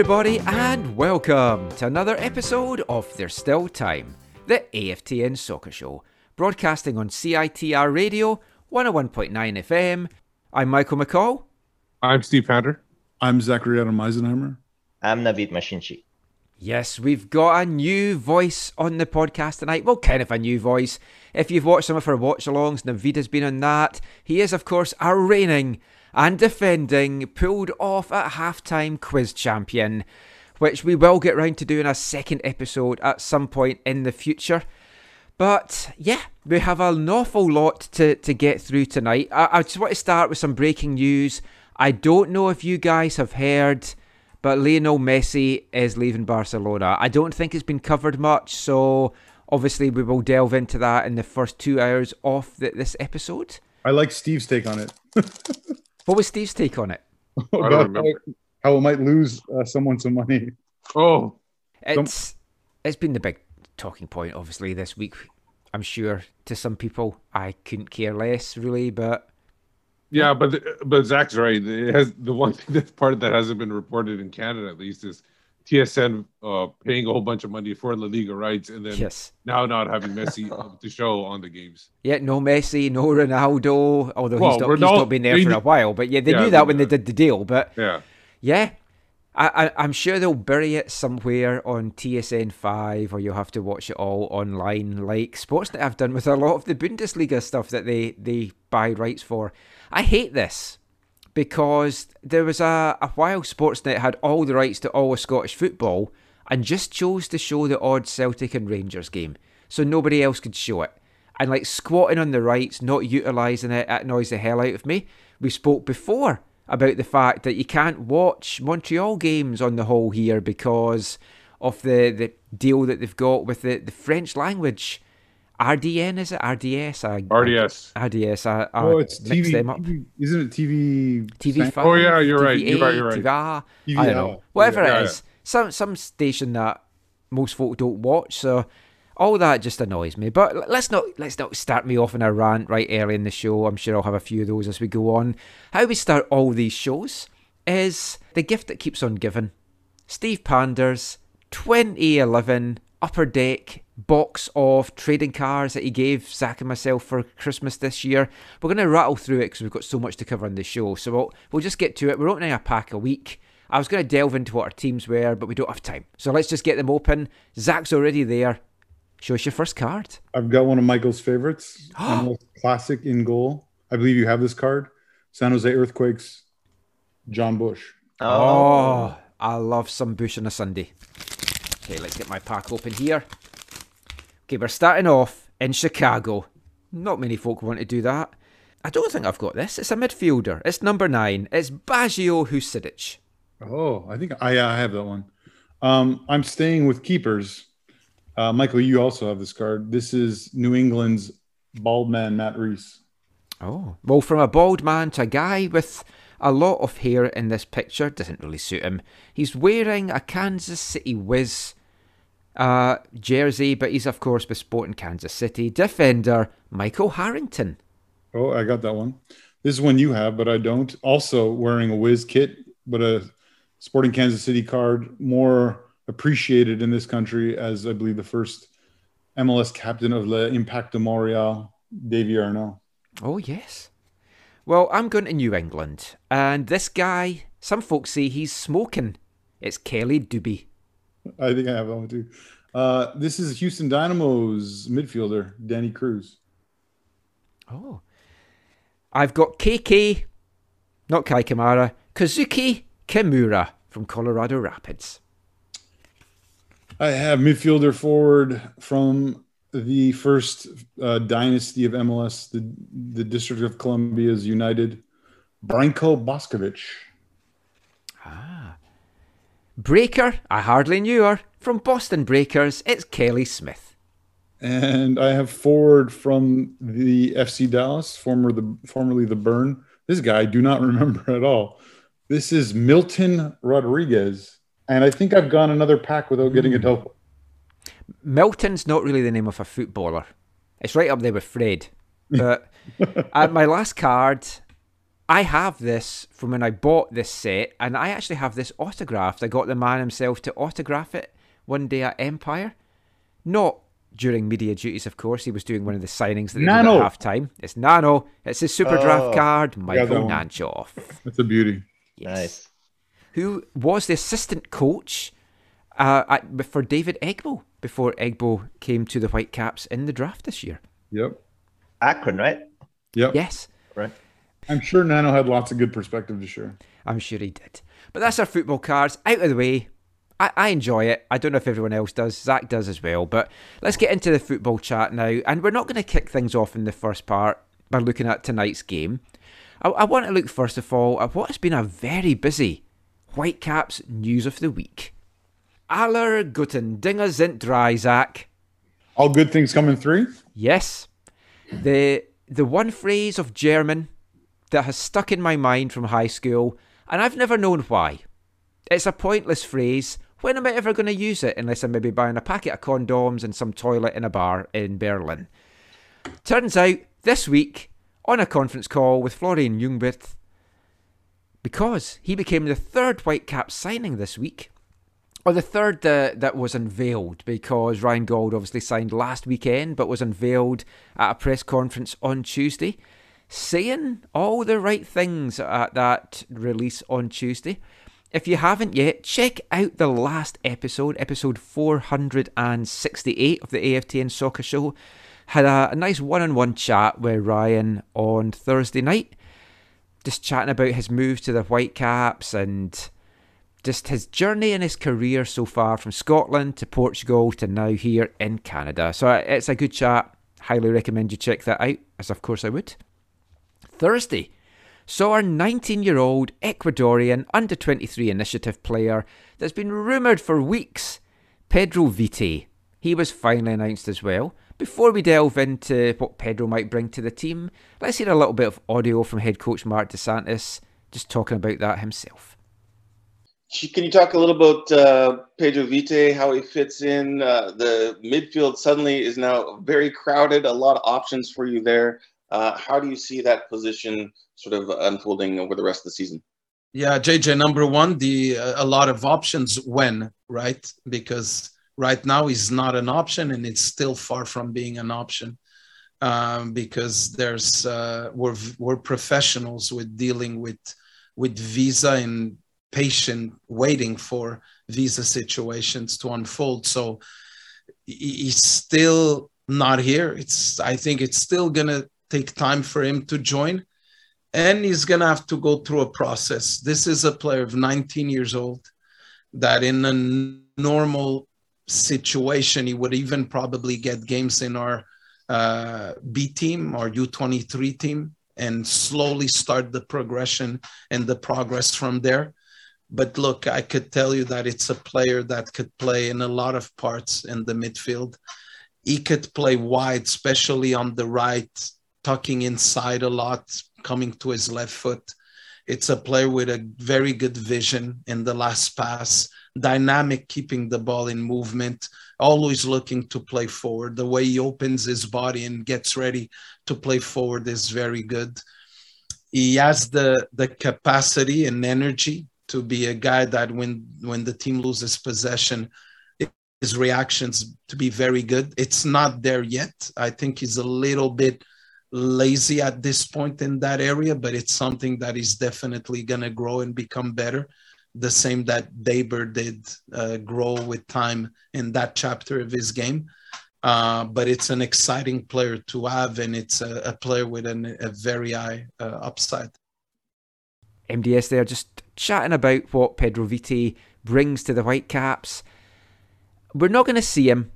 Everybody, and welcome to another episode of There's Still Time, the AFTN Soccer Show, broadcasting on CITR Radio 101.9 FM. I'm Michael McColl. I'm Steve Pander. I'm Zachary Adam Eisenheimer. I'm Navid Mashinchi. Yes, we've got a new voice on the podcast tonight. Well, kind of a new voice. If you've watched some of our watch alongs, Navid has been on that. He is, of course, our reigning and defending, pulled off at halftime quiz champion, which we will get round to doing a second episode at some point in the future. But yeah, we have an awful lot to, to get through tonight. I, I just want to start with some breaking news. I don't know if you guys have heard, but Lionel Messi is leaving Barcelona. I don't think it's been covered much, so obviously we will delve into that in the first two hours of the, this episode. I like Steve's take on it. What was Steve's take on it? About remember. how, how it might lose uh, someone some money. Oh, It's it's been the big talking point, obviously, this week. I'm sure to some people, I couldn't care less, really, but yeah, but but Zach's right. It has the one thing that's part of that hasn't been reported in Canada at least is TSN uh, paying a whole bunch of money for La Liga rights and then yes. now not having Messi to show on the games. Yeah, no Messi, no Ronaldo, although Well, he's, not, he's not been there for a while. But yeah, they Yeah, knew that when they did the deal. But Yeah, yeah, I, I, I'm sure they'll bury it somewhere on TSN 5 or you'll have to watch it all online, like Sportsnet have done with a lot of the Bundesliga stuff that they, they buy rights for. I hate this because there was a, a while Sportsnet had all the rights to all of Scottish football and just chose to show the odd Celtic and Rangers game so nobody else could show it. And like squatting on the rights, not utilising it, it annoys the hell out of me. We spoke before about the fact that you can't watch Montreal games on the whole here because of the, the deal that they've got with the, the French language. RDN is it? RDS? I, RDS. RDS. I, I oh, it's mixed TV, them up. TV Isn't it TV? TV five. Oh, yeah, you're right, you're TVA, right, you're right. TV, TV I don't know. Whatever Yeah, it yeah. some some station that most folk don't watch. So all that just annoys me. But let's not let's not start me off in a rant right early in the show. I'm sure I'll have a few of those as we go on. How we start all these shows is the gift that keeps on giving. Steve Panders, 2011 Upper Deck box of trading cards that he gave Zach and myself for Christmas this year. We're going to rattle through it because we've got so much to cover on the show. So we'll, we'll just get to it. We're opening a pack a week. I was going to delve into what our teams were, but we don't have time. So let's just get them open. Zach's already there. Show us your first card. I've got one of Michael's favorites. Classic in goal. I believe you have this card. San Jose Earthquakes. Jon Busch. Oh, oh I love some bush on a Sunday. Okay, let's get my pack open here. Okay, we're starting off in Chicago. Not many folk want to do that. I don't think I've got this. It's a midfielder. It's number nine. It's Baggio Husidic. Oh, I think I, I have that one. Um, I'm staying with keepers. Uh, Michael, you also have this card. This is New England's bald man, Matt Reis. Oh, well, from a bald man to a guy with a lot of hair in this picture doesn't really suit him. He's wearing a Kansas City Wiz uh, jersey, but he's, of course, with Sporting Kansas City. Defender Michael Harrington. Oh, I got that one. This is one you have, but I don't. Also wearing a Wiz kit, but a Sporting Kansas City card, more appreciated in this country as I believe the first MLS captain of Le Impact de Montreal. Davy Arnaud. Oh, yes. Well, I'm going to New England, and this guy, some folks say he's smoking. It's Kheli Dube. I think I have that one too. Uh, this is Houston Dynamo's midfielder, Danny Cruz. Oh. I've got KK, not Kei Kamara, Kosuke Kimura from Colorado Rapids. I have midfielder forward from the first uh, dynasty of MLS, the the District of Columbia's United, Branko Boskovic. Breaker, I hardly knew her. From Boston Breakers, it's Kelly Smith. And I have forward from the FC Dallas, former the formerly the Burn. This guy I do not remember at all. This is Milton Rodriguez, and I think I've gone another pack without getting a hmm. double. Milton's not really the name of a footballer. It's right up there with Fred. But at my last card, I have this from when I bought this set, and I actually have this autographed. I got the man himself to autograph it one day at Empire. Not during media duties, of course. He was doing one of the signings that they did Nano. at half time. It's Nano. It's his super draft Oh. card, Michael one. Nanchoff. That's a beauty. Yes. Nice. Who was the assistant coach uh, at, for David Egbo before Egbo came to the Whitecaps in the draft this year? Yep. Akron, right? Yep. Yes. Right. I'm sure Nano had lots of good perspective to share. I'm sure he did. But that's our football cards out of the way. I, I enjoy it. I don't know if everyone else does. Zach does as well. But let's get into the football chat now. And we're not going to kick things off in the first part by looking at tonight's game. I, I want to look first of all at what has been a very busy Whitecaps news of the week. Aller guten Dinge sind drei, Zach. All good things come in three. Yes. The the one phrase of German that has stuck in my mind from high school, and I've never known why. It's a pointless phrase. When am I ever going to use it unless I'm maybe buying a packet of condoms and some toilet in a bar in Berlin? Turns out, this week, on a conference call with Florian Jungwirth, because he became the third Whitecap signing this week, or the third uh, that was unveiled because Ryan Gauld obviously signed last weekend but was unveiled at a press conference on Tuesday, saying all the right things at that release on Tuesday. If you haven't yet, check out the last episode, episode 468 of the AFTN Soccer Show. Had a, nice one on one chat with Ryan on Thursday night, just chatting about his move to the Whitecaps and just his journey in his career so far from Scotland to Portugal to now here in Canada. So uh, it's a good chat. Highly recommend you check that out, as of course I would. Thursday saw our 19 year old Ecuadorian under 23 initiative player that's been rumoured for weeks, Pedro Vite. He was finally announced as well. Before we delve into what Pedro might bring to the team, let's hear a little bit of audio from head coach Marc Dos Santos just talking about that himself. Can you talk a little about uh, Pedro Vite, how he fits in? Uh, the midfield suddenly is now very crowded, a lot of options for you there. Uh, how do you see that position sort of unfolding over the rest of the season? Yeah, JJ, number one, the uh, a lot of options when, right? Because right now he's not an option and it's still far from being an option. Um, because there's uh, we're we're professionals with dealing with with visa and patient waiting for visa situations to unfold. So he- he's still not here. It's I think it's still gonna take time for him to join and he's going to have to go through a process. This is a player of 19 years old that, in a normal situation, he would even probably get games in our uh, B team or U23 team and slowly start the progression and the progress from there. But look, I could tell you that it's a player that could play in a lot of parts in the midfield. He could play wide, especially on the right, tucking inside a lot, coming to his left foot. It's a player with a very good vision in the last pass, dynamic, keeping the ball in movement, always looking to play forward. The way he opens his body and gets ready to play forward is very good. He has the the capacity and energy to be a guy that when when the team loses possession, his reactions to be very good. It's not there yet. I think he's a little bit lazy at this point in that area, but it's something that is definitely going to grow and become better. The same that Deiber did uh, grow with time in that chapter of his game. Uh, but it's an exciting player to have, and it's a, a player with an, a very high uh, upside. MDS there just chatting about what Pedro Vite brings to the Whitecaps. We're not going to see him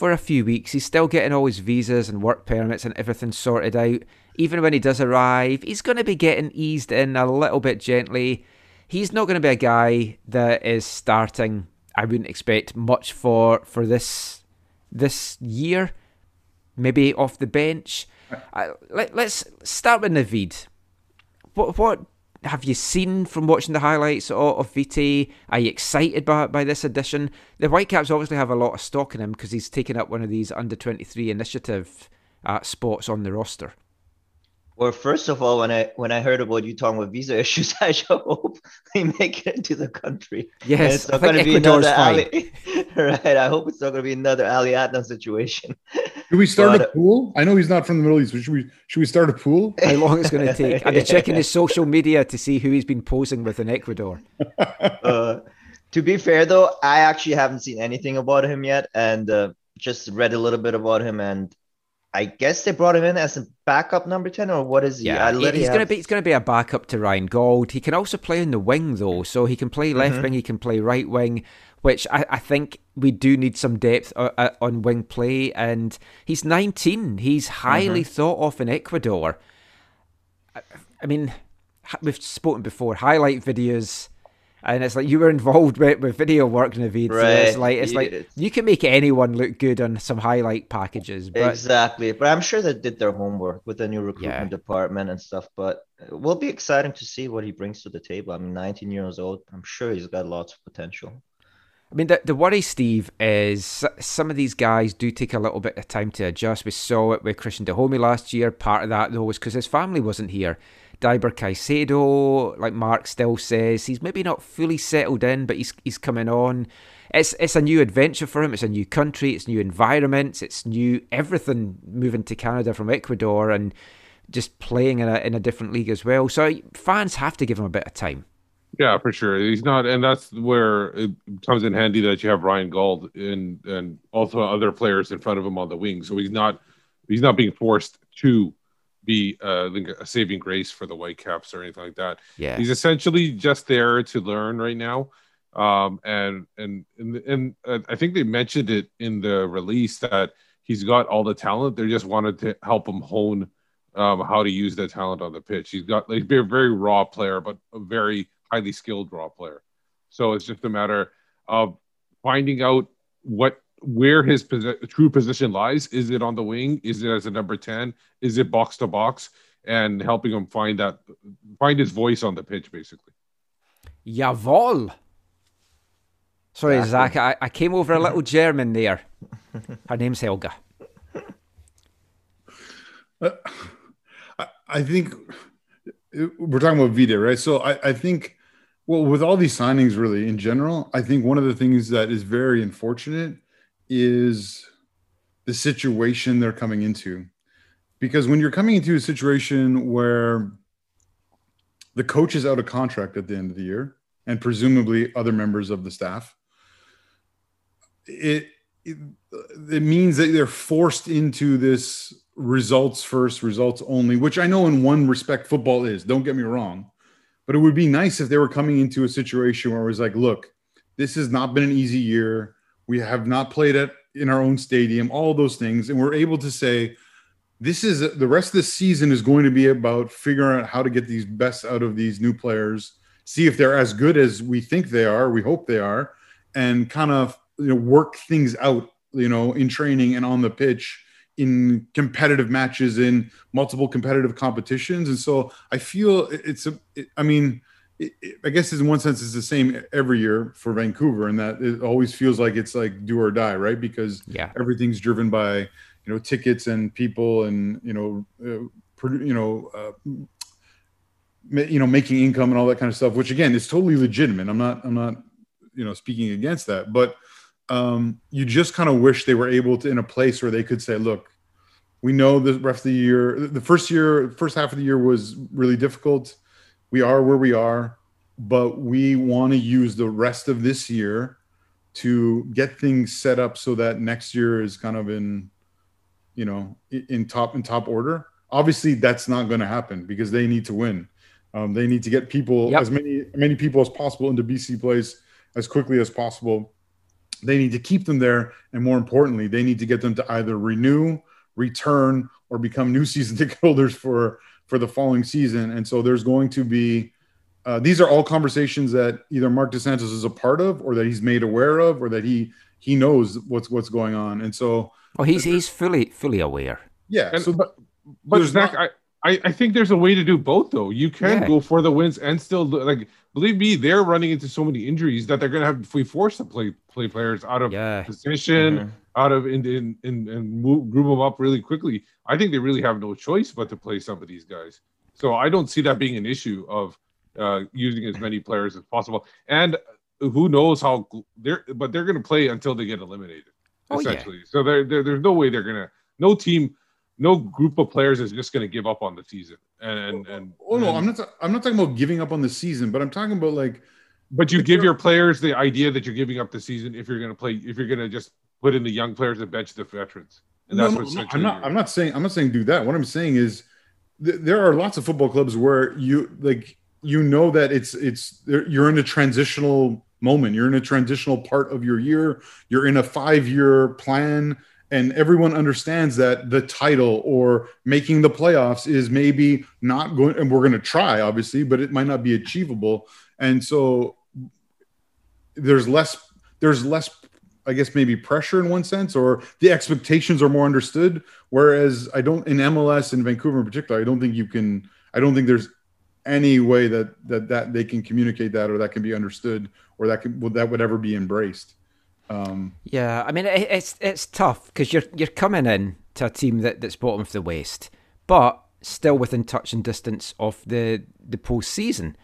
for a few weeks. He's still getting all his visas and work permits and everything sorted out. Even when he does arrive, he's going to be getting eased in a little bit gently. He's not going to be a guy that is starting. I wouldn't expect much for for this this year. Maybe off the bench. Let, us start with Navid. What what have you seen from watching the highlights of, Vite? Are you excited by, by this addition? The Whitecaps obviously have a lot of stock in him because he's taken up one of these under 23 initiative uh, spots on the roster. Well, first of all, when I when I heard about you talking about visa issues, I sure hope they make it into the country. Yes, and it's not going to be another Ali. right, I hope it's not going to be another Ali Adnan situation. Should we start but, a pool? I know he's not from the Middle East, but should we should we start a pool? How long it's going to take? Are they checking his social media to see who he's been posing with in Ecuador? Uh, to be fair, though, I actually haven't seen anything about him yet, and uh, just read a little bit about him, and I guess they brought him in as a backup number ten, or what is he? Yeah, he's have... gonna be he's gonna be a backup to Ryan Gauld. He can also play in the wing though, so he can play left mm-hmm. wing, he can play right wing, which I, I think we do need some depth uh, uh, on wing play. And he's 19. He's highly mm-hmm. thought of in Ecuador. I, I mean, we've spoken before. Highlight videos and it's like you were involved with, with video work, Navid. Right. So it's like it's like you can make anyone look good on some highlight packages. But... Exactly, but I'm sure they did their homework with the new recruitment yeah. department and stuff. But it will be exciting to see what he brings to the table. I mean, 19 years old. I'm sure he's got lots of potential. I mean, the, the worry, Steve, is some of these guys do take a little bit of time to adjust. We saw it with Cristian Dajome last year. Part of that, though, was because his family wasn't here. Deiber Caicedo, like Mark still says, he's maybe not fully settled in, but he's he's coming on. It's it's a new adventure for him. It's a new country. It's new environments. It's new everything. Moving to Canada from Ecuador and just playing in a in a different league as well. So fans have to give him a bit of time. Yeah, for sure. He's not, and that's where it comes in handy that you have Ryan Gauld and and also other players in front of him on the wing. So he's not he's not being forced to be uh, a saving grace for the Whitecaps or anything like that. Yeah, he's essentially just there to learn right now. Um, and and and, and uh, I think they mentioned it in the release that he's got all the talent. They just wanted to help him hone um, how to use that talent on the pitch. He's got like a very raw player, but a very highly skilled raw player. So it's just a matter of finding out what where his posi- true position lies. Is it on the wing? Is it as a number 10? Is it box to box? And helping him find that, find his voice on the pitch, basically. Jawohl. Sorry, exactly. Zach, I, I came over a little German there. Her name's Helga. Uh, I think we're talking about Vite, right? So I, I think, well, with all these signings, really in general, I think one of the things that is very unfortunate is the situation they're coming into. Because when you're coming into a situation where the coach is out of contract at the end of the year, and presumably other members of the staff, it, it, it means that they're forced into this results first, results only, which I know in one respect football is. Don't get me wrong, but it would be nice if they were coming into a situation where it was like, look, this has not been an easy year. We have not played it in our own stadium, all those things. And we're able to say, this is the rest of the season is going to be about figuring out how to get these best out of these new players, see if they're as good as we think they are, we hope they are, and kind of you know work things out, you know, in training and on the pitch in competitive matches in multiple competitive competitions. And so I feel it's a, it, I mean, it, it, I guess in one sense it's the same every year for Vancouver, and that it always feels like it's like do or die, right? Because yeah, everything's driven by you know tickets and people, and you know, uh, you know, uh, you know, making income and all that kind of stuff. Which again is totally legitimate. I'm not, I'm not, you know, speaking against that, but um, you just kind of wish they were able to in a place where they could say, look, We know the rest of the year, the first year, first half of the year was really difficult. We are where we are, but we want to use the rest of this year to get things set up so that next year is kind of in, you know, in top in top order. Obviously, that's not going to happen because they need to win. Um, they need to get people Yep. as many many people as possible into BC place as quickly as possible. They need to keep them there, and more importantly, they need to get them to either renew, return, or become new season ticket holders for for the following season. And so there's going to be uh, these are all conversations that either Marc Dos Santos is a part of, or that he's made aware of, or that he he knows what's what's going on. And so oh, he's he's fully fully aware. yeah, And- so but but There's Zach, not- I, I I think there's a way to do both though. You can Yeah. go for the wins and still like believe me, they're running into so many injuries that they're gonna have to we force to play play players out of Yeah. position, Mhm. Out of in in in and move, group them up really quickly. I think they really have no choice but to play some of these guys. So I don't see that being an issue of uh, using as many players as possible. And who knows how they're but they're gonna play until they get eliminated Oh, yeah. essentially. So there, there there's no way they're gonna no team no group of players is just going to give up on the season. And and, and oh no, and- I'm not. ta- I'm not talking about giving up on the season, but I'm talking about like But you give your players the idea that you're giving up the season if you're going to play if you're going to just put in the young players and bench the veterans. And that's no, what no, I'm not. I'm not saying. I'm not saying do that. What I'm saying is, th- there are lots of football clubs where you like you know that it's it's you're in a transitional moment. You're in a transitional part of your year. You're in a five year plan, and everyone understands that the title or making the playoffs is maybe not going. And we're going to try, obviously, but it might not be achievable. And so there's less. There's less I guess maybe pressure in one sense, or the expectations are more understood. Whereas I don't in MLS in Vancouver in particular, I don't think you can. I don't think there's any way that that that they can communicate that or that can be understood or that can would that would ever be embraced. Um, Yeah, I mean it, it's it's tough because you're you're coming in to a team that, that's bottom of the West, but still within touch and distance of the the postseason.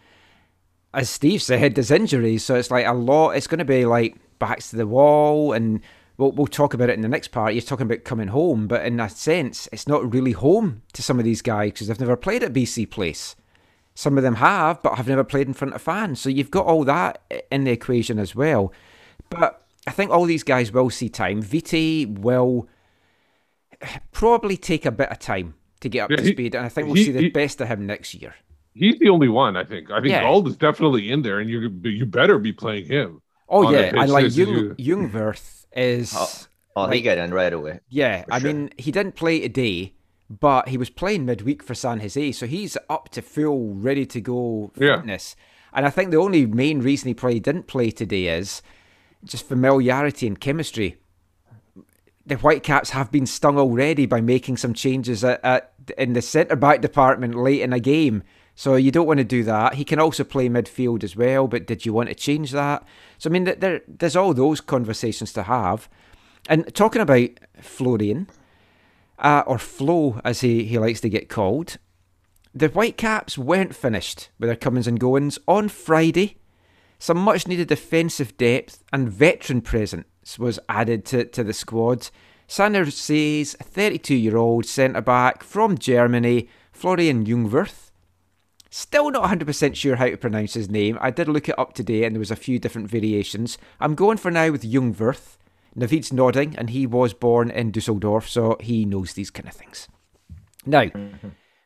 As Steve said, there's injuries, so it's like a lot. It's going to be like backs to the wall, and we'll we'll talk about it in the next part. You're talking about coming home, but in a sense, it's not really home to some of these guys because they've never played at BC Place. Some of them have, but have never played in front of fans. So you've got all that in the equation as well. But I think all these guys will see time. Vite will probably take a bit of time to get up Yeah, to he- speed, and I think we'll he- see the he- best of him next year. he's the only one. I think. I think Yeah. Gauld is definitely in there, and you you better be playing him. Oh yeah, and like Jung, is. Jungwirth is Oh, Oh, he got in right away. yeah. I sure. mean, he didn't play today, but he was playing midweek for San Jose, so he's up to full, ready to go Yeah. fitness. And I think the only main reason he probably didn't play today is just familiarity and chemistry. The Whitecaps have been stung already by making some changes at, at in the centre back department late in a game. So you don't want to do that. He can also play midfield as well, but did you want to change that? So I mean, there, there's all those conversations to have. And talking about Florian, uh, or Flo as he, he likes to get called, the Whitecaps weren't finished with their comings and goings on Friday. Some much needed defensive depth and veteran presence was added to, to the squad. San Jose's 32 year old centre back from Germany, Florian Jungwirth. Still not 100% sure how to pronounce his name. I did look it up today and there was a few different variations. I'm going for now with Jungwirth. Navid's nodding and he was born in Dusseldorf, so he knows these kind of things. Now,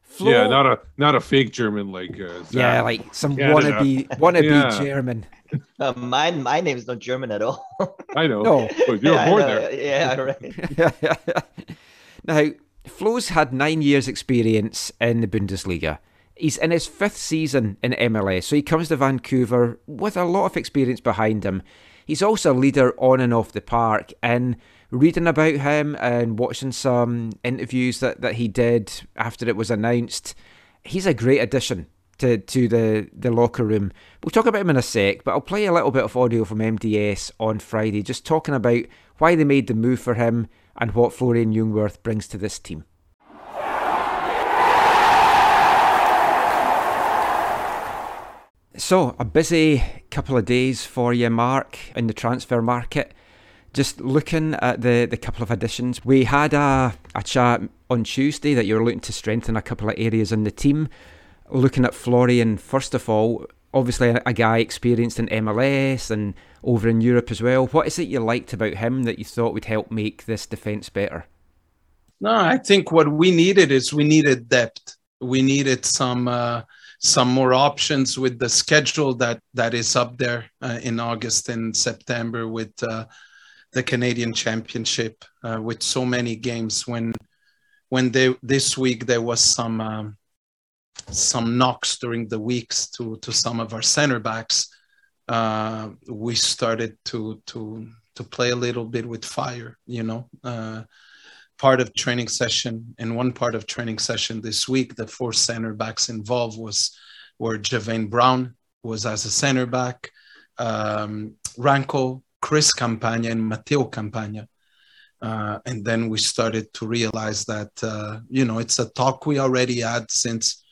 Flo, Yeah, not a not a fake German like uh, yeah, like some Canada. wannabe wannabe Yeah. German. Uh, mine, my name is not German at all. I know. No. but you're Yeah, born there. Yeah, right. now, Flo's had nine years' experience in the Bundesliga. He's in his fifth season in MLS, so he comes to Vancouver with a lot of experience behind him. He's also a leader on and off the park, and reading about him and watching some interviews that, that he did after it was announced, he's a great addition to, to the, the locker room. We'll talk about him in a sec, but I'll play a little bit of audio from MDS on Friday, just talking about why they made the move for him and what Florian Jungwirth brings to this team. So, a busy couple of days for you, Mark, in the transfer market. Just looking at the, the couple of additions, we had a, a chat on Tuesday that you're looking to strengthen a couple of areas in the team. Looking at Florian, first of all, obviously a, a guy experienced in MLS and over in Europe as well. What is it you liked about him that you thought would help make this defence better? No, I think what we needed is we needed depth. We needed some uh, some more options with the schedule that that is up there uh, in August and September with uh, the Canadian Championship uh, with so many games. When when they this week there was some um, some knocks during the weeks to to some of our center backs, uh, we started to to to play a little bit with fire. You know uh, part of training session and one part of training session this week the four center backs involved was where Javain Brown was as a center back um, Ranko Chris Campagna and Matteo Campagna. Uh, and then we started to realize that uh, you know it's a talk we already had since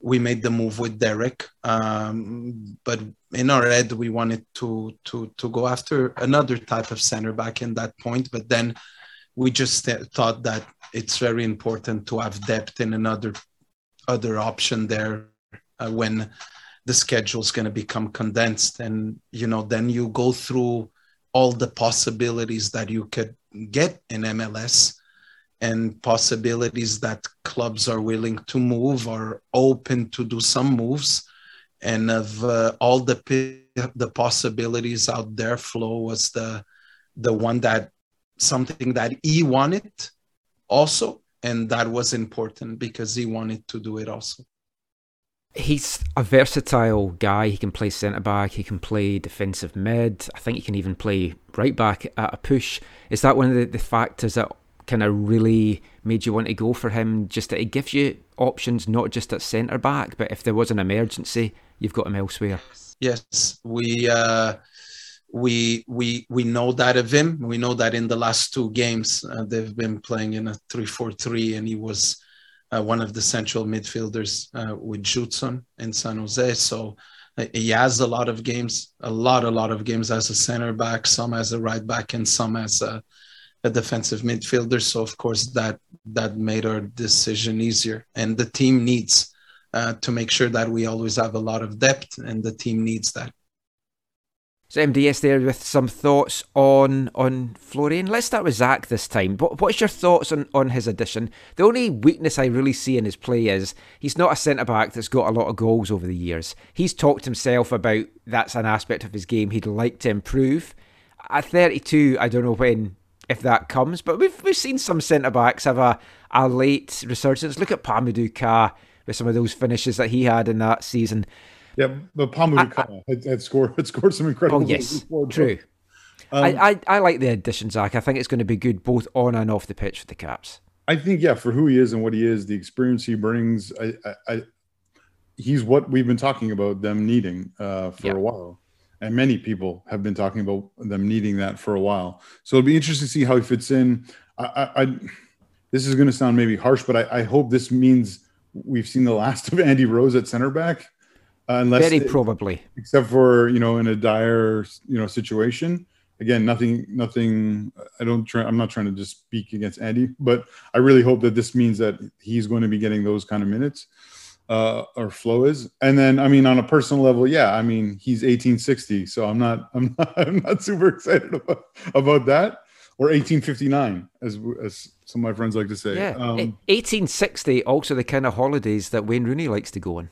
we made the move with Derek. Um, but in our head we wanted to to to go after another type of center back in that point. But then we just thought that it's very important to have depth in another other option there uh, when the schedule is going to become condensed. And you know then you go through all the possibilities that you could get in MLS and possibilities that clubs are willing to move or open to do some moves. And of uh, all the the possibilities out there Flo was the the one that something that he wanted also and that was important because he wanted to do it also. He's a versatile guy. He can play centre back he can play defensive mid. I think he can even play right back at a push. Is that one of the, the factors that kind of really made you want to go for him? Just that he gives you options not just at centre back but if there was an emergency you've got him elsewhere. Yes we uh we we we know that of him. We know that in the last two games uh, they've been playing in a three-four-three, and he was uh, one of the central midfielders uh, with Judson in San Jose. So uh, he has a lot of games, a lot, a lot of games as a center back, some as a right back, and some as a, a defensive midfielder. So of course that that made our decision easier, and the team needs uh, to make sure that we always have a lot of depth, and the team needs that. So MDS there with some thoughts on on Florian. Let's start with Zach this time. What, what's your thoughts on, on his addition? The only weakness I really see in his play is he's not a centre back that's got a lot of goals over the years. He's talked himself about that's an aspect of his game he'd like to improve. At 32, I don't know when if that comes, but we've we've seen some centre backs have a, a late resurgence. Look at Pa-Modou Kah with some of those finishes that he had in that season. Yeah, but Pamu had, had scored had scored some incredible. Oh yes, true. Um, I, I, I like the addition, Zach. I think it's going to be good both on and off the pitch for the Caps. I think yeah, for who he is and what he is, the experience he brings, I, I, I he's what we've been talking about them needing uh, for a while, and many people have been talking about them needing that for a while. So it'll be interesting to see how he fits in. I, I, I this is going to sound maybe harsh, but I, I hope this means we've seen the last of Andy Rose at center back unless very probably, except for you know in a dire you know situation. Again, nothing, nothing. I don't try. I'm not trying to just speak against Andy, but I really hope that this means that he's going to be getting those kind of minutes, uh, or Flo is. And then, I mean, on a personal level, yeah, I mean, he's 1860, so I'm not, I'm not, I'm not super excited about about that. Or 1859, as as some of my friends like to say. Yeah, um, 1860, also the kind of holidays that Wayne Rooney likes to go on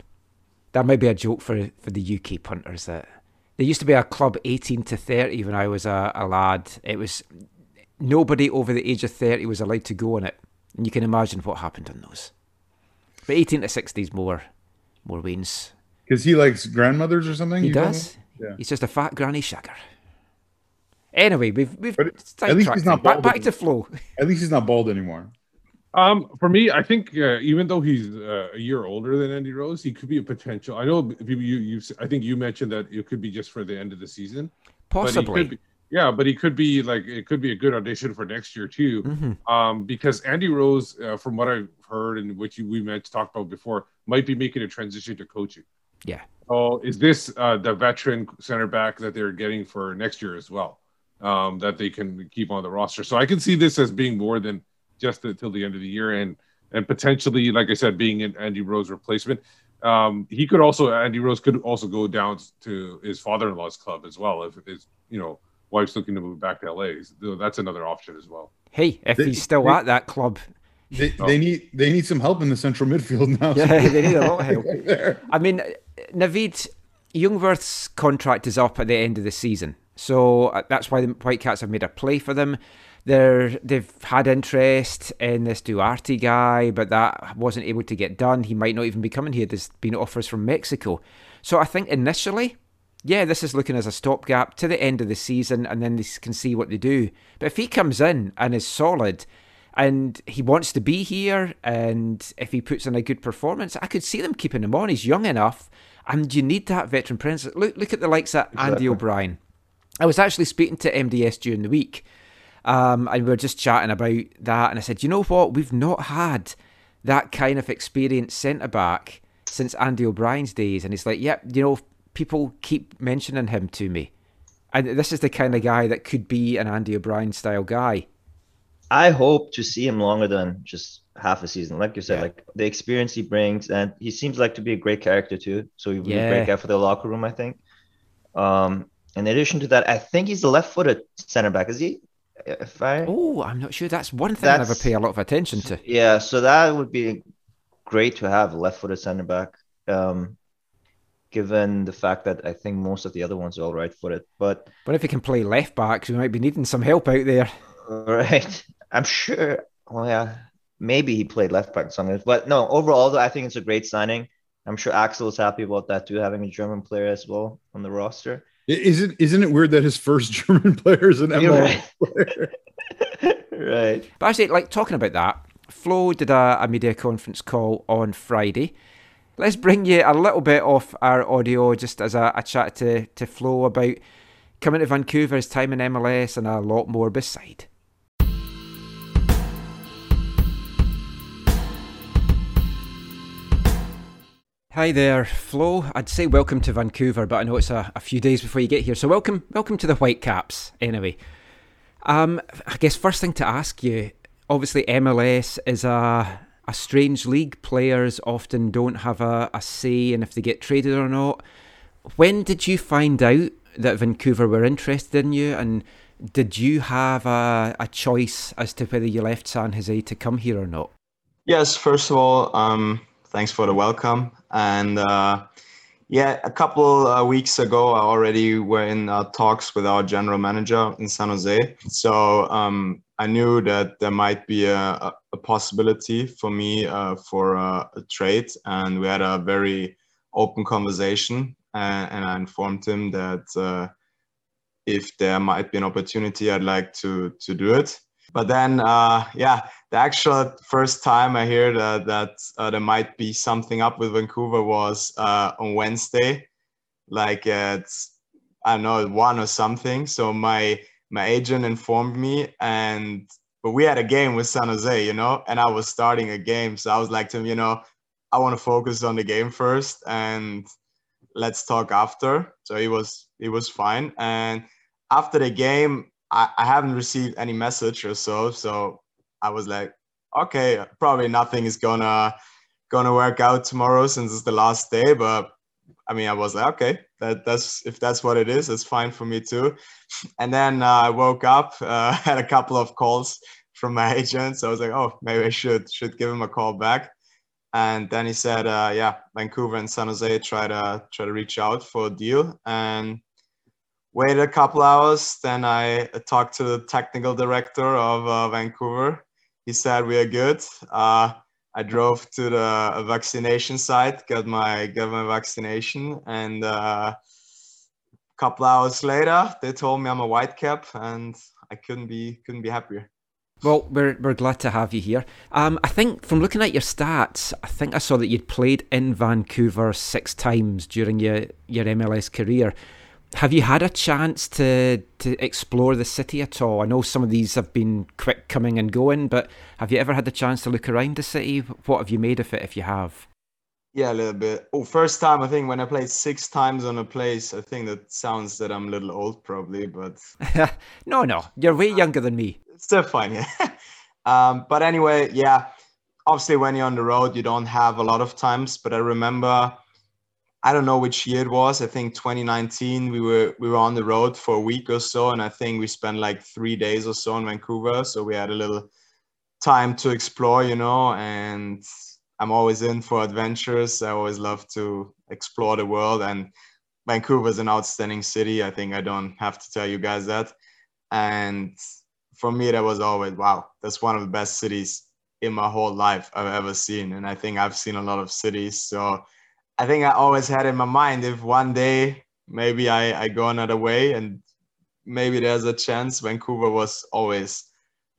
that might be a joke for for the UK punters. That there used to be a club eighteen to thirty when I was a, a lad. It was nobody over the age of thirty was allowed to go on it, and you can imagine what happened on those. But eighteen to sixty is more more Wayne's. Because he likes grandmothers or something. He does. Yeah. He's just a fat granny shagger. Anyway, we've we've at least he's not back, back to Flo. At least he's not bald anymore. Um, for me, I think uh, even though he's uh, a year older than Andy Rose, he could be a potential. I know you, you, I think you mentioned that it could be just for the end of the season. Possibly. Be, yeah, but he could be like it could be a good audition for next year too. Mm-hmm. Um, because Andy Rose, uh, from what I've heard and what you we meant to talk about before, might be making a transition to coaching. Yeah. So is this uh, the veteran center back that they're getting for next year as well? um, that they can keep on the roster. So I can see this as being more than just until the end of the year, and and potentially, like I said, being an Andy Rose replacement. Um, he could also Andy Rose could also go down to his father-in-law's club as well if his you know wife's looking to move back to LA. So that's another option as well. Hey, if They- he's still they- at that club, They, Oh. they need they need some help in the central midfield now. Yeah, they need a lot of help. there. I mean, Navid Jungwirth's contract is up at the end of the season, so uh, that's why the Whitecaps have made a play for them. They're they've had interest in this Duarte guy, but that wasn't able to get done. He might not even be coming here. There's been offers from Mexico, so I think initially, yeah, this is looking as a stopgap to the end of the season, and then they can see what they do. But if he comes in and is solid, and he wants to be here, and if he puts in a good performance, I could see them keeping him on. He's young enough, and you need that veteran presence. Look, look at the likes of Andy Exactly. O'Brien. I was actually speaking to MDS during the week, um, and we were just chatting about that, and I said, you know what, we've not had that kind of experienced centre back since Andy O'Brien's days, and he's like, yep, you know, people keep mentioning him to me, and this is the kind of guy that could be an Andy O'Brien style guy. I hope to see him longer than just half a season. Like you said, Yeah. like the experience he brings, and he seems like to be a great character too. So he would be Yeah. a great guy for the locker room, I think. Um, in addition to that, I think he's a left-footed center back. Is he? If I Oh, I'm not sure. That's one thing I never pay a lot of attention to. yeah, so that would be great to have a left-footed center back. Um, given the fact that I think most of the other ones are all right-footed, but But if he can play left backs, we might be needing some help out there. Right. I'm sure. Oh yeah, maybe he played left back sometimes. But no, overall, though, I think it's a great signing. I'm sure Axel is happy about that too, having a German player as well on the roster. Isn't isn't it weird that his first German player is an You're MLS player? right. But actually, like talking about that, Flo did a, a media conference call on Friday. Let's bring you a little bit off our audio just as a, a chat to, to Flo about coming to Vancouver, his time in MLS, and a lot more beside. Hi there, Flo. I'd say welcome to Vancouver, but I know it's a, a few days before you get here, so welcome, welcome to the Whitecaps. Anyway, um, I guess first thing to ask you, obviously MLS is a a strange league. Players often don't have a, a say in if they get traded or not. When did you find out that Vancouver were interested in you, and did you have a, a choice as to whether you left San Jose to come here or not? Yes, first of all, um, thanks for the welcome. And uh, yeah, a couple uh, weeks ago, I already were in uh, talks with our general manager in San Jose. So um, I knew that there might be a, a, possibility for me uh, for a, a trade. And we had a very open conversation. And, and I informed him that uh, if there might be an opportunity, I'd like to, to do it. But then, uh, yeah, the actual first time I heard uh, that uh, there might be something up with Vancouver was uh, on Wednesday, like at I don't know one or something. So my my agent informed me, and but we had a game with San Jose, you know, and I was starting a game, so I was like to you know, I want to focus on the game first, and let's talk after. So he was he was fine, and after the game, I, I haven't received any message or so, so I was like, okay, probably nothing is gonna gonna work out tomorrow since it's the last day. But I mean, I was like, okay, that that's if that's what it is, it's fine for me too. And then uh, I woke up, uh, had a couple of calls from my agent, so I was like, oh, maybe I should should give him a call back. And then he said, uh, yeah, Vancouver and San Jose try to try to reach out for a deal, and waited a couple hours. Then I talked to the technical director of uh, Vancouver. He said we are good. Uh, I drove to the vaccination site, got my got my vaccination, and uh, a couple hours later, they told me I'm a white cap, and I couldn't be couldn't be happier. Well, we're we're glad to have you here. Um, I think from looking at your stats, I think I saw that you'd played in Vancouver six times during your, your MLS career. Have you had a chance to to explore the city at all? I know some of these have been quick coming and going, but have you ever had the chance to look around the city? What have you made of it if you have? Yeah, a little bit. Oh, first time I think when I played six times on a place. I think that sounds that I'm a little old, probably, but no, no, you're way younger than me. still fine. Yeah. um, but anyway, yeah. Obviously, when you're on the road, you don't have a lot of times. But I remember, I don't know which year it was. I think 2019. We were we were on the road for a week or so, and I think we spent like three days or so in Vancouver. So we had a little time to explore, you know, and I'm always in for adventures. I always love to explore the world, and Vancouver is an outstanding city. I think I don't have to tell you guys that. And for me, that was always wow. That's one of the best cities in my whole life I've ever seen, and I think I've seen a lot of cities. So I think I always had in my mind if one day maybe I, I go another way and maybe there's a chance. Vancouver was always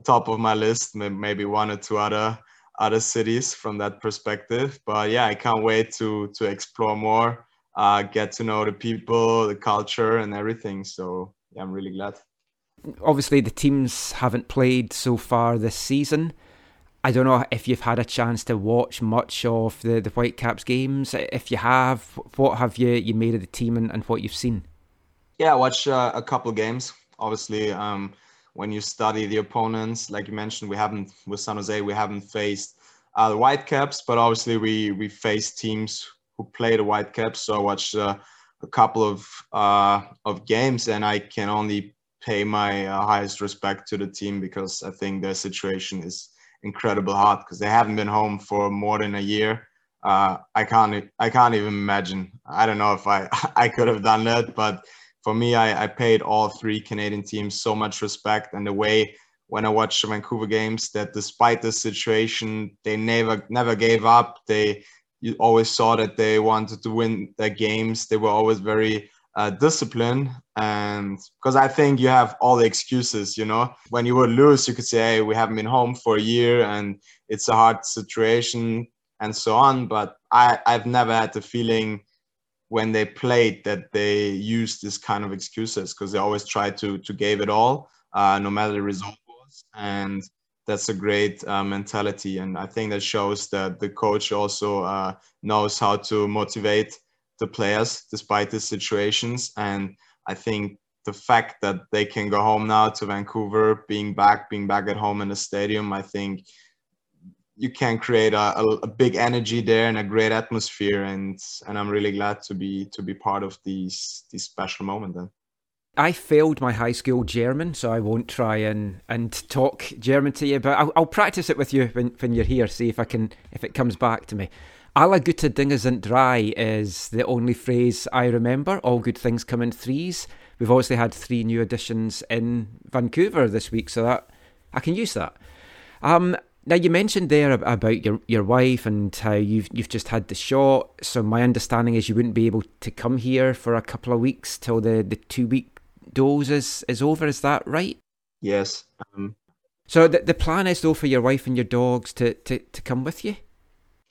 top of my list, maybe one or two other other cities from that perspective. But yeah, I can't wait to to explore more, uh, get to know the people, the culture, and everything. So yeah, I'm really glad. Obviously, the teams haven't played so far this season. I don't know if you've had a chance to watch much of the, the Whitecaps games. If you have, what have you, you made of the team and, and what you've seen? Yeah, I watched uh, a couple games. Obviously, um, when you study the opponents, like you mentioned, we haven't with San Jose, we haven't faced uh, the Whitecaps, but obviously we we faced teams who play the Whitecaps. So I watched uh, a couple of uh, of games, and I can only pay my uh, highest respect to the team because I think their situation is incredible hard because they haven't been home for more than a year. Uh, I can't I can't even imagine. I don't know if I I could have done that, but for me, I, I paid all three Canadian teams so much respect and the way when I watched the Vancouver games that despite the situation, they never never gave up. They you always saw that they wanted to win their games. They were always very uh, disciplined, and because I think you have all the excuses, you know, when you would lose, you could say, "Hey, we haven't been home for a year, and it's a hard situation," and so on. But I I've never had the feeling when they played that they used this kind of excuses because they always tried to to give it all, uh, no matter the result was, and that's a great uh, mentality. And I think that shows that the coach also uh, knows how to motivate the players despite the situations. And I think the fact that they can go home now to Vancouver, being back, being back at home in the stadium, I think you can create a, a, a, big energy there and a great atmosphere and and I'm really glad to be to be part of these these special moment then. I failed my high school German, so I won't try and, and talk German to you, but I'll, I'll practice it with you when, when you're here, see if I can if it comes back to me. Alle gute Dinge sind dry is the only phrase I remember. All good things come in threes. We've obviously had three new additions in Vancouver this week, so that I can use that. Um, now you mentioned there about your your wife and how you've you've just had the shot. So my understanding is you wouldn't be able to come here for a couple of weeks till the, the two week dose is, is over. Is that right? Yes. Um, so the the plan is though for your wife and your dogs to, to, to come with you.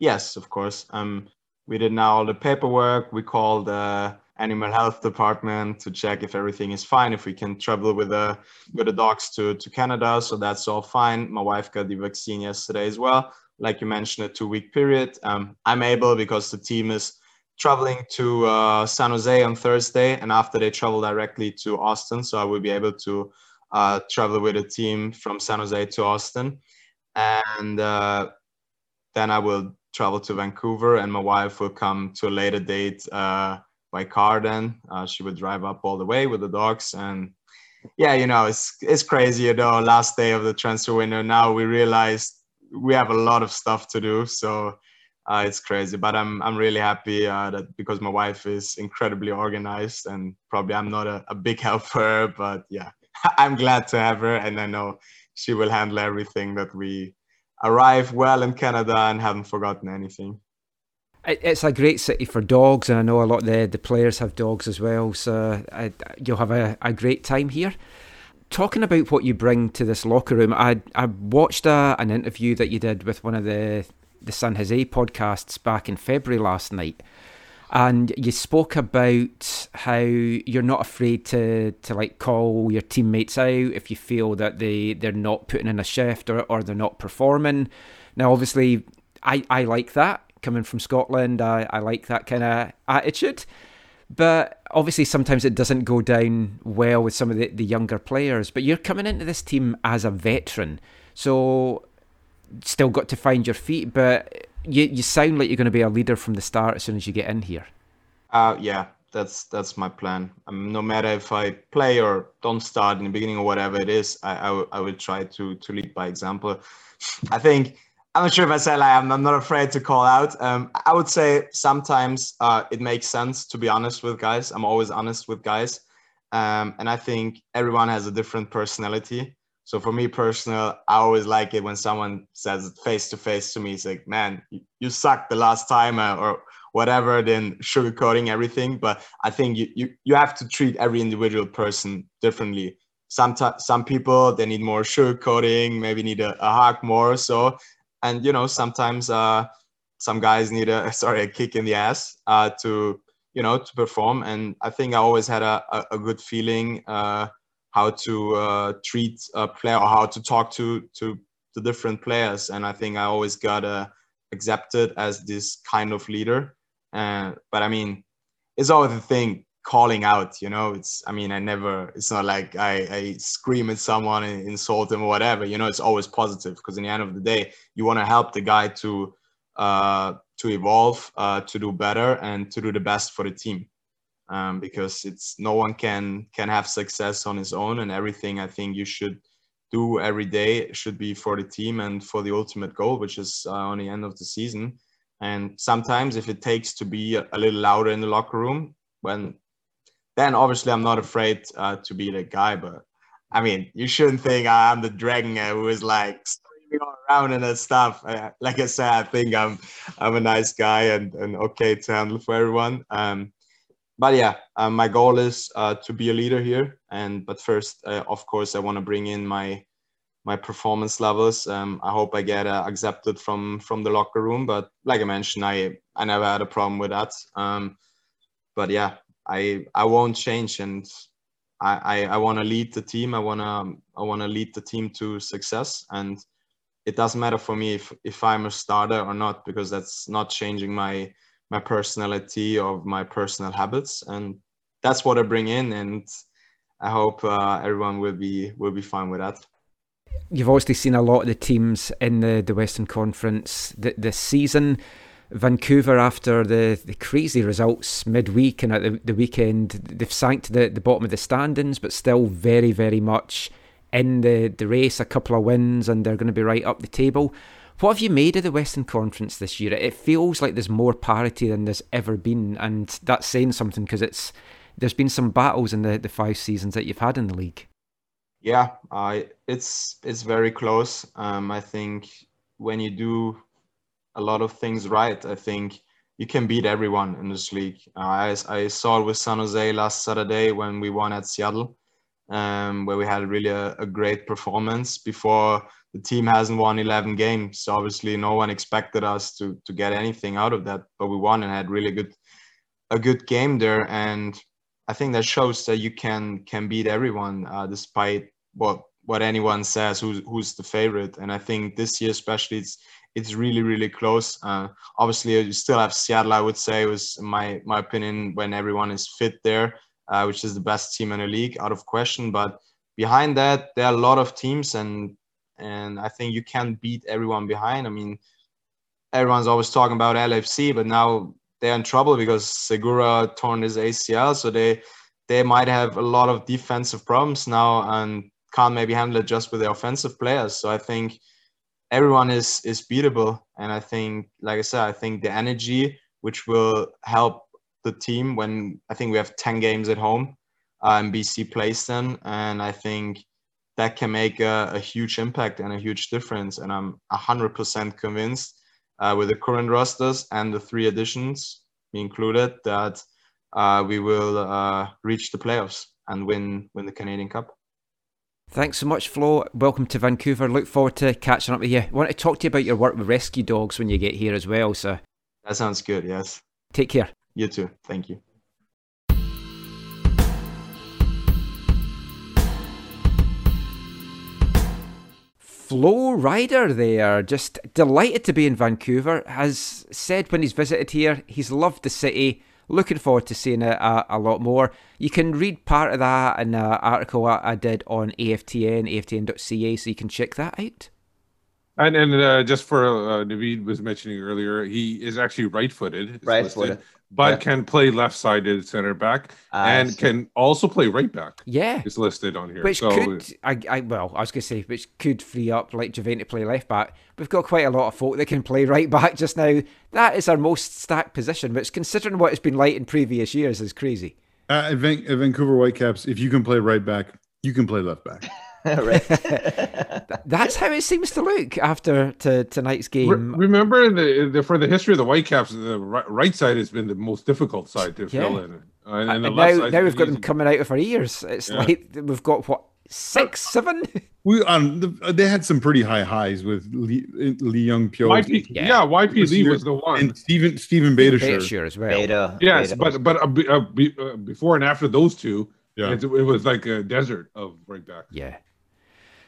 Yes, of course. Um, we did now all the paperwork. We called the animal health department to check if everything is fine, if we can travel with the with the dogs to to Canada. So that's all fine. My wife got the vaccine yesterday as well. Like you mentioned, a two week period. Um, I'm able because the team is traveling to uh, San Jose on Thursday, and after they travel directly to Austin, so I will be able to uh, travel with a team from San Jose to Austin, and uh, then I will travel to Vancouver, and my wife will come to a later date uh, by car. Then uh, she would drive up all the way with the dogs, and yeah, you know, it's it's crazy. You know, last day of the transfer window. Now we realized we have a lot of stuff to do, so uh, it's crazy. But I'm I'm really happy uh, that because my wife is incredibly organized, and probably I'm not a, a big helper, but yeah, I'm glad to have her, and I know she will handle everything that we arrive well in Canada and haven't forgotten anything. It's a great city for dogs, and I know a lot of the, the players have dogs as well, so I, you'll have a, a great time here. Talking about what you bring to this locker room, I I watched a, an interview that you did with one of the the San Jose podcasts back in February last night, and you spoke about how you're not afraid to to like call your teammates out if you feel that they they're not putting in a shift or or they're not performing. Now, obviously, I I like that coming from Scotland. I, I like that kind of attitude. But obviously, sometimes it doesn't go down well with some of the, the younger players. But you're coming into this team as a veteran. So, still got to find your feet. But you, you sound like you're going to be a leader from the start as soon as you get in here. Uh, yeah, that's that's my plan. Um, no matter if I play or don't start in the beginning or whatever it is, I, I, w- I will try to to lead by example. I think I'm not sure if I said like I'm, I'm not afraid to call out. Um, I would say sometimes uh, it makes sense to be honest with guys. I'm always honest with guys, um, and I think everyone has a different personality. So for me personal, I always like it when someone says face to face to me. It's like, man, you, sucked the last time, uh, or whatever than sugarcoating everything. But I think you, you, you have to treat every individual person differently. Some, some people, they need more sugarcoating, maybe need a, a hug more. So, and you know, sometimes uh, some guys need a, sorry, a kick in the ass uh, to, you know, to perform. And I think I always had a, a, a good feeling uh, how to uh, treat a player or how to talk to, to, to different players. And I think I always got uh, accepted as this kind of leader. Uh, but I mean, it's always the thing calling out, you know, it's, I mean, I never, it's not like I, I scream at someone and insult them or whatever, you know, it's always positive because in the end of the day, you want to help the guy to, uh, to evolve, uh, to do better and to do the best for the team. Um, because it's no one can can have success on his own and everything I think you should do every day should be for the team and for the ultimate goal, which is uh, on the end of the season. And sometimes, if it takes to be a, little louder in the locker room, when then obviously I'm not afraid uh, to be the guy. But I mean, you shouldn't think I'm the dragon who is like screaming around and that stuff. Uh, like I said, I think I'm I'm a nice guy and, and okay to handle for everyone. Um, but yeah, um, my goal is uh, to be a leader here. And but first, uh, of course, I want to bring in my my performance levels. Um, I hope I get uh, accepted from from the locker room. But like I mentioned, I I never had a problem with that. Um, but yeah, I I won't change, and I I, I want to lead the team. I wanna I wanna lead the team to success, and it doesn't matter for me if if I'm a starter or not because that's not changing my my personality of my personal habits, and that's what I bring in, and I hope uh, everyone will be will be fine with that you've obviously seen a lot of the teams in the, the Western Conference th- this season. Vancouver, after the, the crazy results midweek and at the, the weekend, they've sank to the, the bottom of the standings, but still very, very much in the, the race. A couple of wins, and they're going to be right up the table. What have you made of the Western Conference this year? It feels like there's more parity than there's ever been, and that's saying something because it's there's been some battles in the, the five seasons that you've had in the league. Yeah, uh, it's it's very close. Um, I think when you do a lot of things right, I think you can beat everyone in this league. Uh, I, I saw it with San Jose last Saturday when we won at Seattle, um, where we had really a, a, great performance before the team hasn't won 11 games. So obviously no one expected us to to get anything out of that, but we won and had really good a good game there. And I think that shows that you can can beat everyone uh, despite what what anyone says who's who's the favorite. And I think this year especially it's it's really really close. Uh, obviously you still have Seattle. I would say was my my opinion when everyone is fit there, uh, which is the best team in the league out of question. But behind that there are a lot of teams and and I think you can't beat everyone behind. I mean everyone's always talking about LAFC, but now they're in trouble because Segura torn his ACL, so they they might have a lot of defensive problems now and can't maybe handle it just with the offensive players. So I think everyone is is beatable, and I think, like I said, I think the energy which will help the team when I think we have ten games at home, uh, and BC Place them, and I think that can make a, a huge impact and a huge difference. And I'm hundred percent convinced uh, with the current rosters and the three additions included that uh, we will uh, reach the playoffs and win win the Canadian Cup. Thanks so much, Flo. Welcome to Vancouver. Look forward to catching up with you. I want to talk to you about your work with rescue dogs when you get here as well. So that sounds good. Yes. Take care. You too. Thank you. Flo Rider there, just delighted to be in Vancouver. Has said when he's visited here, he's loved the city. Looking forward to seeing it a, a lot more. You can read part of that in an article I, I did on AFTN, aftn.ca, so you can check that out. And and uh, just for uh, Naveed was mentioning earlier, he is actually right-footed, Right-footed. listed, but Yeah. can play left-sided center back I and see. can also play right back. Yeah. It's listed on here. Which so could, I, I, well, I was going to say, which could free up like Javain to play left back. We've got quite a lot of folk that can play right back just now. That is our most stacked position, which considering what it's been like in previous years is crazy. Uh, Van- at Vancouver Whitecaps, if you can play right back, you can play left back. right. That's how it seems to look after to, tonight's Re- game. remember the, the for the history of the Whitecaps, the right side has been the most difficult side to fill in, uh, and, and the and now, now we've got them coming out of our ears. It's Yeah. like we've got what six, seven. We um, the, they had some pretty high highs with Lee, Lee Young Pyo YP, Yeah. yeah. YP This Lee was the one. and Stephen Stephen Beta Beta as well. Beta. yes, beta. but but uh, uh, be, uh, before and after those two, Yeah. it, it was like a desert of right back. Yeah.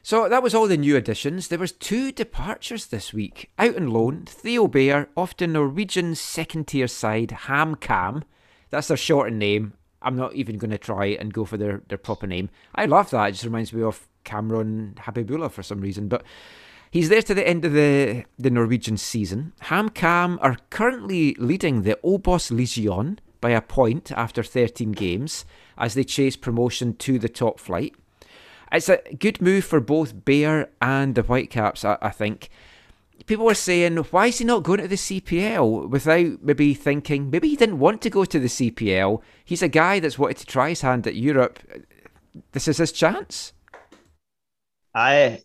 So that was all the new additions. There was two departures this week. Out on loan, Theo Bair off to Norwegian second tier side HamKam. That's their shortened name. I'm not even going to try and go for their, their proper name. I love that. It just reminds me of Kamron Habibullah for some reason. But he's there to the end of the, the Norwegian season. HamKam are currently leading the OBOS-ligaen by a point after 13 games as they chase promotion to the top flight. It's a good move for both Bair and the Whitecaps, I, I think. People were saying, why is he not going to the CPL without maybe thinking, maybe he didn't want to go to the CPL. He's a guy that's wanted to try his hand at Europe. This is his chance. I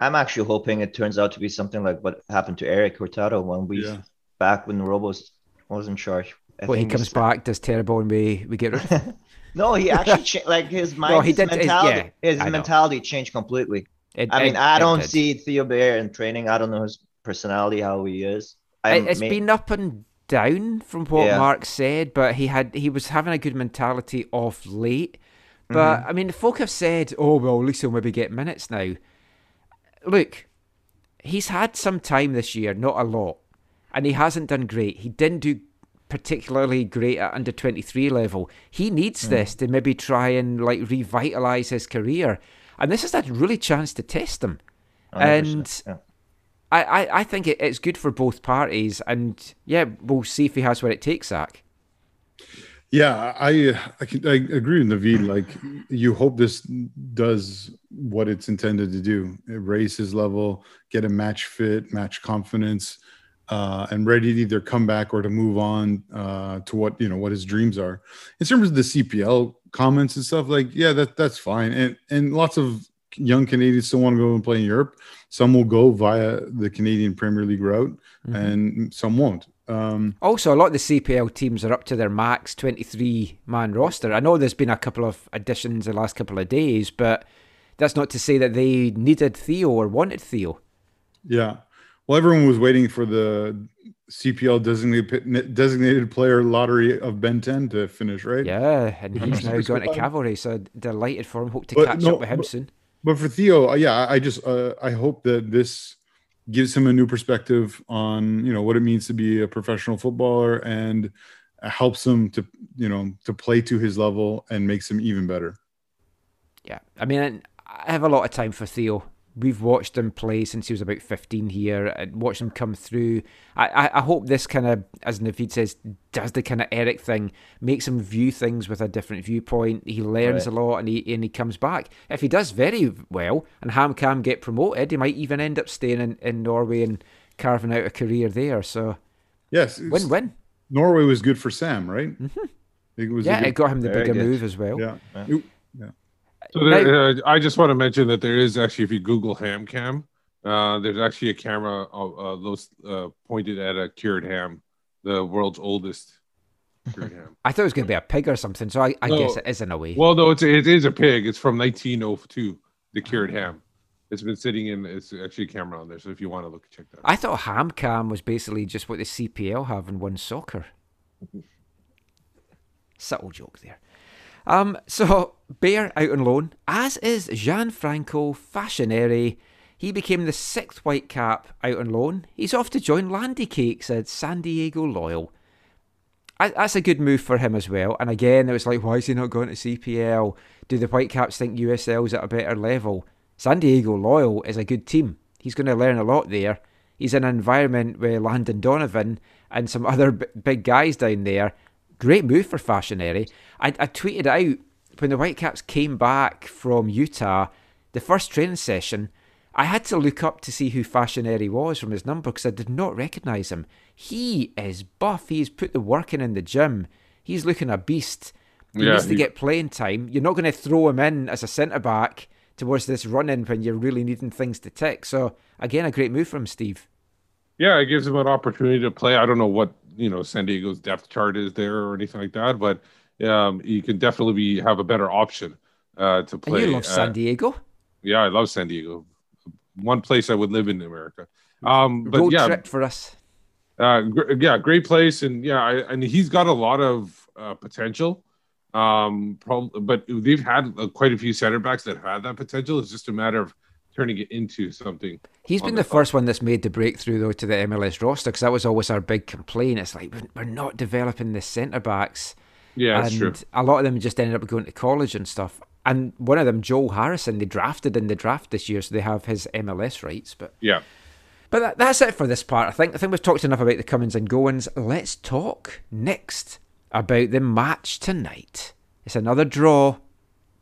I'm actually hoping it turns out to be something like what happened to Eric Hurtado when we Yeah. back when the Robos was in charge. I Well, he comes back, does terrible, and we, we get rid of him. No, he actually cha- like his mind, No, he his did- mentality, yeah, his I know. mentality changed completely. It- I mean, it- I don't see Theo Bair in training. I don't know his personality, how he is. I It, has been up and down from what Yeah. Mark said, but he had he was having a good mentality off late. But Mm-hmm. I mean, folk have said, "Oh well, at least he'll maybe get minutes now." Look, he's had some time this year, not a lot, and he hasn't done great. He didn't do particularly great at under twenty three level. He needs Mm. this to maybe try and like revitalize his career, and this is a really chance to test him. 100%, And yeah. I, I, I think it, it's good for both parties, and yeah, we'll see if he has what it takes, Zach. Yeah, I I, can, I agree with Naveed. Like, you hope this does what it's intended to do: raise his level, get a match fit, match confidence, uh, and ready to either come back or to move on uh, to what you know what his dreams are. In terms of the CPL comments and stuff, like yeah, that that's fine. And and lots of young Canadians still want to go and play in Europe. Some will go via the Canadian Premier League route, and some won't. Um, Also, a lot of the CPL teams are up to their max 23 man roster. I know there's been a couple of additions the last couple of days, but that's not to say that they needed Theo or wanted Theo. Yeah. Well, everyone was waiting for the CPL designated designated player lottery of Ben 10 to finish, right? Yeah, and he's now going to cavalry, so delighted for him. Hope to But catch no, up with him but- soon. But for Theo, uh, yeah, I I just uh, I hope that this gives him a new perspective on you know what it means to be a professional footballer and helps him to you know to play to his level and makes him even better. Yeah, I mean, I have a lot of time for Theo. We've watched him play since he was about 15 here and watched him come through. I, I, I hope this kind of, as Naveed says, does the kind of Eric thing, makes him view things with a different viewpoint. He learns Right. a lot and he, and he comes back. If he does very well and HamKam get promoted, he might even end up staying in, in Norway and carving out a career there. So Yes, it's- win win. Norway was good for Sam, right? Mm-hmm. It was Yeah, it got him the bigger move as well. yeah. Yeah. It- So there, uh, I just want to mention that there is actually, if you Google ham cam, uh, there's actually a camera uh, uh, those uh, pointed at a cured ham, the world's oldest cured ham. I thought it was going to be a pig or something, so I, I No. guess it is in a way. Well, no, it's it is a pig. It's from 1902. The cured ham. It's been sitting in. It's actually a camera on there. So if you want to look, check that. out. I thought ham cam was basically just what the CPL have in OneSoccer. Subtle joke there. Um, so Bair out on loan, as is Gianfranco Facchineri. He became the sixth Whitecap out on loan. He's off to join Landy Cakes at San Diego Loyal. That's a good move for him as well. And again, it was like, why is he not going to CPL? Do the Whitecaps think USL's at a better level? San Diego Loyal is a good team. He's going to learn a lot there. He's in an environment with Landon Donovan and some other b- big guys down there. Great move for Facchineri. I, I tweeted out when the Whitecaps came back from Utah, the first training session, I had to look up to see who Facchineri was from his number because I did not recognise him. He is buff. He's put the work in in the gym. He's looking a beast. He Yeah, needs to he- get playing time. You're not going to throw him in as a centre back towards this run in when you're really needing things to tick. So again, a great move from Steve. Yeah, it gives him an opportunity to play. I don't know what you know San Diego's depth chart is there or anything like that, but um, you can definitely be have a better option uh, to And play. you love San Diego. yeah, I love San Diego. One place I would live in America. Um, but Road yeah, trip for us. uh, gr- yeah, great place, and yeah, I, and he's got a lot of uh, potential. Um, prob- but they've had uh, quite a few center backs that had that potential. It's just a matter of turning it into something. He's been the first one that's made the breakthrough though to the MLS roster because that was always our big complaint. It's like we're- not developing the centre backs. Yeah, that's and true. a lot of them just ended up going to college and stuff. And one of them, Joel Harrison, they drafted in the draft this year, so they have his MLS rights. But Yeah. but that, that's it for this part. I think I think we've talked enough about the comings and goings. Let's talk next about the match tonight. It's another draw,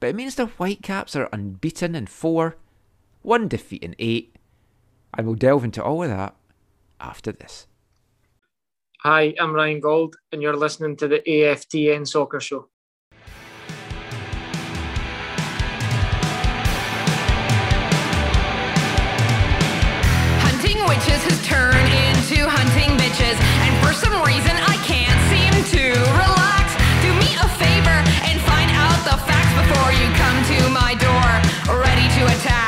but it means the Whitecaps are unbeaten in four, one defeat in eight, and we'll delve into all of that after this. Hi, I'm Ryan Gauld, and you're listening to the AFTN Soccer Show. Hunting witches has turned into hunting bitches, and for some reason I can't seem to relax. Do me a favor and find out the facts before you come to my door, ready to attack.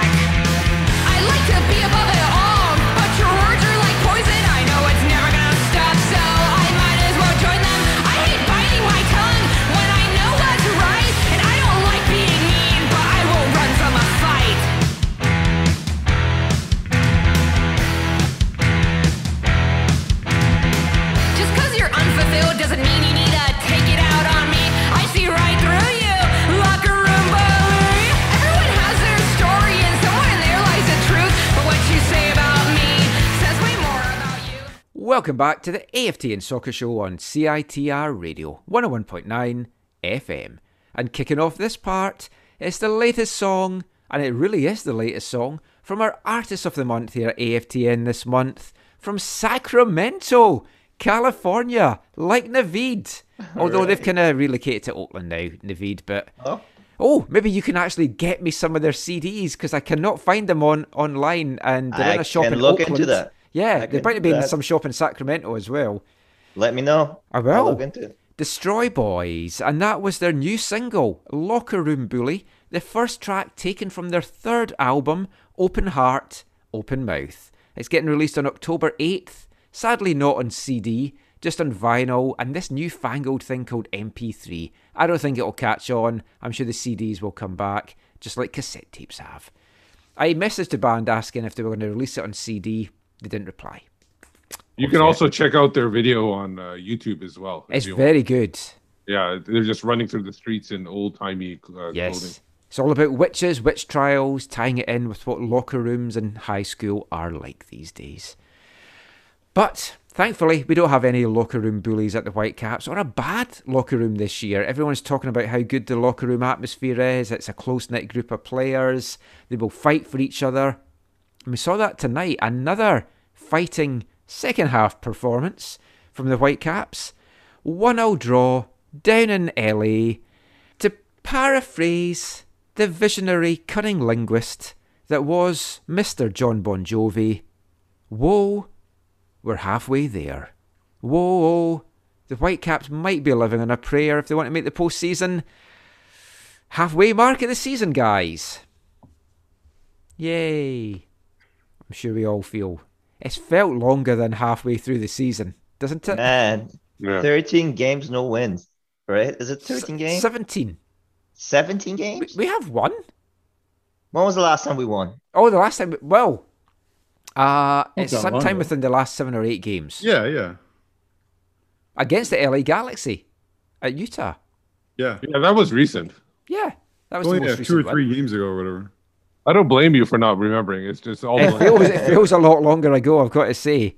Welcome back to the AFTN Soccer Show on CITR Radio 101.9 FM. And kicking off this part, it's the latest song, and it really is the latest song, from our Artist of the Month here at AFTN this month, from Sacramento, California, like Navid. Although they've kind of relocated to Oakland now, Navid, but. Oh. Oh, maybe you can actually get me some of their CDs because I cannot find them on online, and they're in a shop can in look into that. Yeah, they're about to be in some shop in Sacramento as well. Let me know. I I'll will. look into it. Destroy Boys, and that was their new single, Locker Room Bully, the first track taken from their third album, Open Heart, Open Mouth. It's getting released on October 8th, sadly not on CD, just on vinyl, and this newfangled thing called MP3. I don't think it'll catch on. I'm sure the CDs will come back, just like cassette tapes have. I messaged the band asking if they were going to release it on CD. They didn't reply. You can also check out their video on uh, YouTube as well. It's very good. yeah. They're just running through the streets in old timey uh, Yes. clothing. It's all about witches, witch trials, tying it in with what locker rooms in high school are like these days. But thankfully, we don't have any locker room bullies at the Whitecaps or a bad locker room this year. Everyone's talking about how good the locker room atmosphere is. It's a close knit group of players. They will fight for each other. We saw that tonight. Another fighting second half performance from the Whitecaps. 1 0 draw down in LA. To paraphrase the visionary, cunning linguist that was Mr. John Bon Jovi, whoa, we're halfway there. Whoa, the Whitecaps might be living on a prayer if they want to make the postseason. Halfway mark of the season, guys. Yay. I'm sure we all feel. It's felt longer than halfway through the season, doesn't it? Man, Yeah. 13 games, no wins. Right? Is it 13 games? 17. 17 games? we have one. When was the last time we won? Oh, the last time. Well, uh, it's sometime within the last seven or eight games Yeah, yeah, against the LA Galaxy at Utah. yeah. Yeah, that was recent. Yeah, that was Only the yeah, most two or recent one. three games ago or whatever. I don't blame you for not remembering. It's just all. It feels, it feels a lot longer ago, I've got to say.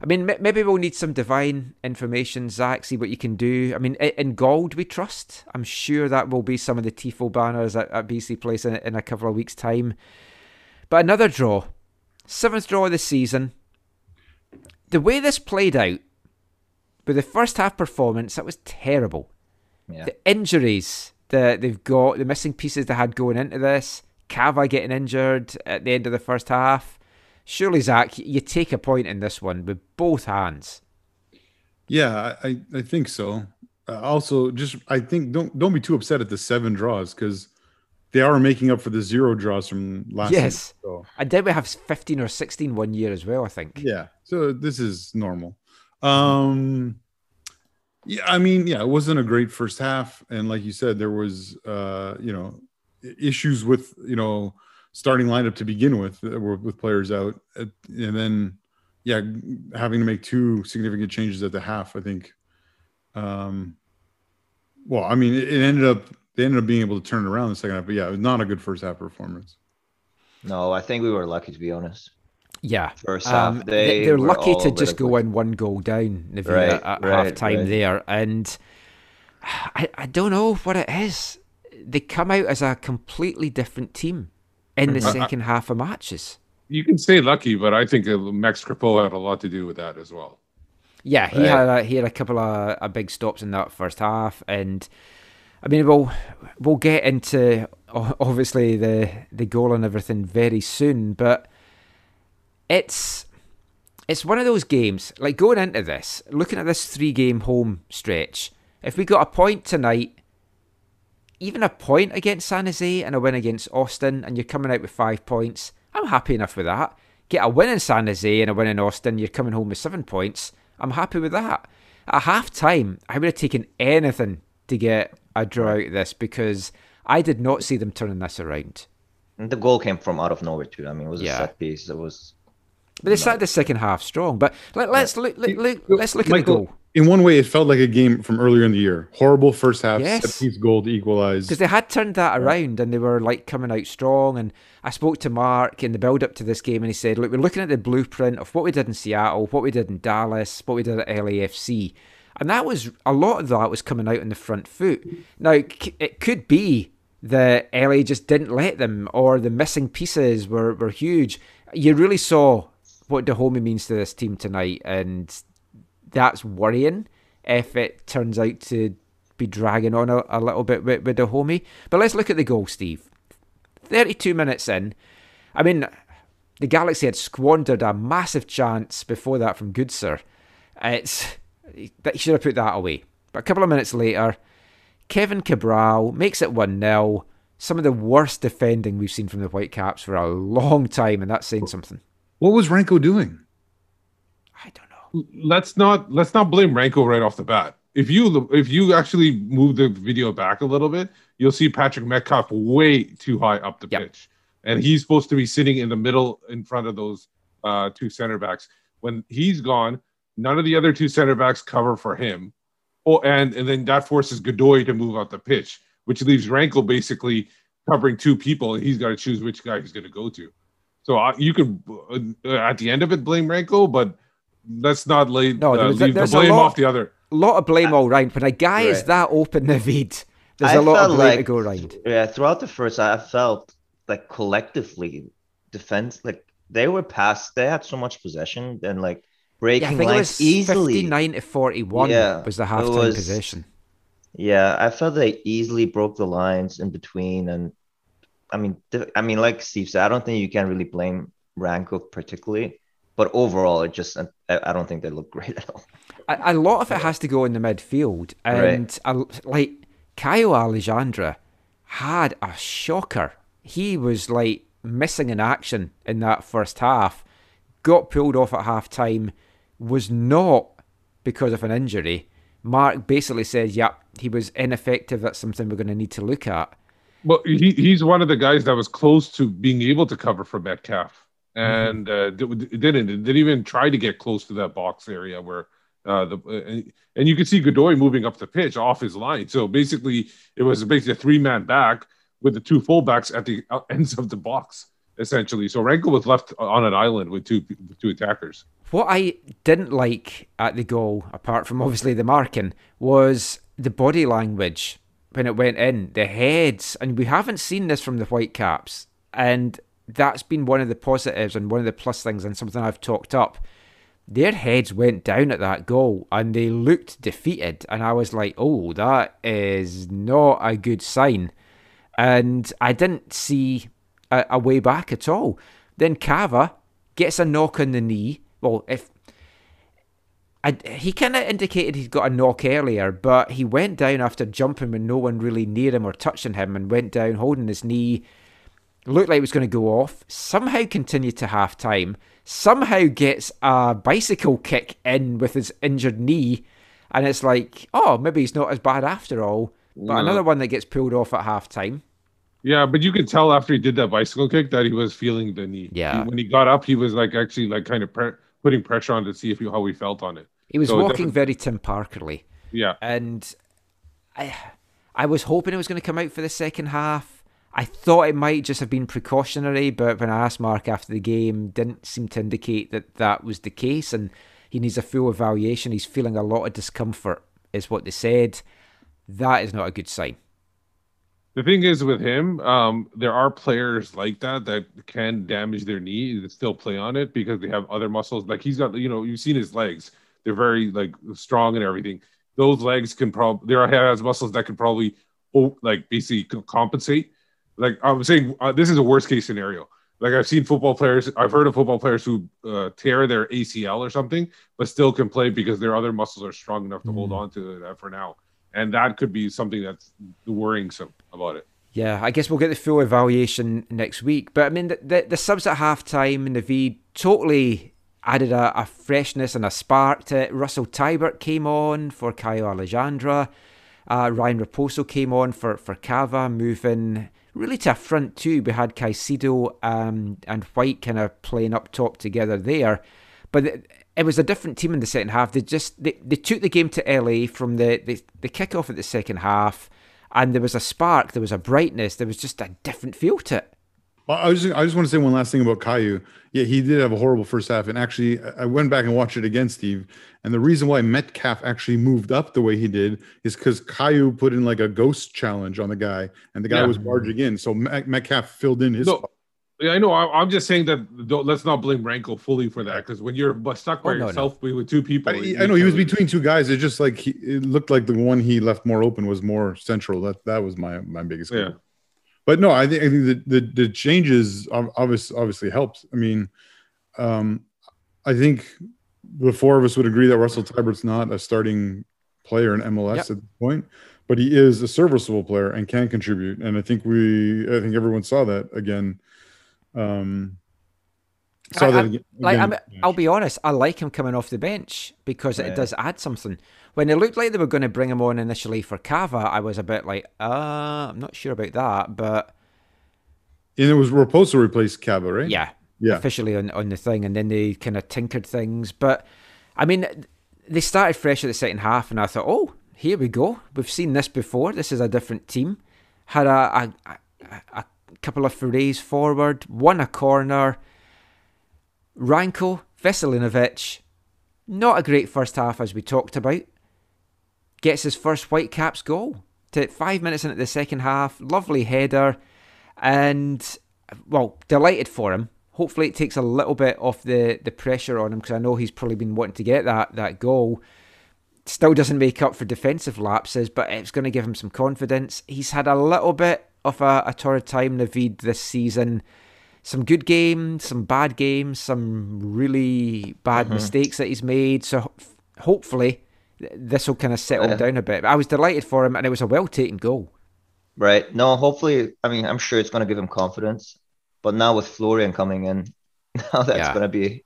I mean, m- maybe we'll need some divine information, Zach, see what you can do. I mean, i- in Gauld, we trust. I'm sure that will be some of the TIFO banners at, at BC Place in, in a couple of weeks' time. But another draw. Seventh draw of the season. The way this played out, with the first half performance, that was terrible. Yeah. The injuries that they've got, the missing pieces they had going into this, Cava getting injured at the end of the first half. Surely, Zach, you take a point in this one with both hands. Yeah, I, I, think so. Uh, also, just I think don't don't be too upset at the seven draws because they are making up for the zero draws from last. yes. season, so. And then we have 15 or 16 one year as well, I think. Yeah. So this is normal. Um yeah, I mean, yeah, it wasn't a great first half. And like you said, there was uh, you know, issues with, you know, starting lineup to begin with uh, with with players out. Uh, And then yeah, having to make two significant changes at the half, I think. Um well, I mean, it, it ended up they ended up being able to turn it around in the second half, but yeah, it was not a good first half performance. No, I think we were lucky to be honest. Yeah. First Um, half, they, they they're lucky to just go in one goal down Navia Right, at right, half time right. there. And I, I don't know what it is. They come out as a completely different team in the Mhm. second half of matches. You can say lucky, but I think uh, Max Crepeau had a lot to do with that as well. Yeah, he Right. had a, he had a couple of, of big stops in that first half, and I mean we'll we'll get into obviously the the goal and everything very soon, but it's it's one of those games like going into this, looking at this three game home stretch. If we got a point tonight, even a point against San Jose and a win against Austin, and you're coming out with five points, I'm happy enough with that. Get a win in San Jose and a win in Austin, you're coming home with seven points. I'm happy with that. At half time, I would have taken anything to get a draw out of this because I did not see them turning this around. And the goal came from out of nowhere too. I mean, it was Yeah. a set piece. It was But they started the second half strong. But let, us look, look, look, let's look at the goal in one way, it felt like a game from earlier in the year. Horrible first half, Yes. set piece goal to equalize. because they had turned that around and they were like coming out strong. And I spoke to Mark in the build up to this game, and he said, "Look, we're looking at the blueprint of what we did in Seattle, what we did in Dallas, what we did at LAFC." And that was a lot of that was coming out on the front foot. Now it could be that LA just didn't let them, or the missing pieces were, were huge. You really saw what Dajome means to this team tonight, and that's worrying if it turns out to be dragging on a, a little bit with, with homie. But let's look at the goal, Steve. 32 minutes in. I mean, the Galaxy had squandered a massive chance before that from Grandsir. It's that he should have put that away. But a couple of minutes later, Kevin Cabral makes it 1 0. Some of the worst defending we've seen from the Whitecaps for a long time, and that's saying something. what was Ranko doing? I don't know. let's not let's not blame Ranko right off the bat. If you if you actually move the video back a little bit, you'll see Patrick Metcalf way too high up the Yep. pitch, and he's supposed to be sitting in the middle in front of those uh, two center backs. When he's gone, none of the other two center backs cover for him. Oh, and and then that forces Godoy to move out the pitch, which leaves Ranko basically covering two people, and he's got to choose which guy he's going to go to. So uh, you could uh, at the end of it blame Ranko, but let's not lay No, uh, there was- leave the there's a blame lot- off the other. A lot of blame all round. When a guy is that open, Navid, there's I a lot of blame to go around. yeah. Throughout the first, I felt like collectively, defense like they were past. They had so much possession and like breaking Yeah, I think it lines was easily. 59 to 41 Yeah, was the it halftime was- possession. Yeah, I felt they easily broke the lines in between, and I mean, I mean, like Steve said, I don't think you can really blame Ranko particularly, but overall, it just I, I don't think they look great at all. A, a lot of it has to go in the midfield. And a, like Caio Alexandre had a shocker. He was like missing in action in that first half, got pulled off at half time, was not because of an injury. Mark basically said, yep, he was ineffective. That's something we're going to need to look at. Well, he, he's one of the guys that was close to being able to cover for Metcalf, and uh, d- d- didn't It didn't even try to get close to that box area where uh, the and, and you could see Godoy moving up the pitch off his line. So basically, it was basically a three man back with the two fullbacks at the ends of the box, essentially. So Ranko was left on an island with two with two attackers. What I didn't like at the goal, apart from obviously the marking, was the body language when it went in, the heads, and we haven't seen this from the Whitecaps, and that's been one of the positives and one of the plus things, and something I've talked up. Their heads went down at that goal, and they looked defeated, and I was like, "Oh, that is not a good sign." And I didn't see a, a way back at all. Then Cava gets a knock on the knee. Well, if I, he kind of indicated he'd got a knock earlier, but he went down after jumping with no one really near him or touching him, and went down holding his knee. Looked like it was going to go off. Somehow continued to half time. Somehow gets a bicycle kick in with his injured knee, and it's like, oh, maybe he's not as bad after all. But No. another one that gets pulled off at half time. Yeah, but you could tell after he did that bicycle kick that he was feeling the knee. Yeah. He- when he got up, he was like actually like kind of pre- putting pressure on to see if he, how he felt on it. He was So walking very Tim Parkerly. Yeah. And I I was hoping it was going to come out for the second half. I thought it might just have been precautionary, but when I asked Mark after the game, didn't seem to indicate that that was the case, and he needs a full evaluation. He's feeling a lot of discomfort, is what they said. That is not a good sign. The thing is with him, um, there are players like that that can damage their knee and still play on it because they have other muscles. Like he's got, you know, you've seen his legs; they're very like strong and everything. Those legs can probably there are has muscles that can probably oh, like basically compensate. Like I'm saying, uh, this is a worst case scenario. Like I've seen football players, I've heard of football players who uh, tear their ACL or something, but still can play because their other muscles are strong enough to hold on to that for now. And that could be something that's worrying some about it. Yeah, I guess we'll get the full evaluation next week. But I mean, the, the, the subs at halftime and the V totally added a, a freshness and a spark to it. Russell Teibert came on for Caio Alexandre. Uh, Ryan Raposo came on for, for Cava, moving really to a front two. We had Caicedo um, and White kind of playing up top together there. But it, was a different team in the second half. They just they, they took the game to LA from the, the, the kick-off at the second half and there was a spark, there was a brightness, there was just a different feel to it. Well, I was just, I just want to say one last thing about Caio. Yeah, he did have a horrible first half, and actually, I I went back and watched it again, Steve. And the reason why Metcalf actually moved up the way he did is because Caio put in like a ghost challenge on the guy, and the guy Yeah. was barging in. So Metcalf filled in his. No, spot. yeah, I know. I, I'm just saying that don't, let's not blame Ranko fully for that because when you're stuck oh, by Oh, no, no. yourself with two people, I, you I know he was can't- between two guys. It just like he, it looked like the one he left more open was more central. That that was my my biggest. Yeah. complaint. But no, I think I think the the, the changes obviously obviously helped. I mean, um, I think the four of us would agree that Russell Teibert's not a starting player in MLS Yep. at this point, but he is a serviceable player and can contribute. And I think we, I think everyone saw that again. Um, saw I, I, again, like, I'm, I'll be honest, I like him coming off the bench because Yeah. it does add something. When it looked like they were going to bring him on initially for Cava, I was a bit like, uh, I'm not sure about that, but and it was Raposo replaced Cava, right? yeah, Yeah. officially on, on the thing, and then they kind of tinkered things. But I mean, they started fresh at the second half, and I thought, oh, here we go. We've seen this before. This is a different team. Had a a, a, a couple of forays forward, won a corner. Ranko Veselinovic, not a great first half as we talked about. Gets his first Whitecaps goal to five minutes into the second half. Lovely header, and well, delighted for him. Hopefully, it takes a little bit off the, the pressure on him because I know he's probably been wanting to get that that goal. Still doesn't make up for defensive lapses, but it's going to give him some confidence. He's had a little bit of a, a torrid time, Navid, this season. Some good games, some bad games, some really bad mistakes that he's made. So hopefully, this will kind of settle Yeah. down a bit. I was delighted for him, and it was a well taken goal. Right. No, hopefully, I mean, I'm sure it's going to give him confidence. But now with Florian coming in, now that's Yeah. going to be,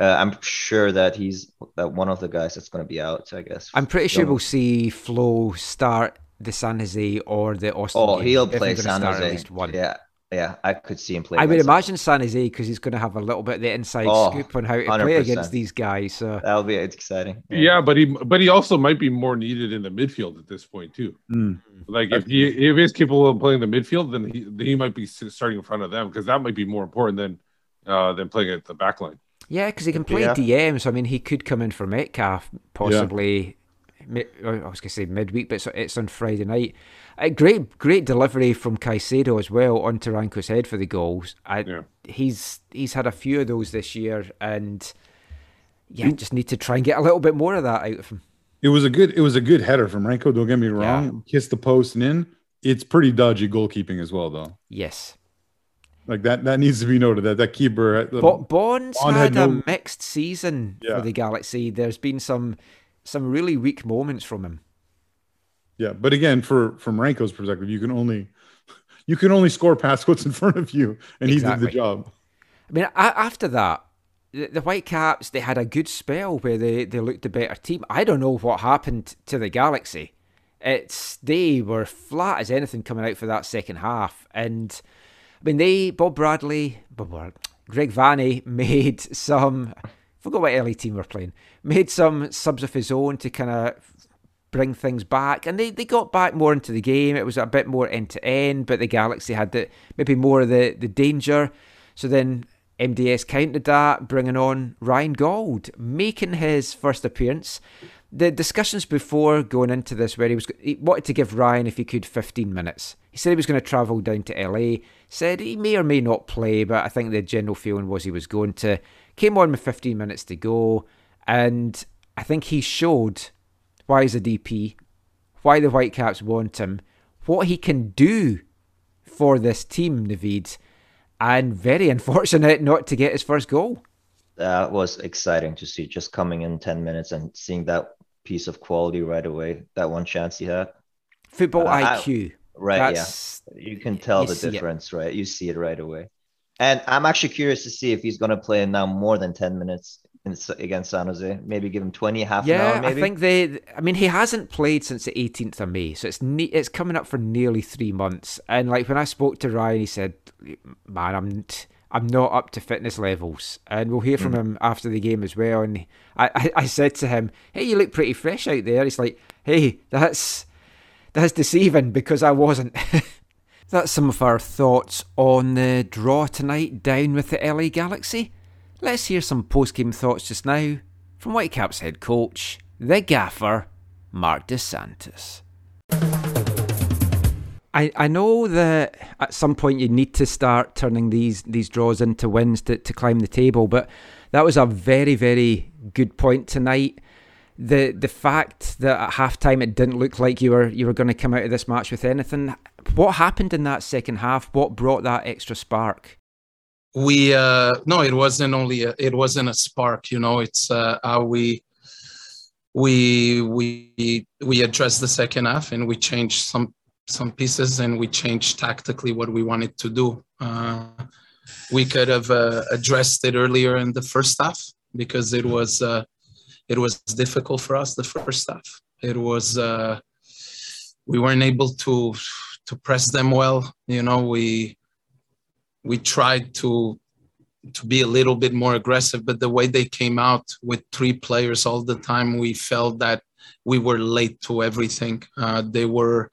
uh, I'm sure that he's that one of the guys that's going to be out, I guess. I'm pretty sure Don't- we'll see Flo start the San Jose or the Austin. Oh, game, he'll play San Jose. At least one. Yeah, yeah, I could see him play. I would imagine San Jose because he's going to have a little bit of the inside Oh, scoop on how to play 100%. against these guys. So that'll be exciting. Yeah, but he but he also might be more needed in the midfield at this point too. Mm. Like if he if he's capable of playing the midfield, then he he might be starting in front of them because that might be more important than uh than playing at the back line. yeah, because he can play Yeah. DM. So I mean, he could come in for Metcalf possibly. I was going to say midweek, but it's, on Friday night. A great, great delivery from Caicedo as well onto Ranko's head for the goals. I, Yeah. He's he's had a few of those this year, and yeah, just need to try and get a little bit more of that out of him. It was a good. It was a good header from Ranko. Don't get me wrong. Kissed the post and in. It's pretty dodgy goalkeeping as well, though. Yes. Like that. That needs to be noted. That that keeper. the- But um, Bonds Bond had, had a mixed season Yeah. for the Galaxy. There's been some some really weak moments from him. Yeah, but again, for from Ranko's perspective, you can only you can only score past what's in front of you, and he did the job. I mean, after that, the, the Whitecaps they had a good spell where they, they looked a better team. I don't know what happened to the Galaxy. It's they were flat as anything coming out for that second half, and I mean they Bob Bradley, Bob Greg Vanney made some. Forgot what LA team were playing. Made some subs of his own to kind of bring things back, and they, they got back more into the game. It was a bit more end to end, but the Galaxy had the maybe more of the the danger. So then MDS countered that, bringing on Ryan Gauld, making his first appearance. The discussions before going into this, where he was he wanted to give Ryan, if he could, 15 minutes. He said he was going to travel down to LA. Said he may or may not play, but I think the general feeling was he was going to. Came on with 15 minutes to go, and I think he showed why he's a DP, why the Whitecaps want him, what he can do for this team, Naveed, and very unfortunate not to get his first goal. That was exciting to see just coming in 10 minutes and seeing that piece of quality right away. That one chance he had. Football Uh, I- IQ. Right, That's- yeah. You can tell you the see it. difference, right? You see it right away. And I'm actually curious to see if he's going to play now more than 10 minutes in, against San Jose. Maybe give him 20, half an hour, maybe. I think they. I mean, he hasn't played since the 18th of May, so it's ne- it's coming up for nearly three months. And like when I spoke to Ryan, he said, "Man, I'm I'm not up to fitness levels." And we'll hear from Mm. him after the game as well. And I, I I said to him, "Hey, you look pretty fresh out there." He's like, "Hey, that's that's deceiving because I wasn't." That's some of our thoughts on the draw tonight down with the LA Galaxy. Let's hear some post game thoughts just now from Whitecaps head coach, the gaffer, Marc Dos Santos. I, I know that at some point you need to start turning these, these draws into wins to, to climb the table, but that was a very, very good point tonight. The the fact that at halftime it didn't look like you were you were going to come out of this match with anything. What happened in that second half? What brought that extra spark? we uh no it wasn't only a, it wasn't a spark you know it's uh how we we we we addressed the second half and we changed some some pieces and we changed tactically what we wanted to do uh we could have uh, addressed it earlier in the first half because it was uh it was difficult for us the first half it was uh we weren't able to to press them well you know we we tried to to be a little bit more aggressive but the way they came out with three players all the time we felt that we were late to everything. Uh, they were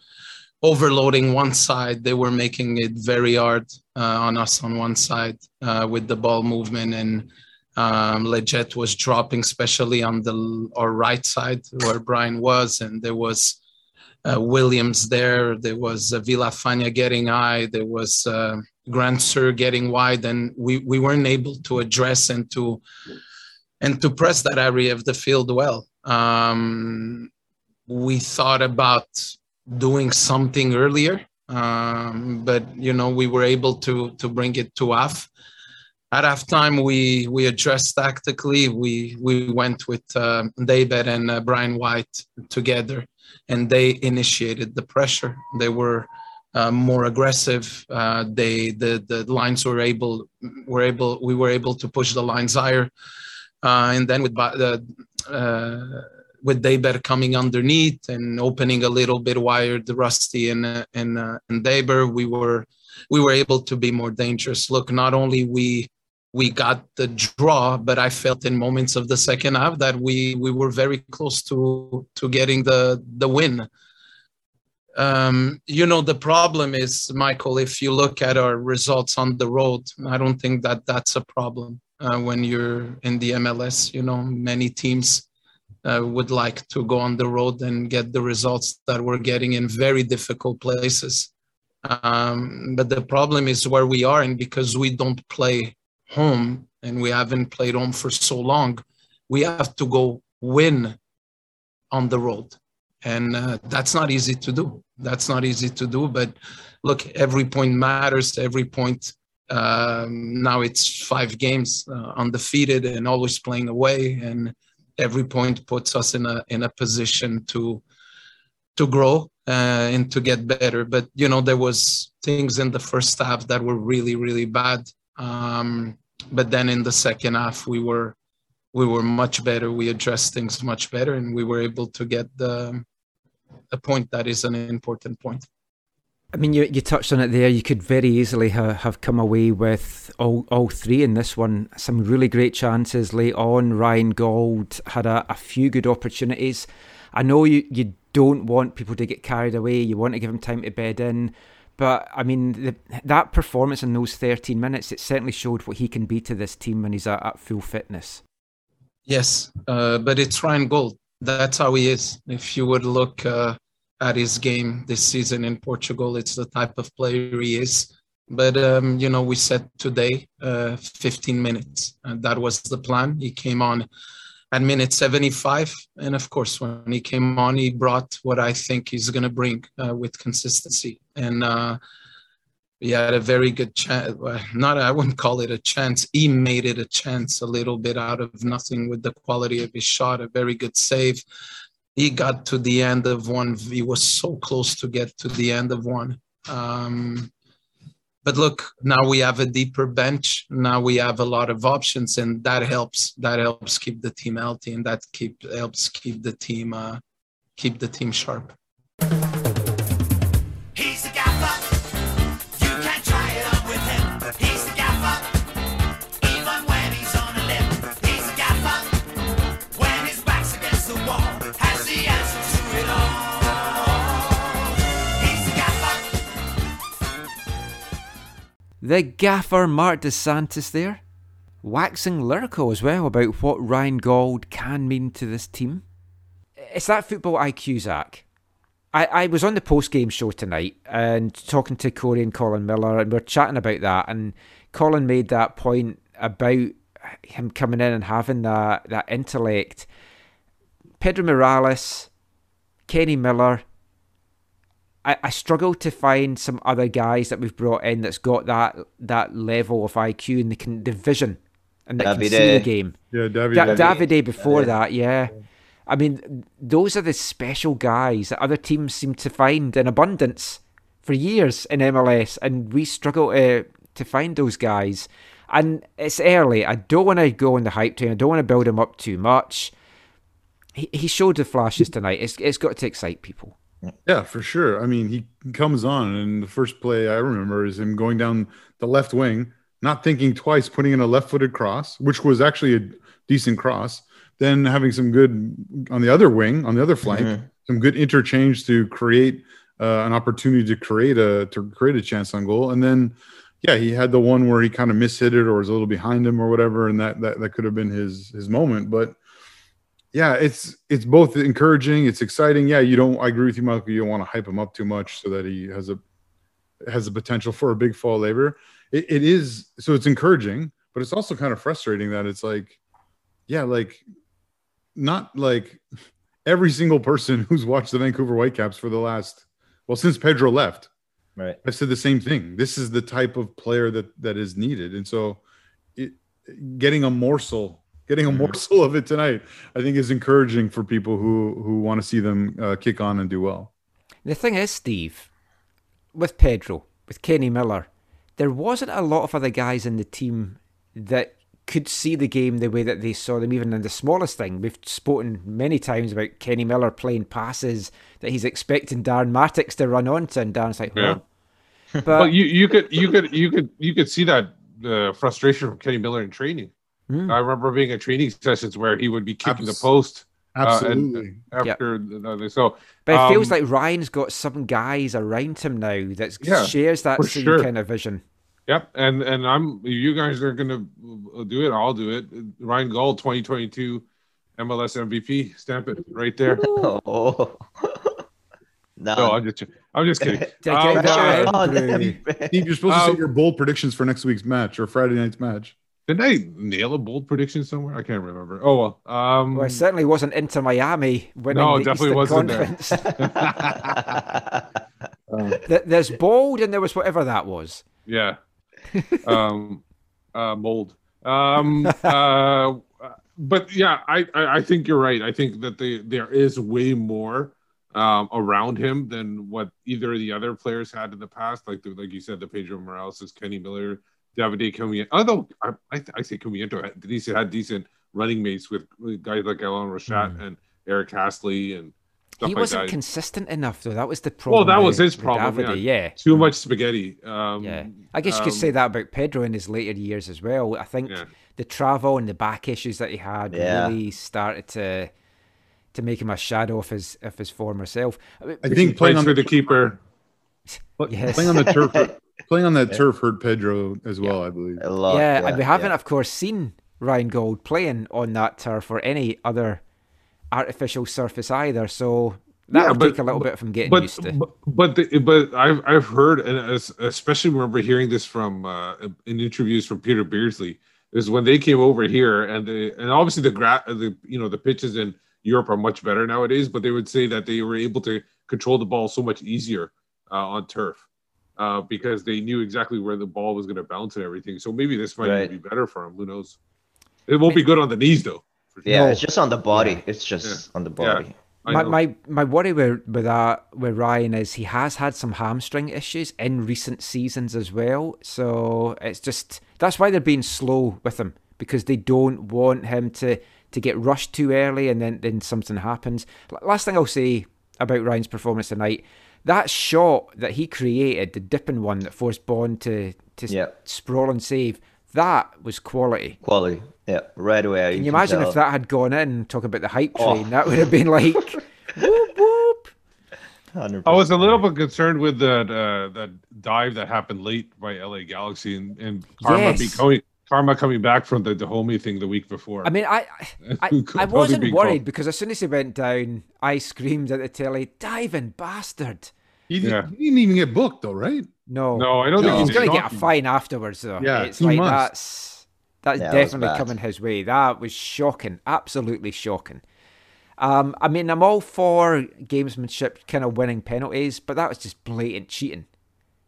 overloading one side. They were making it very hard uh, on us on one side uh, with the ball movement. And um, Lletget was dropping especially on the our right side where Brian was. And there was uh, Williams there. There was uh, Villafaña getting high. There was uh, Grandsir getting wide, and we, we weren't able to address and to and to press that area of the field well. Um, we thought about doing something earlier, um, but you know we were able to to bring it to half. At halftime, we we addressed tactically. We we went with uh, David and uh, Brian White together and they initiated the pressure. They were uh, more aggressive. Uh, they the the lines were able were able we were able to push the lines higher, uh, and then with uh, uh, with Deiber coming underneath and opening a little bit wired Rusty and and and Deiber, we were we were able to be more dangerous. Look, not only we we got the draw, but I felt in moments of the second half that we we were very close to to getting the the win. Um, you know, the problem is, Michael, if you look at our results on the road, I don't think that that's a problem uh, when you're in the MLS. You know, many teams uh, would like to go on the road and get the results that we're getting in very difficult places. Um, but the problem is where we are, and because we don't play home and we haven't played home for so long, we have to go win on the road. And uh, that's not easy to do. That's not easy to do. But look, every point matters. Every point. Um, now it's five games uh, undefeated and always playing away, and every point puts us in a in a position to to grow uh, and to get better. But you know, there was things in the first half that were really really bad. Um, but then in the second half, we were we were much better. We addressed things much better, and we were able to get the a point that is an important point. I mean, you you touched on it there. You could very easily ha- have come away with all all three in this one. Some really great chances late on. Ryan Gauld had a, a few good opportunities. I know you, you don't want people to get carried away. You want to give them time to bed in. But I mean, the, that performance in those 13 minutes, it certainly showed what he can be to this team when he's at, at full fitness. Yes, uh, but it's Ryan Gauld. That's how he is. If you would look uh, at his game this season in Portugal, it's the type of player he is. But um, you know, we said today, uh, 15 minutes, and that was the plan. He came on at minute 75, and of course, when he came on, he brought what I think he's going to bring uh, with consistency. And uh, he had a very good chance. Not, I wouldn't call it a chance. He made it a chance a little bit out of nothing with the quality of his shot. A very good save. He got to the end of one. He was so close to get to the end of one. Um, but look, now we have a deeper bench. Now we have a lot of options, and that helps. That helps keep the team healthy, and that keep helps keep the team uh, keep the team sharp. The gaffer Marc Dos Santos there, waxing lyrical as well about what Ryan Gauld can mean to this team. It's that football IQ, Zach. I, I was on the post game show tonight and talking to Corey and Colin Miller, and we are chatting about that. And Colin made that point about him coming in and having that, that intellect. Pedro Morales, Kenny Miller. I, I struggle to find some other guys that we've brought in that's got that that level of IQ and they can the vision and that can see the game. Yeah, Davide. Da- Davide before Yeah. that, yeah. I mean, those are the special guys that other teams seem to find in abundance for years in MLS, and we struggle to to find those guys. And it's early. I don't want to go on the hype train. I don't want to build him up too much. He he showed the flashes tonight. It's it's got to excite people. Yeah, for sure. I mean, he comes on, and the first play I remember is him going down the left wing, not thinking twice, putting in a left footed cross, which was actually a decent cross. Then having some good on the other wing, on the other flank, Mhm. some good interchange to create uh, an opportunity to create a to create a chance on goal. And then, yeah, he had the one where he kind of mishit it or was a little behind him or whatever, and that that, that could have been his his moment. But yeah, it's it's both encouraging, it's exciting. Yeah, you don't. I agree with you, Michael. You don't want to hype him up too much so that he has a has the potential for a big fall labor. It, it is so it's encouraging, but it's also kind of frustrating that it's like, yeah, like not like every single person who's watched the Vancouver Whitecaps for the last well since Pedro left. Right. I've said the same thing. This is the type of player that that is needed, and so it, getting a morsel, getting a morsel of it tonight, I think is encouraging for people who who want to see them uh, kick on and do well. The thing is, Steve, with Pedro, with Kenny Miller, there wasn't a lot of other guys in the team that could see the game the way that they saw them, even in the smallest thing. We've spoken many times about Kenny Miller playing passes that he's expecting Darren Mattocks to run onto, and Darren's like, Yeah. "Huh?" But you you could you could you could you could see that uh, frustration from Kenny Miller in training. Hmm. I remember being at training sessions where he would be kicking Abs- the post. uh, and Absolutely. after the, so, But it feels um, like Ryan's got some guys around him now that Yeah, shares that same sure. kind of vision. Yep, and and I'm you guys are gonna do it. I'll do it. Ryan Gauld, 2022 MLS MVP, stamp it right there. Oh. no. No, I'm just I'm just kidding. Take Um, uh, Steve, you're supposed to Um, say your bold predictions for next week's match or Friday night's match. Did I nail a bold prediction somewhere? I can't remember. Oh well. Um, Well, it certainly wasn't into Miami winning No, the definitely Eastern wasn't there. Um, Th- There's bold and there was whatever that was. Yeah. um, uh, mold. Um, uh, but yeah, I, I, I think you're right. I think that the, there is way more um, around him than what either of the other players had in the past. Like the, like you said, the Pedro Morales, Kenny Miller, Davide Chiumiento. Although I, I, I say Comiento had decent, had decent running mates with, with guys like Alain Rochat and Eric Hassli and stuff he like wasn't that. consistent enough, though. That was the problem. well, problem. that was his with problem. Davide, yeah. yeah. Too much spaghetti. Um, Yeah, I guess you could um, say that about Pedro in his later years as well. I think Yeah. the travel and the back issues that he had Yeah. really started to to make him a shadow of his of his former self. I mean, I think playing plays on for the the keeper. Yes. playing on the turf, playing on that turf hurt Pedro as well, I believe. A lot. yeah, and we haven't, yeah. of course, seen Ryan Gauld playing on that turf or any other artificial surface either. So that Yeah, would but- take a little bit from getting but used to. but but, the, but I've I've heard and es- especially remember hearing this from uh, in interviews from Peter Beardsley is when they came over here and the and obviously the gra- the you know the pitches in Europe are much better nowadays, but they would say that they were able to control the ball so much easier uh, on turf. Uh, because they knew exactly where the ball was going to bounce and everything. So maybe this might Right. be better for him. Who knows? It won't be good on the knees though. sure. Yeah, No. it's just on the body. It's just on the body. I my, know. my my worry with with that with Ryan is he has had some hamstring issues in recent seasons as well. So it's just that's why they're being slow with him because they don't want him to to get rushed too early and then then something happens. L- Last thing I'll say about Ryan's performance tonight, that shot that he created, the dipping one that forced Bond to to Yeah. sprawl and save, that was quality. Quality. Yeah, right away. Can you imagine tell. if that had gone in? Talk about the hype Oh. train. That would have been like whoop whoop. 100%. I was a little bit concerned with that uh, that dive that happened late by LA Galaxy and, and Karma Yes. becoming Karma coming back from the Dajome thing the week before. I mean, I I, I wasn't be worried called- because as soon as he went down, I screamed at the telly, "Diving bastard!" He, did, Yeah. he didn't even get booked though, right? No, no, I don't No. think he's he's going to get a fine afterwards, though. Yeah, it's he like must. that's that's Yeah, definitely bad. coming his way. That was shocking, absolutely shocking. Um, I mean, I'm all for gamesmanship, kind of winning penalties, but that was just blatant cheating.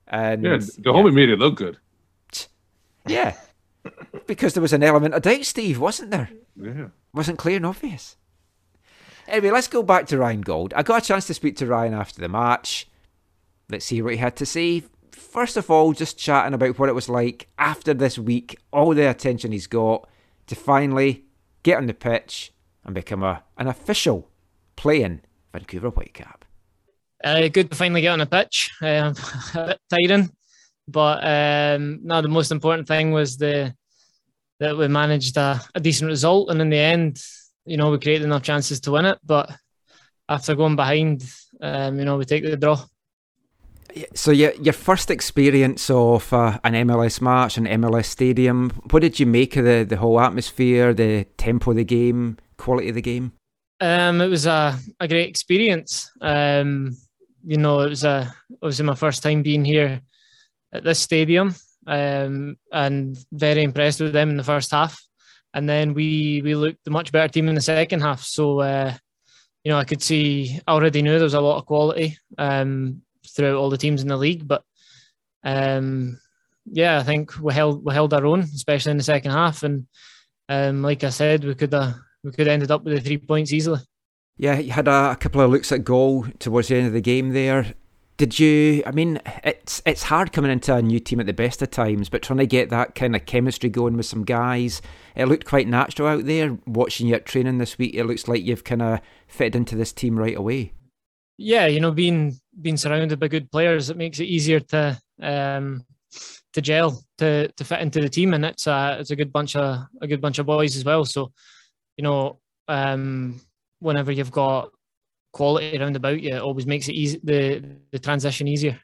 And Yeah, Dahomey made it look good. yeah, because there was an element of doubt, Steve, wasn't there? Yeah. wasn't clear and obvious. Anyway, let's go back to Ryan Gauld. I got a chance to speak to Ryan after the match. Let's see what he had to say. First of all, just chatting about what it was like after this week, all the attention he's got to finally get on the pitch and become a, an official playing Vancouver Whitecap. Uh, good to finally get on the pitch. Um, a bit tiring, but um, no, the most important thing was the that we managed a, a decent result, and in the end, you know, we created enough chances to win it. But after going behind, um, you know, we take the draw. So your your first experience of uh, an MLS match, an MLS stadium, what did you make of the, the whole atmosphere, the tempo of the game, quality of the game? Um, it was a, a great experience. Um, you know, it was a obviously my first time being here at this stadium, um, and very impressed with them in the first half. And then we we looked a much better team in the second half. So uh, you know, I could see I already knew there was a lot of quality um, throughout all the teams in the league, but um, yeah, I think we held we held our own, especially in the second half. And um, like I said, we could have we could have ended up with the three points easily. Yeah, you had a couple of looks at goal towards the end of the game there. Did you? I mean, it's it's hard coming into a new team at the best of times, but trying to get that kind of chemistry going with some guys. It looked quite natural out there. Watching you at training this week, it looks like you've kind of fitted into this team right away. Yeah, you know, being being surrounded by good players, it makes it easier to um, to gel to to fit into the team, and it's a it's a good bunch of a good bunch of boys as well. So, you know, um, whenever you've got quality around about you, it always makes it easy the the transition easier.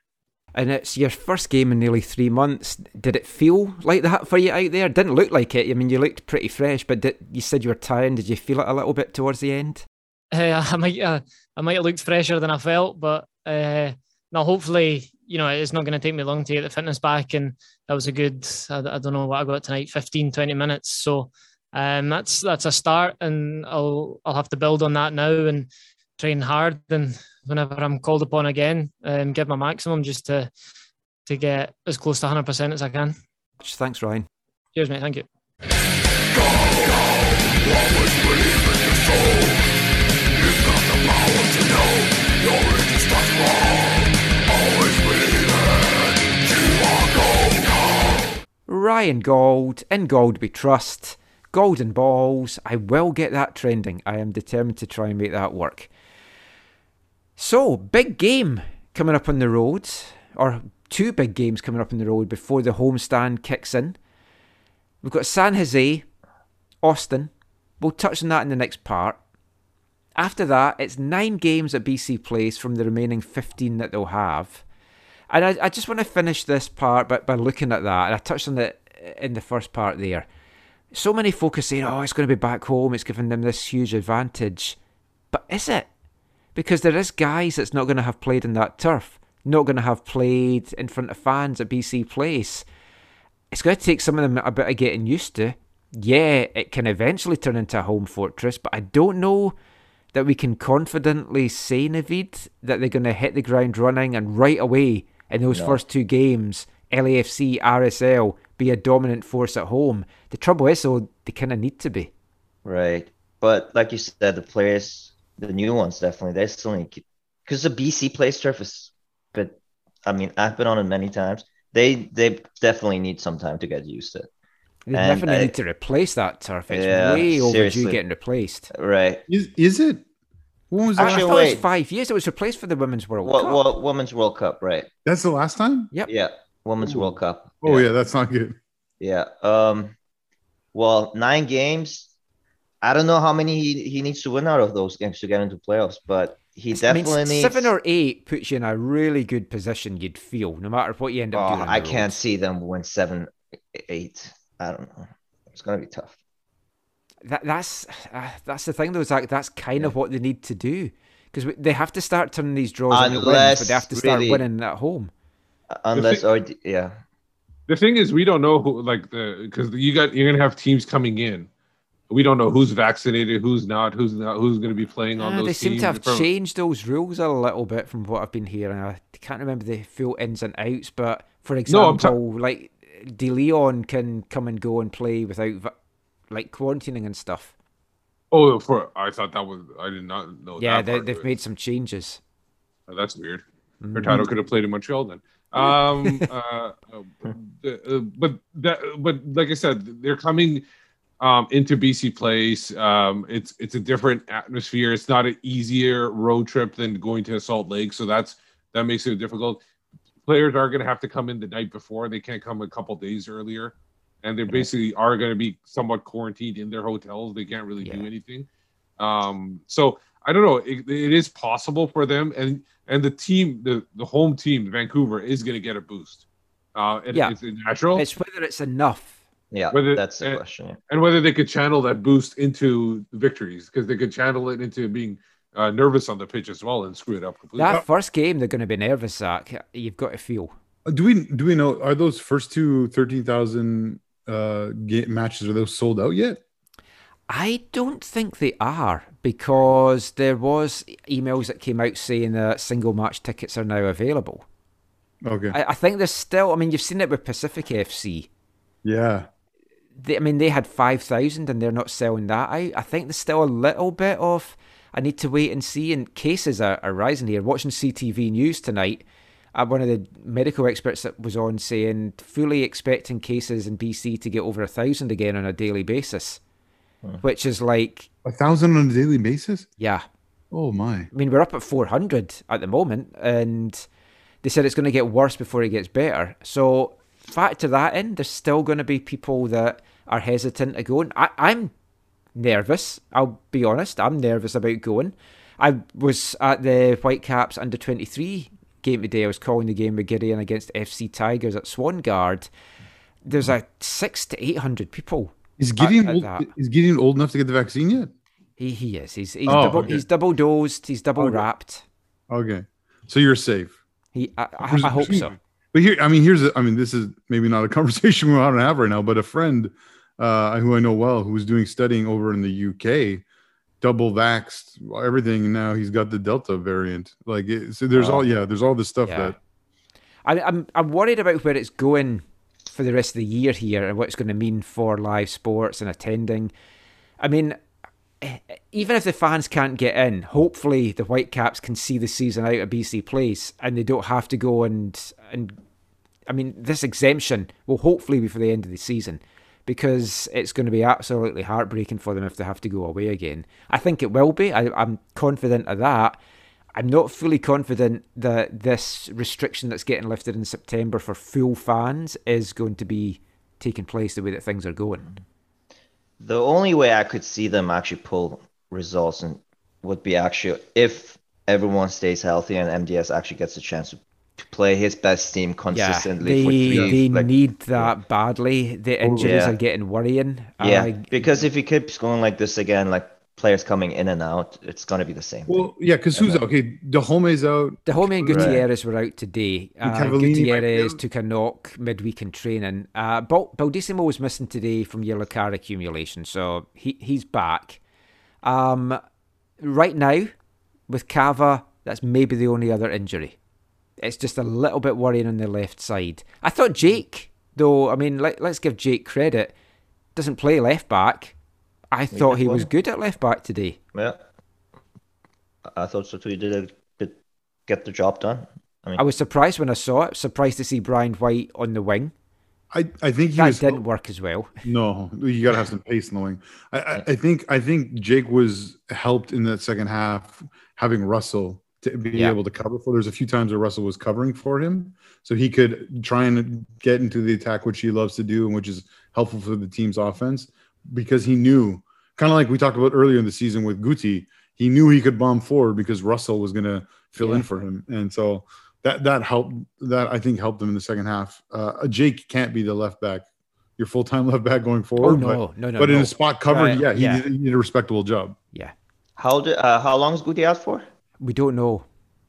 And it's your first game in nearly three months. Did it feel like that for you out there? Didn't look like it. I mean, you looked pretty fresh, but did, you said you were tired. Did you feel it a little bit towards the end? Uh, I might uh, I might have looked fresher than I felt, but uh, now hopefully you know it's not going to take me long to get the fitness back, and that was a good. I, I don't know what I got tonight, 15, 20 minutes. So um, that's that's a start, and I'll I'll have to build on that now and train hard. And whenever I'm called upon again, um, give my maximum just to to get as close to 100 percent as I can. Thanks, Ryan. Cheers, mate. Thank you. Ryan Gauld, in Gold we trust. Golden balls. I will get that trending. I am determined to try and make that work. So, big game coming up on the road, or two big games coming up on the road before the homestand kicks in. We've got San Jose, Austin. We'll touch on that in the next part. After that, it's nine games at BC Place from the remaining 15 that they'll have. And I, I just want to finish this part by, by looking at that. And I touched on it in the first part there. So many folk are saying, oh, it's going to be back home. It's giving them this huge advantage. But is it? Because there is guys that's not going to have played in that turf, not going to have played in front of fans at BC Place. It's going to take some of them a bit of getting used to. Yeah, it can eventually turn into a home fortress, but I don't know that we can confidently say, Navid, that they're going to hit the ground running and right away in those No. first two games, LAFC, RSL, be a dominant force at home. The trouble is, though, they kind of need to be. Right. But like you said, the players, the new ones definitely, they still need because the BC play surface, but I mean, I've been on it many times. They they definitely need some time to get used to it. They And definitely I- need to replace that turf. It's Yeah, way overdue seriously. getting replaced. Right. Is is it? When was I, that? I Actually, thought it was wait. five years. It was replaced for the Women's World What Cup. what Women's World Cup, right? That's the last time. Yep. Yeah. Women's Ooh. World Cup. Oh yeah, that's not good. Yeah. Um, well, nine games. I don't know how many he, he needs to win out of those games to get into playoffs, but he I mean, definitely needs. seven or eight puts you in a really good position. You'd feel no matter what you end up Oh, doing. I can't road. see them win seven, eight. I don't know. It's gonna be tough. That, that's uh, that's the thing though. Zach, that's kind of what they need to do because they have to start turning these draws into wins, but they have to start really- winning at home. Unless thing- or yeah, The thing is, we don't know who like the because you got you're gonna have teams coming in. We don't know who's vaccinated, who's not, who's not, who's going to be playing on Ah, those they seem to have From- changed those rules a little bit from what I've been hearing. I can't remember the full ins and outs, but for No, I'm ta- example, like De Leon can come and go and play without va- like quarantining and stuff. Oh, for I thought that was I did not know. yeah, that they, they've made some changes. Oh, that's weird. Mhm. Hurtado could have played in Montreal then. Um, uh, uh, uh, but that, but like I said, they're coming um, into BC Place. Um, it's it's a different atmosphere. It's not an easier road trip than going to Salt Lake, so that's that makes it difficult. Players are going to have to come in the night before. They can't come a couple days earlier, and they basically are going to be somewhat quarantined in their hotels. They can't really do anything. Um, so I don't know. It, it is possible for them, and and the team, the the home team, Vancouver, is going to get a boost. Uh, Yeah. it's natural, It's whether it's enough. Yeah, Whether- that's the uh, question. Yeah. and whether they could channel that boost into victories because they could channel it into being uh, nervous on the pitch as well and screw it up completely. That first game, they're going to be nervous, Zach. You've got to feel. Uh, Do we do we know are those first two thirteen thousand uh ga- matches are those sold out yet? I don't think they are because there was emails that came out saying that single match tickets are now available. Okay. I, I think there's still. I mean, you've seen it with Pacific FC. yeah. They, I mean, they had five thousand and they're not selling that out. I think there's still a little bit of. I need to wait and see. And cases are, are rising here. Watching CTV News tonight, uh, one of the medical experts that was on saying fully expecting cases in BC to get over a thousand again on a daily basis, which is like A thousand on a daily basis? yeah. Oh my. I mean, we're up at 400 at the moment, and they said it's going to get worse before it gets better. So, factor that in, there's still going to be people that are hesitant to go. And I, I'm nervous. I'll be honest. I'm nervous about going. I was at the Whitecaps under 23 game today. I was calling the game with Gideon against FC Tigers at Swangard. There's a six to 800 people. Is at- Gideon at old, that. is Gideon old enough to get the vaccine yet? He, he is. He's, he's, Oh, double, okay. he's double dosed. He's double Okay. wrapped. Okay. So you're safe. He, I, I, I hope so. But here, I mean, here's, a, I mean, this is maybe not a conversation we want to have right now, but a friend uh, who I know well, who was doing studying over in the UK, double vaxxed, everything. and Now he's got the Delta variant. Like, it, so there's Oh. all, yeah, there's all this stuff Yeah. that, I, I'm I'm worried about where it's going for the rest of the year here and what it's going to mean for live sports and attending. I mean, Eh, even if the fans can't get in, hopefully the Whitecaps can see the season out at BC Place and they don't have to go and and. I mean, this exemption will hopefully be for the end of the season because it's going to be absolutely heartbreaking for them if they have to go away again. I think it will be. I, I'm confident of that. I'm not fully confident that this restriction that's getting lifted in September for full fans is going to be taking place the way that things are going. The only way I could see them actually pull results and would be actually if everyone stays healthy and MDS actually gets a chance to, to play his best team consistently yeah, for they three. they like, need that badly. The injuries Yeah. are getting worrying. yeah, Uh, because if he keeps going like this again, like players coming in and out, it's gonna be the same. well, yeah, because who's okay? Dajome's out. Dajome and Right. Gutierrez were out today. Uh, Cavallini might be Gutierrez took a knock midweek in training. Uh, Bal- Baldisimo was missing today from yellow card accumulation, so he he's back. Um, right now, with Cava, that's maybe the only other injury. It's just a little bit worrying on the left side. I thought Jake, though, I mean, let, let's give Jake credit, doesn't play left back. I thought he was good at left back today. Yeah, I thought so too. He did, a, did get the job done. I mean, I was surprised when I saw it. Surprised to see Brian White on the wing. I, I think he That was didn't work as well. No, you gotta have some pace in the wing. I, I, I think I think Jake was helped in that second half having Russell to be Yeah. able to cover for. There's a few times where Russell was covering for him, so he could try and get into the attack, which he loves to do, and which is helpful for the team's offense because he knew, kind of like we talked about earlier in the season with Guti, he knew he could bomb forward because Russell was going to fill in for him, and so that that helped. That I think helped him in the second half. Uh, Jake can't be the left back, your full time left back going forward. Oh, no, but, no, no, But in a spot cover, Right, yeah, he, yeah. Did, he did a respectable job. Yeah, how did uh, how long is Guti out for? we don't know.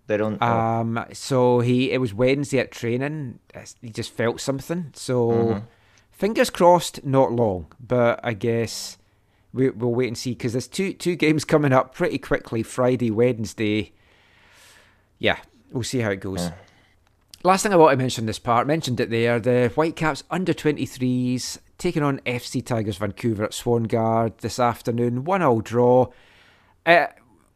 They don't. know. Um, so he it was Wednesday at training. He just felt something. So Mhm. fingers crossed, not long. But I guess we, we'll wait and see because there's two two games coming up pretty quickly. Friday, Wednesday. Yeah, we'll see how it goes. Last thing I want to mention this part, mentioned it there, the Whitecaps under 23s taking on FC Tigers Vancouver at Swangard this afternoon. One all draw. Uh,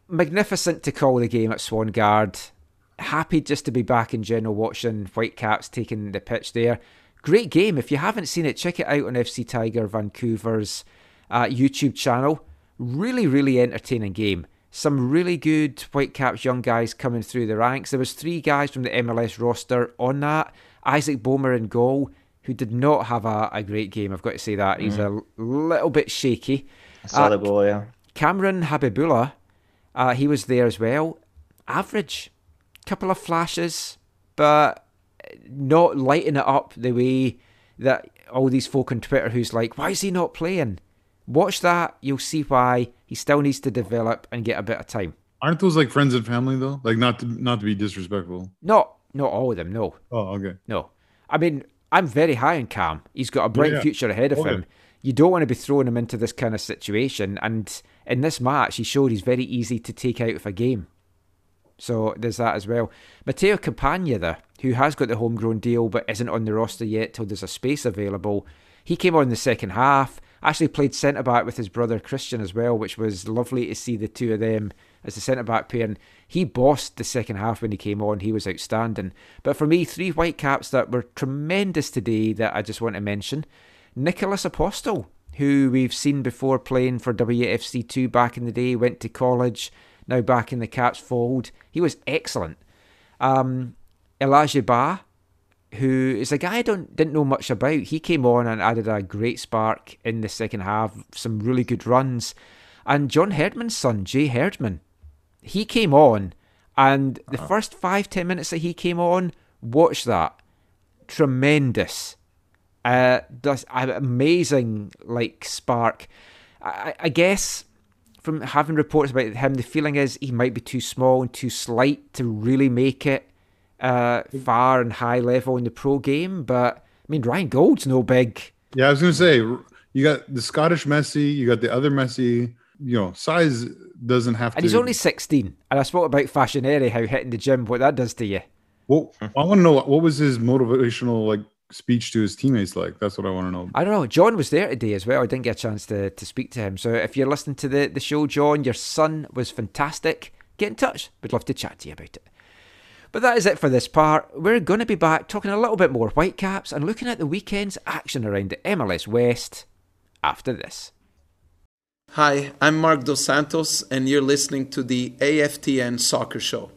magnificent to call the game at Swangard. Happy just to be back in general watching Whitecaps taking the pitch there. Great game. If you haven't seen it, check it out on FC Tiger Vancouver's uh, YouTube channel. Really, really entertaining game. Some really good Whitecaps young guys coming through the ranks. There was three guys from the MLS roster on that. Isaac Boehmer in goal, who did not have a, a great game. I've got to say that he's a little bit shaky. I saw uh, the goal. Yeah. Kamron Habibullah, uh, he was there as well. Average, couple of flashes, but not lighting it up the way that all these folk on Twitter who's like, why is he not playing? Watch that, you'll see why he still needs to develop and get a bit of time. Aren't those like friends and family though? Like not to not to be disrespectful. Not not all of them, no. Oh, okay. No. I mean, I'm very high on Cam. He's got a bright yeah. future ahead of Okay. him. You don't want to be throwing him into this kind of situation. And in this match, he showed he's very easy to take out of a game. So there's that as well. Matteo Campagna, there, who has got the homegrown deal but isn't on the roster yet till there's a space available, he came on in the second half. Actually played centre back with his brother Christian as well, which was lovely to see the two of them as a centre back pair. And he bossed the second half when he came on. He was outstanding. But for me, three white caps that were tremendous today that I just want to mention. Nicholas Apostle, who we've seen before playing for WFC2 back in the day, went to college, now back in the Caps fold. He was excellent. Um, Elijah Ba, who is a guy I don't didn't know much about. He came on and added a great spark in the second half, some really good runs. And John Herdman's son, Jay Herdman, he came on, and the first five ten minutes that he came on, watch that, tremendous, uh, amazing like spark. I, I guess from having reports about him, the feeling is he might be too small and too slight to really make it uh, far and high level in the pro game. But I mean, Ryan Gauld's no big. Yeah, I was gonna say you got the Scottish Messi, you got the other Messi. You know, size doesn't have And to. And he's only 16. And I spoke about Facchineri, how hitting the gym, what that does to you. Well, I want to know what was his motivational like speech to his teammates like. That's what I want to know. I don't know. John was there today as well. I didn't get a chance to, to speak to him. So if you're listening to the, the show, John, your son was fantastic. Get in touch. We'd love to chat to you about it. But that is it for this part. We're going to be back talking a little bit more Whitecaps and looking at the weekend's action around the MLS West after this. Hi, I'm Marc Dos Santos, and you're listening to the AFTN Soccer Show.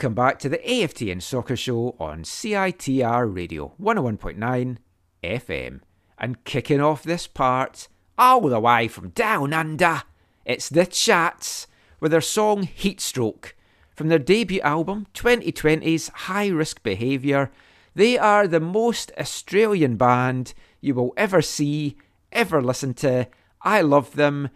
Welcome back to the AFTN Soccer Show on CITR Radio 101.9 FM. And kicking off this part, all the way from down under, it's The Chats with their song Heatstroke from their debut album 2020's High Risk Behaviour. They are the most Australian band you will ever see, ever listen to. I love them.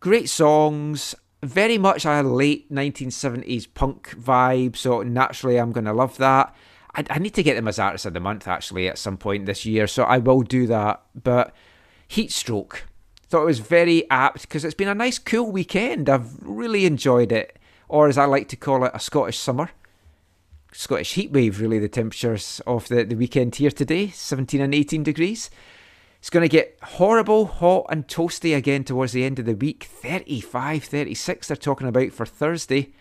Great songs, very much a late 1970s punk vibe, so naturally I'm going to love that. I, I need to get them as Artist of the Month actually at some point this year, so I will do that. But Heatstroke, thought it was very apt because it's been a nice cool weekend. I've really enjoyed it, or as I like to call it, a Scottish summer. Scottish heatwave, really, the temperatures of the, the weekend here today 17 and 18 degrees. It's going to get horrible, hot, and toasty again towards the end of the week. 35, 36, they're talking about for Thursday.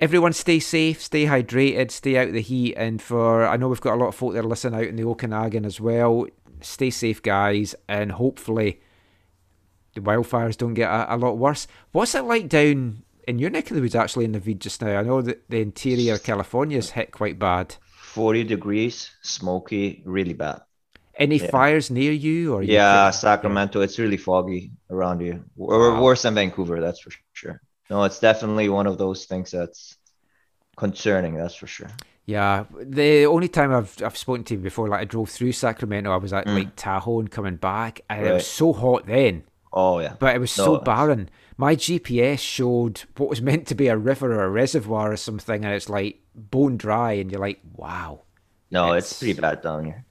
Everyone stay safe, stay hydrated, stay out of the heat. And for, I know we've got a lot of folk that are listening out in the Okanagan as well. Stay safe, guys, and hopefully the wildfires don't get a, a lot worse. What's it like down in your neck of the woods, actually, in the Vid just now? I know that the interior of California hit quite bad. 40 degrees, smoky, really bad. Any Yeah. fires near you? or you Yeah, Sacramento, it's really foggy around here. Or Wow. worse than Vancouver, that's for sure. No, it's definitely one of those things that's concerning, that's for sure. Yeah, the only time I've I've spoken to you before, like I drove through Sacramento, I was at Mm. like Tahoe and coming back, and it was so hot then. Oh yeah. But it was No, so barren. My GPS showed what was meant to be a river or a reservoir or something, and it's like bone dry, and you're like, wow. No, it's, It's- pretty bad down here.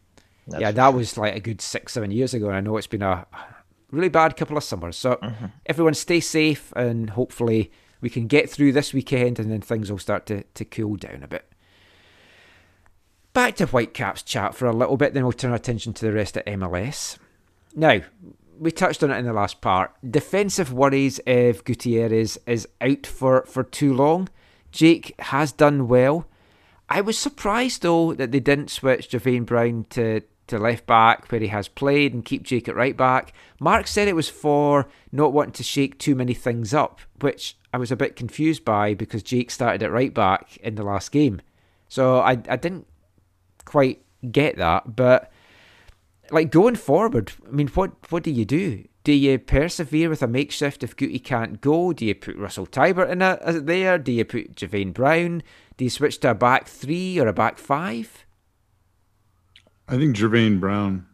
That's yeah, that was like a good six, seven years ago, and I know it's been a really bad couple of summers. So Mm-hmm. everyone stay safe, and hopefully we can get through this weekend, and then things will start to, to cool down a bit. Back to Whitecaps chat for a little bit, then we'll turn our attention to the rest of MLS. Now, we touched on it in the last part. Defensive worries if Gutierrez is out for, for too long. Jake has done well. I was surprised though that they didn't switch Javain Brown to to left back where he has played and keep Jake at right back. Mark said it was for not wanting to shake too many things up, which I was a bit confused by because Jake started at right back in the last game. So I, I didn't quite get that. But like going forward, I mean, what, what do you do? Do you persevere with a makeshift if Guti can't go? Do you put Russell Teibert in a- there? Do you put Javain Brown? Do you switch to a back three or a back five? I think Jermaine Brown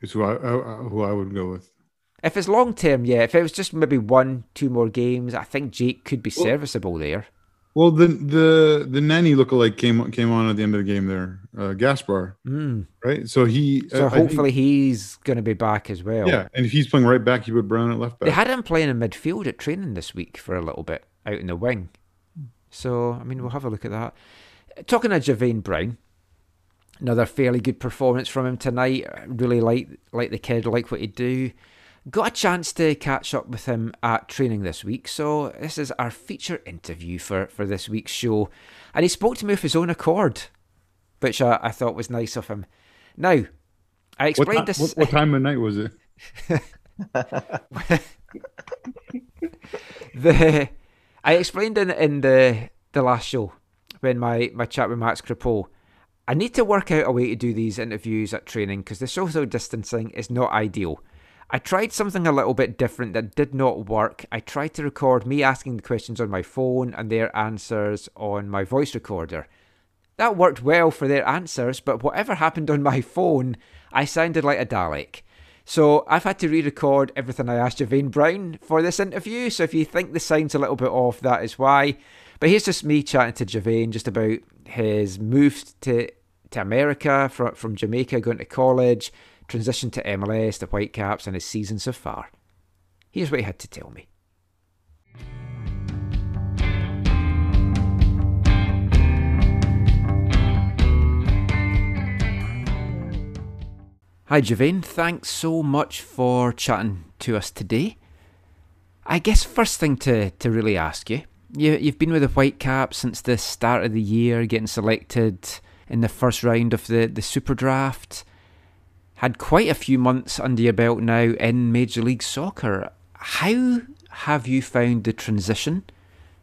is who I, I who I would go with. If it's long term, yeah. If it was just maybe one, two more games, I think Jake could be Well- serviceable there. Well, the the the nanny lookalike came came on at the end of the game there, uh, Gaspar, Mm. right? So he So think- hopefully he's going to be back as well. yeah, and if he's playing right back, you put Brown at left back. They had him playing in midfield at training this week for a little bit out in the wing. So, I mean, we'll have a look at that. Talking of Javain Brown, another fairly good performance from him tonight. Really like like the kid, like what he do. Got a chance to catch up with him at training this week, so this is our feature interview for, for this week's show. And he spoke to me of his own accord, which I, I thought was nice of him. Now, I what, explained ti- this. what, what time of night was it? the I explained in in the the last show when my my chat with Max Crepeau. I need to work out a way to do these interviews at training because the social distancing is not ideal. I tried something a little bit different that did not work. I tried to record me asking the questions on my phone and their answers on my voice recorder. That worked well for their answers, but whatever happened on my phone, I sounded like a Dalek. So I've had to re-record everything I asked Javain Brown for this interview. So if you think the sound's a little bit off, that is why. But here's just me chatting to Javain just about his move to to America from from Jamaica, going to college, transition to MLS, the Whitecaps, and his season so far. Here's what he had to tell me. Hi, Javain. Thanks so much for chatting to us today. I guess first thing to, to really ask you, you you've been with the Whitecaps since the start of the year, getting selected in the first round of the, the Super Draft. Had quite a few months under your belt now in Major League Soccer. How have you found the transition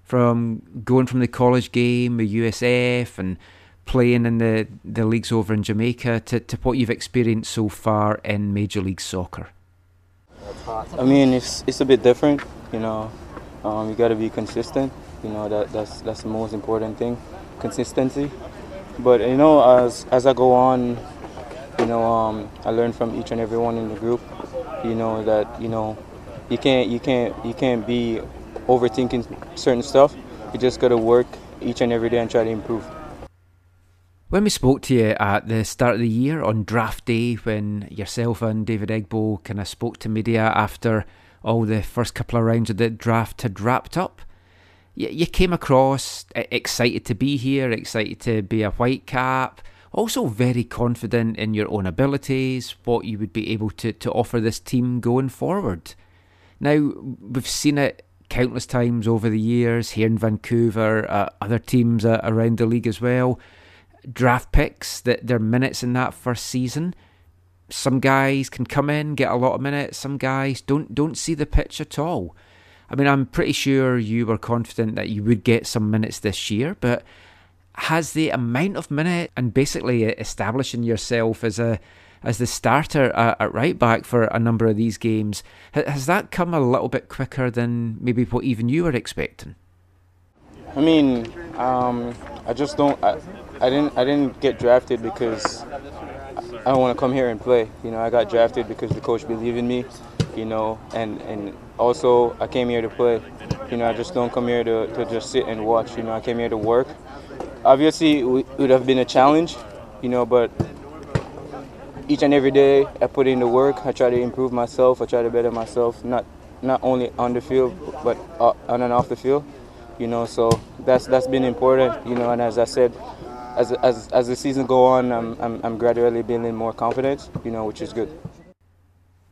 from going from the college game, the USF, and playing in the, the leagues over in Jamaica to, to what you've experienced so far in Major League Soccer? I mean, it's it's a bit different, you know. Um, you got to be consistent. You know that that's that's the most important thing, consistency. But you know, as as I go on, you know, um, I learn from each and every one in the group. You know that you know, you can't you can't you can't be overthinking certain stuff. You just got to work each and every day and try to improve. When we spoke to you at the start of the year on draft day, when yourself and David Egbo kind of spoke to media after all the first couple of rounds of the draft had wrapped up, you, you came across excited to be here, excited to be a white cap, also very confident in your own abilities, what you would be able to, to offer this team going forward. Now, we've seen it countless times over the years here in Vancouver, uh, other teams uh, around the league as well draft picks that their minutes in that first season. Some guys can come in, get a lot of minutes. Some guys don't don't see the pitch at all. I mean, I'm pretty sure you were confident that you would get some minutes this year, but has the amount of minute and basically establishing yourself as a as the starter at, at right back for a number of these games has that come a little bit quicker than maybe what even you were expecting? I mean, um, I just don't. I, I didn't. I didn't get drafted because I don't want to come here and play. You know, I got drafted because the coach believed in me. You know, and and also I came here to play. You know, I just don't come here to, to just sit and watch. You know, I came here to work. Obviously, it would have been a challenge. You know, but each and every day I put in the work. I try to improve myself. I try to better myself. Not not only on the field, but uh, on and off the field you know so that's that's been important you know and as i said as as, as the season go on I'm, I'm i'm gradually building more confidence you know which is good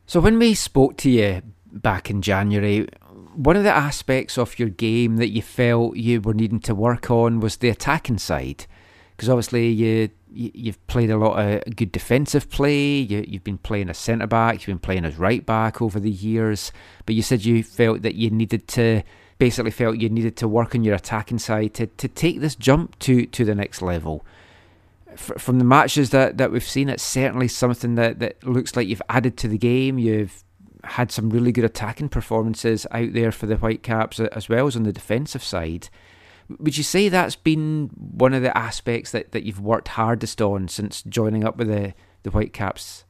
So when we spoke to you back in January, one of the aspects of your game that you felt you were needing to work on was the attacking side, because obviously you you, you've played a lot of good defensive play. You, you've been playing as centre back. You've been playing as right back over the years. But you said you felt that you needed to basically felt you needed to work on your attacking side to, to take this jump to, to the next level. From the matches that, that we've seen, it's certainly something that, that looks like you've added to the game. You've had some really good attacking performances out there for the Whitecaps as well as on the defensive side. Would you say that's been one of the aspects that, that you've worked hardest on since joining up with the, the Whitecaps?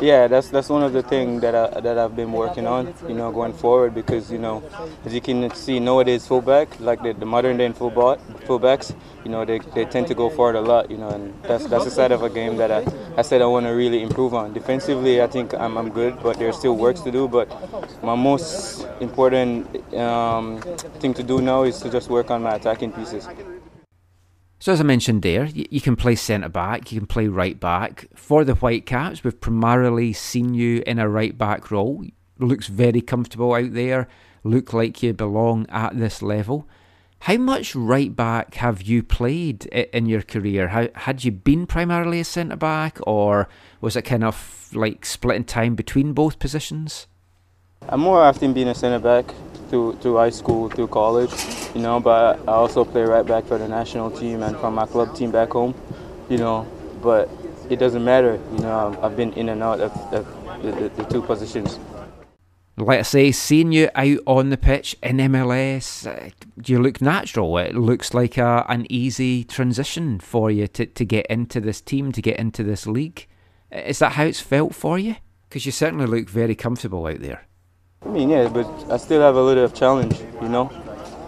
Yeah, that's that's one of the things that I, that I've been working on, you know, going forward because you know, as you can see nowadays, fullback like the, the modern day fullback fullbacks, you know, they, they tend to go forward a lot, you know, and that's that's a side of a game that I, I said I want to really improve on. Defensively, I think I'm, I'm good, but there's still works to do. But my most important um, thing to do now is to just work on my attacking pieces. So as I mentioned there, you, you can play centre back, you can play right back. For the Whitecaps, we've primarily seen you in a right back role. Looks very comfortable out there. Look like you belong at this level. How much right back have you played in your career? How, had you been primarily a centre back, or was it kind of like splitting time between both positions? I'm more often being a centre back through through high school, through college, you know. But I also play right back for the national team and for my club team back home, you know. But it doesn't matter, you know. I've been in and out of, of the, the, the two positions. Let's say, seeing you out on the pitch in MLS, uh, you look natural. It looks like a, an easy transition for you to, to get into this team, to get into this league. Is that how it's felt for you? Because you certainly look very comfortable out there. I mean, yeah, but I still have a little of challenge, you know.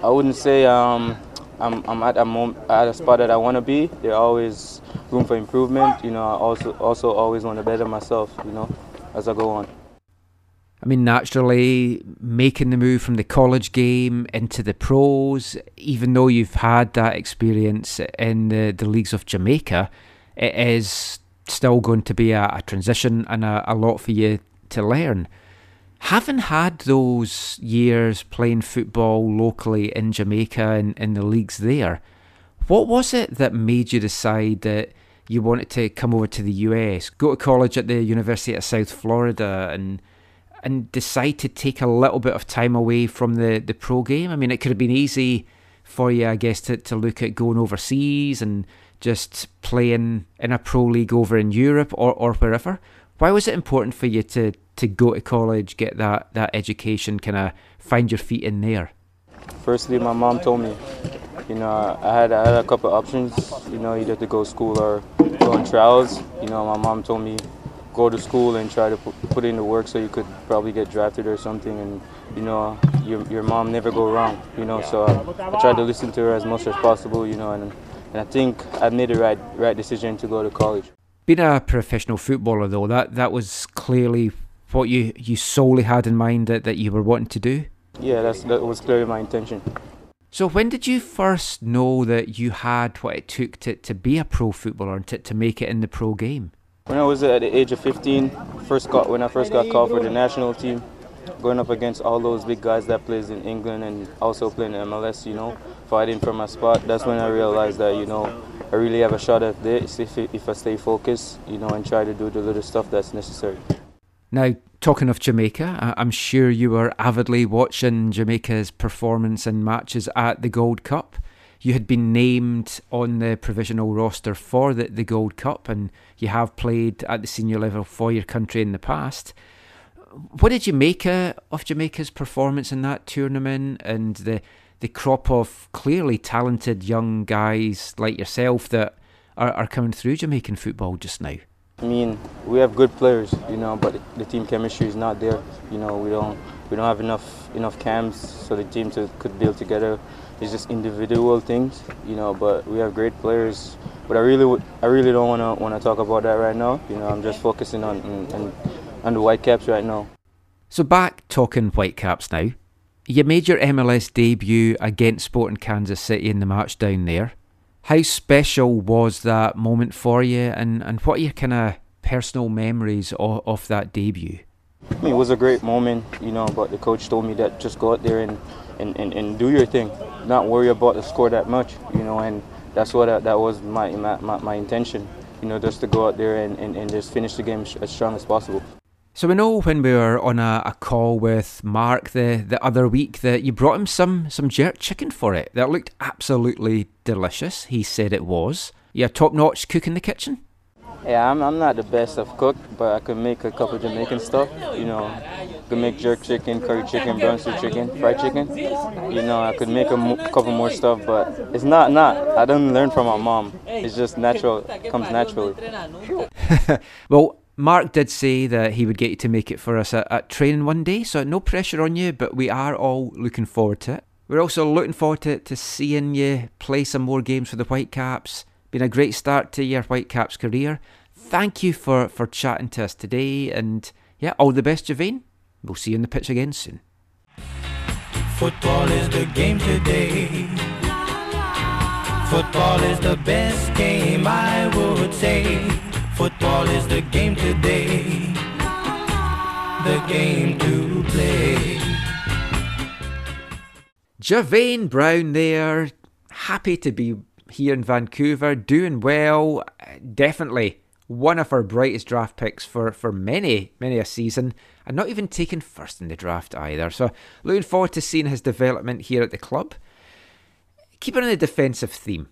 I wouldn't say um, I'm, I'm at a at a spot that I want to be. There's always room for improvement. You know, I also also always want to better myself. You know, as I go on. I mean, naturally, making the move from the college game into the pros, even though you've had that experience in the, the leagues of Jamaica, it is still going to be a, a transition and a, a lot for you to learn. Having had those years playing football locally in Jamaica and in the leagues there, what was it that made you decide that you wanted to come over to the US, go to college at the University of South Florida, and and decide to take a little bit of time away from the, the pro game? I mean, it could have been easy for you, I guess, to, to look at going overseas and just playing in a pro league over in Europe or, or wherever. Why was it important for you to, to go to college, get that, that education, kind of find your feet in there? Firstly, my mom told me, you know, I had I had a couple options, you know, either to go to school or go on trials. You know, my mom told me go to school and try to put in the work so you could probably get drafted or something. And you know, your your mom never go wrong. You know, so I, I tried to listen to her as much as possible. You know, and and I think I made the right right decision to go to college. Being a professional footballer, though, that, that was clearly what you, you solely had in mind that, that you were wanting to do. Yeah, that's that was clearly my intention. So when did you first know that you had what it took to, to be a pro footballer and to, to make it in the pro game? When I was at the age of 15, first got when I first got called for the national team, going up against all those big guys that plays in England and also playing in MLS, you know, fighting for my spot. That's when I realized that you know I really have a shot at this if if I stay focused, you know, and try to do the little stuff that's necessary. Now, talking of Jamaica, I'm sure you were avidly watching Jamaica's performance in matches at the Gold Cup. You had been named on the provisional roster for the, the Gold Cup, and you have played at the senior level for your country in the past. What did you make uh, of Jamaica's performance in that tournament and the the crop of clearly talented young guys like yourself that are, are coming through Jamaican football just now? I mean, we have good players, you know, but the team chemistry is not there. You know, we don't we don't have enough enough camps so the team to could build together. It's just individual things, you know. But we have great players. But I really I really don't want to want to talk about that right now. You know, I'm just focusing on on, on the Whitecaps right now. So back talking Whitecaps now. You made your MLS debut against Sporting Kansas City in the match down there. How special was that moment for you, and, and what are your kind of personal memories of, of that debut? It was a great moment, you know, but the coach told me that just go out there and, and, and, and do your thing, not worry about the score that much, you know, and that's what I, that was my, my, my, intention. You know, just to go out there and, and, and just finish the game as strong as possible. So we know when we were on a, a call with Mark the, the other week that you brought him some some jerk chicken for it. That looked absolutely delicious. He said it was. You a top notch cook in the kitchen? Yeah, I'm, I'm not the best of cook, but I can make a couple of Jamaican stuff. You know, I can make jerk chicken, curry chicken, brown stew chicken, fried chicken. You know, I could make a mo- couple more stuff, but it's not not. I didn't learn from my mom. It's just natural, comes naturally. well, Mark did say that he would get you to make it for us at, at training one day, so no pressure on you, but we are all looking forward to it. We're also looking forward to, to seeing you play some more games for the Whitecaps. Been a great start to your Whitecaps career. Thank you for, for chatting to us today, and yeah, all the best, Javain. We'll see you on the pitch again soon. Football is the game today. Football is the best game, I would say. Football is the game today. The game to play. Javain Brown there, happy to be here in Vancouver, doing well. Definitely one of our brightest draft picks for, for many, many a season, and not even taken first in the draft either. So, looking forward to seeing his development here at the club. Keeping on the defensive theme,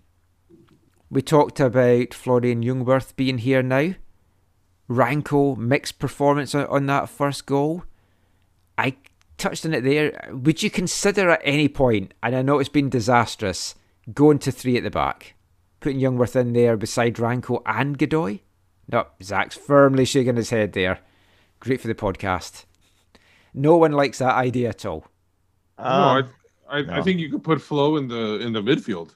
we talked about Florian Jungwirth being here now. Ranko, mixed performance on, on that first goal. I touched on it there. Would you consider at any point, and I know it's been disastrous, going to three at the back? Putting Jungwirth in there beside Ranko and Godoy? No, Zach's firmly shaking his head there. Great for the podcast. No one likes that idea at all. no, I, um, I, no. I think you could put Flo in the in the midfield,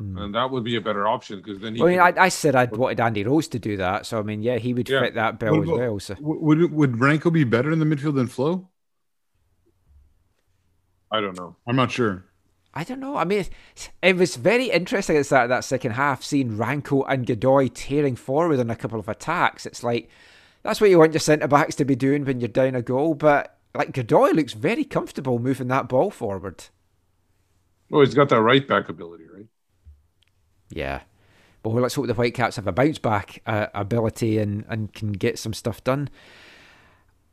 Mm. and that would be a better option because then he. I mean, can- I, I said I'd wanted Andy Rose to do that, so I mean, yeah, he would Yeah. fit that bill What as well. So Would would Ranko be better in the midfield than Flo? I don't know. I'm not sure. I don't know. I mean, it, it was very interesting at the start of that second half, seeing Ranko and Godoy tearing forward on a couple of attacks. It's like that's what you want your centre backs to be doing when you're down a goal. But like Godoy looks very comfortable moving that ball forward. Oh, he's got that right back ability, right? Yeah. But well, let's hope the Whitecaps have a bounce back uh, ability and, and can get some stuff done.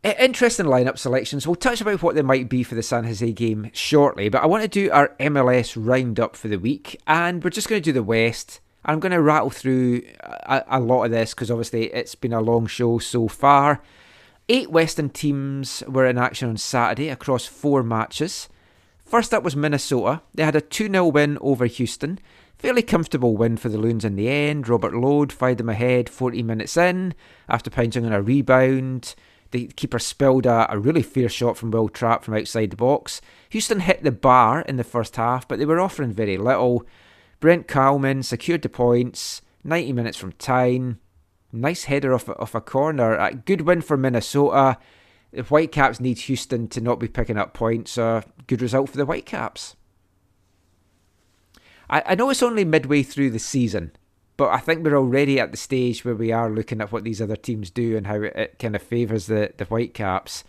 Interesting lineup selections. We'll touch about what they might be for the San Jose game shortly, but I want to do our MLS roundup for the week, and we're just going to do the West. I'm going to rattle through a, a lot of this because obviously it's been a long show so far. Eight Western teams were in action on Saturday across four matches. First up was Minnesota. They had a 2 0 win over Houston. Fairly comfortable win for the Loons in the end. Robin Lod fired them ahead 40 minutes in after pouncing on a rebound. The keeper spilled a, a really fierce shot from Will Trapp from outside the box. Houston hit the bar in the first half, but they were offering very little. Brent Kallman secured the points, 90 minutes from time. Nice header off, off a corner. A good win for Minnesota. The Whitecaps need Houston to not be picking up points. A good result for the Whitecaps. I, I know it's only midway through the season, but I think we're already at the stage where we are looking at what these other teams do and how it, it kind of favours the, the Whitecaps.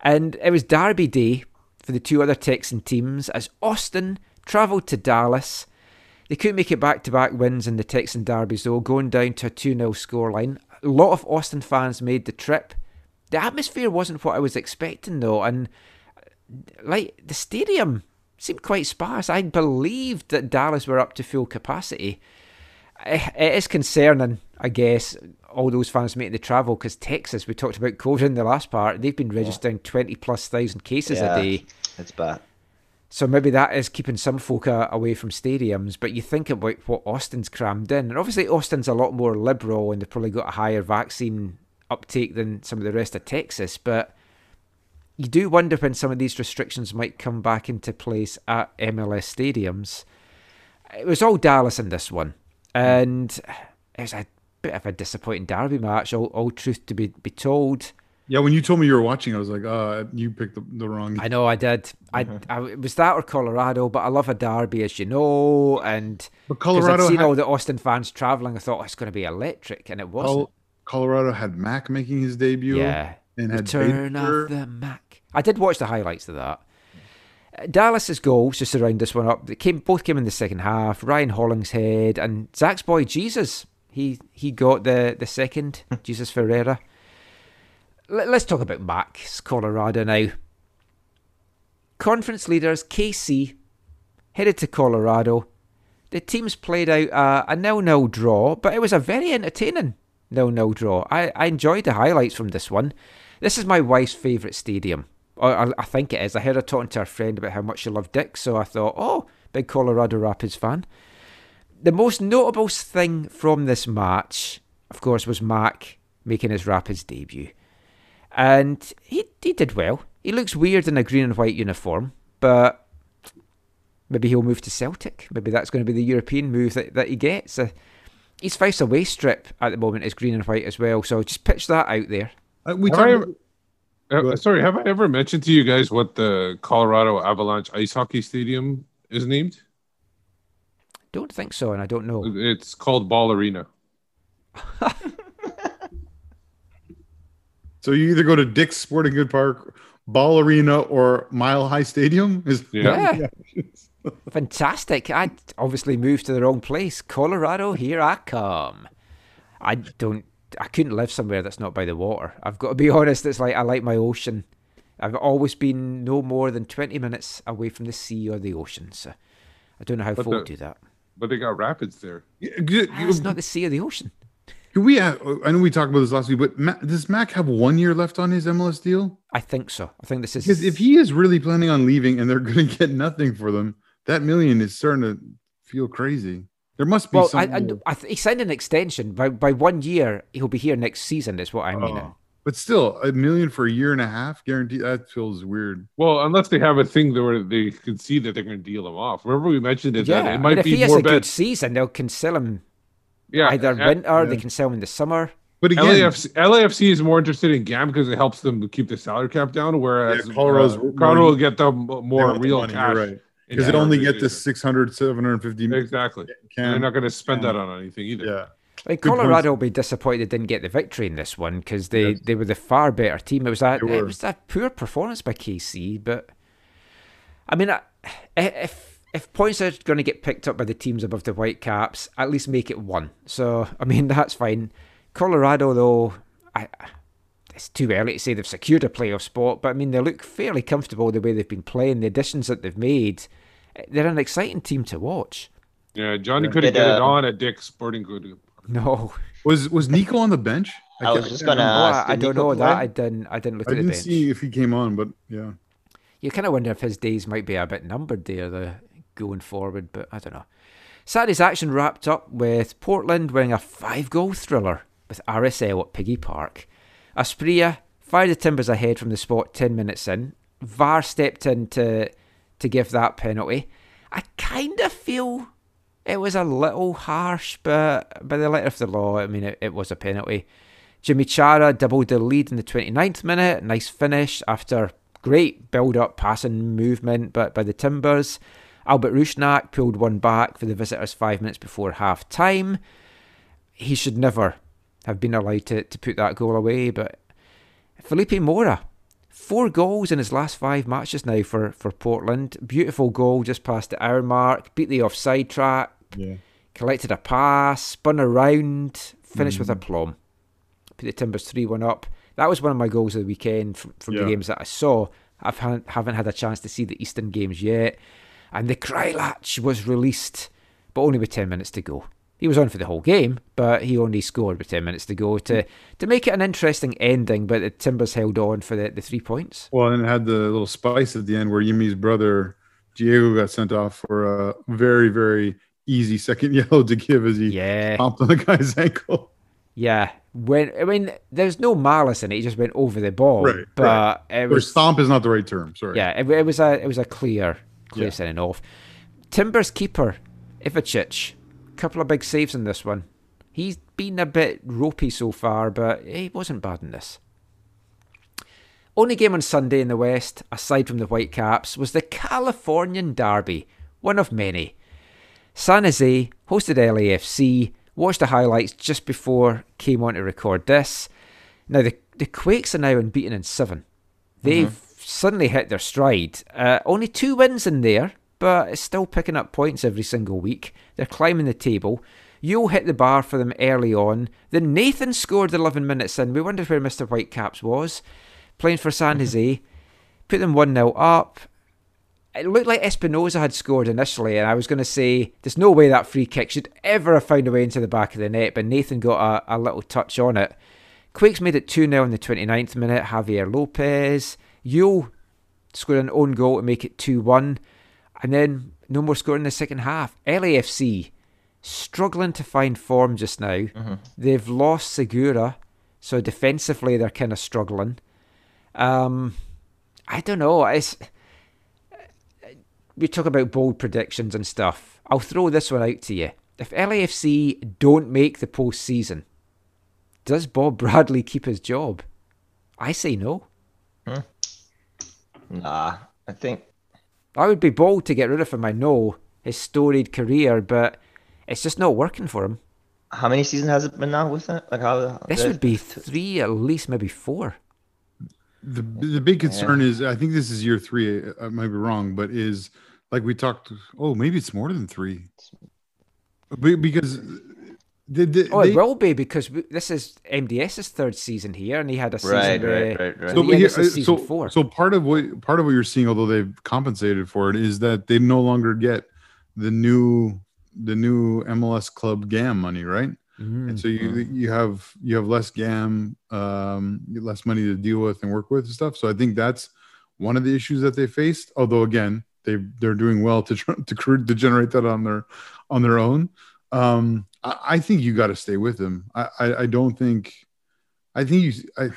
And it was Derby Day for the two other Texan teams as Austin travelled to Dallas. They couldn't make it back to back wins in the Texan Derbies, though, going down to a 2 0 scoreline. A lot of Austin fans made the trip. The atmosphere wasn't what I was expecting, though, and like the stadium seemed quite sparse. I believed that Dallas were up to full capacity. Eh, It is concerning, I guess, all those fans making the travel because Texas, we talked about COVID in the last part, they've been registering 20 plus thousand cases Yeah, a day. It's bad. So maybe that is keeping some folk uh, away from stadiums. But you think about what Austin's crammed in, and obviously Austin's a lot more liberal, and they've probably got a higher vaccine uptake than some of the rest of Texas. But you do wonder when some of these restrictions might come back into place at MLS stadiums. It was all Dallas in this one, and it was a bit of a disappointing derby match. All, all truth to be be told. Yeah, when you told me you were watching, I was like, uh, you picked the, the wrong. I know I did. I, I it was that or Colorado, but I love a derby, as you know, and But Colorado I'd seen had- all the Austin fans traveling. I thought oh, it's going to be electric, and it wasn't. Col- Colorado had Mac making his debut. Yeah. and had Return Bader. of the Mac. I did watch the highlights of that. Dallas's goals just to round this one up. They came both came in the second half. Ryan Hollingshead and Zach's boy Jesus. He he got the the second. Hmm. Jesus Ferreira. Let, us talk about Max Colorado now. Conference leaders KC headed to Colorado. The teams played out a, a nil-nil draw, but it was a very entertaining nil-nil draw. I, I enjoyed the highlights from this one. This is my wife's favourite stadium. Or I, I think it is. I heard her talking to her friend about how much she loved Dick, so I thought, oh, big Colorado Rapids fan. The most notable thing from this match, of course, was Mac making his Rapids debut. And he, he did well. He looks weird in a green and white uniform, but maybe he'll move to Celtic. Maybe that's going to be the European move that, that he gets. Uh, his Fife's away strip at the moment is green and white as well, so I'll just pitch that out there. Uh, we Have talked I about- ever- uh, sorry, have I ever mentioned to you guys what the Colorado Avalanche ice hockey stadium is named? Don't think so, and I don't know. It's called Ball Arena. So you either go to Dick's Sporting Good Park, Ball Arena, or Mile High Stadium. Is Yeah. Fantastic. I obviously moved to the wrong place. Colorado, here I come. I don't I couldn't live somewhere that's not by the water. I've got to be honest, it's like I like my ocean. I've always been no more than 20 minutes away from the sea or the ocean. So I don't know how But folk the- do that. But they got rapids there. It's not the sea or the ocean. Can we? Uh, I know we talked about this last week, but Ma- does Mac have one year left on his MLS deal? I think so. I think this is Because if he is really planning on leaving and they're going to get nothing for them, that million is starting to feel crazy. There must be well, some. I, I, I th- he signed an extension by by one year. He'll be here next season. Is what I mean. Oh. but still, a million for a year and a half guaranteed. That feels weird. Well, unless they have a thing that where they can see that they're going to deal him off. Remember we mentioned it yeah, that I it mean, might if he be has more a good season, they can sell him. Yeah, either uh, winter, they can sell him in the summer. But again, LAFC, LAFC is more interested in GAM because it helps them keep the salary cap down, whereas Yeah, Colorado's uh, Colorado will get them more want the real money, cash. Right. In Because it only of get it. to 600, 750. Exactly. Can- They're not going to spend can. that on anything either. Yeah. Like Good. Colorado will be disappointed they didn't get the victory in this one because they, they were the far better team. It was that it was that poor performance by KC, but I mean, I- if if points are going to get picked up by the teams above the Whitecaps, at least make it one. So I mean, that's fine. Colorado though, I. It's too early to say they've secured a playoff spot, but I mean they look fairly comfortable the way they've been playing. The additions that they've made, they're an exciting team to watch. Yeah, Johnny Yeah. couldn't Did, get it uh, on at Dick's Sporting Good. No, Was was Nico on the bench? I was just gonna ask, I did don't Nico know that. I didn't. I didn't look I at the didn't bench. see if he came on, but yeah. you kind of wonder if his days might be a bit numbered there, the going forward. But I don't know. Saturday's action wrapped up with Portland winning a five-goal thriller with RSL at Piggy Park. Asprilla fired the Timbers ahead from the spot ten minutes in. VAR stepped in to to give that penalty. I kind of feel it was a little harsh, but by the letter of the law, I mean it, it was a penalty. Yimmi Chará doubled the lead in the 29th minute. Nice finish after great build up passing movement but by the Timbers. Albert Rusnák pulled one back for the visitors five minutes before half time. He should never have been allowed to, to put that goal away, but Felipe Mora, four goals in his last five matches now for, for Portland. Beautiful goal just past the hour mark, beat the offside track, Yeah. collected a pass, spun around, finished with aplomb. Mm. Put the Timbers 3 1 up. That was one of my goals of the weekend from, from the games that I saw. I haven't, haven't had a chance to see the Eastern games yet. And the Kreilach was released, but only with 10 minutes to go. He was on for the whole game, but he only scored with 10 minutes to go to, to make it an interesting ending. But the Timbers held on for the, the three points. Well, and it had the little spice at the end where Yimmi's brother Diego got sent off for a very, very easy second yellow to give as he Yeah. stomped on the guy's ankle. Yeah. When I mean, there's no malice in it. He just went over the ball. Right, But right. it Or was stomp is not the right term. Sorry. Yeah, it, it was a it was a clear clear Yeah. sending off. Timbers keeper Ivacic, couple of big saves in this one. He's been a bit ropey so far, but he wasn't bad in this. Only game on Sunday in the West, aside from the Whitecaps, was the Californian Derby, one of many. San Jose hosted LAFC. Watched the highlights just before came on to record this. Now the the Quakes are now unbeaten in seven. They've suddenly hit their stride. Uh, only two wins in there, but it's still picking up points every single week. They're climbing the table. You'll hit the bar for them early on. Then Nathan scored 11 minutes in. We wondered where Mr. Whitecaps was. Playing for San mm-hmm. Jose. Put them 1 0 up. It looked like Espinoza had scored initially, and I was going to say there's no way that free kick should ever have found a way into the back of the net, but Nathan got a, a little touch on it. Quakes made it 2 0 in the 29th minute. Javier Lopez. Yueill scored an own goal to make it 2 1. And then no more scoring in the second half. LAFC struggling to find form just now. They've lost Segura, so defensively they're kind of struggling. Um, I don't know. It's we talk about bold predictions and stuff. I'll throw this one out to you. If LAFC don't make the postseason, does Bob Bradley keep his job? I say no. Nah, I think I would be bold to get rid of him. I know his storied career, but it's just not working for him. how many seasons has it been now with it? Like how This would be three, at least maybe four. The the big concern is I think this is year three. I might be wrong, but is like we talked. Oh, maybe it's more than three. Be- Because the, the, Oh, they- it will be because we- this is MDS's third season here, and he had a season. Right, where- right, right, right. So, yeah, here- season so, four. so part of what part of what you're seeing, although they've compensated for it, is that they no longer get the new the new MLS club GAM money, right? Mm. And so you you have you have less GAM, um, less money to deal with and work with and stuff. So I think that's one of the issues that they faced. Although again, they they're doing well to tr- to, to generate that on their on their own. Um, I, I think you got to stay with him. I, I I don't think. I think you. I,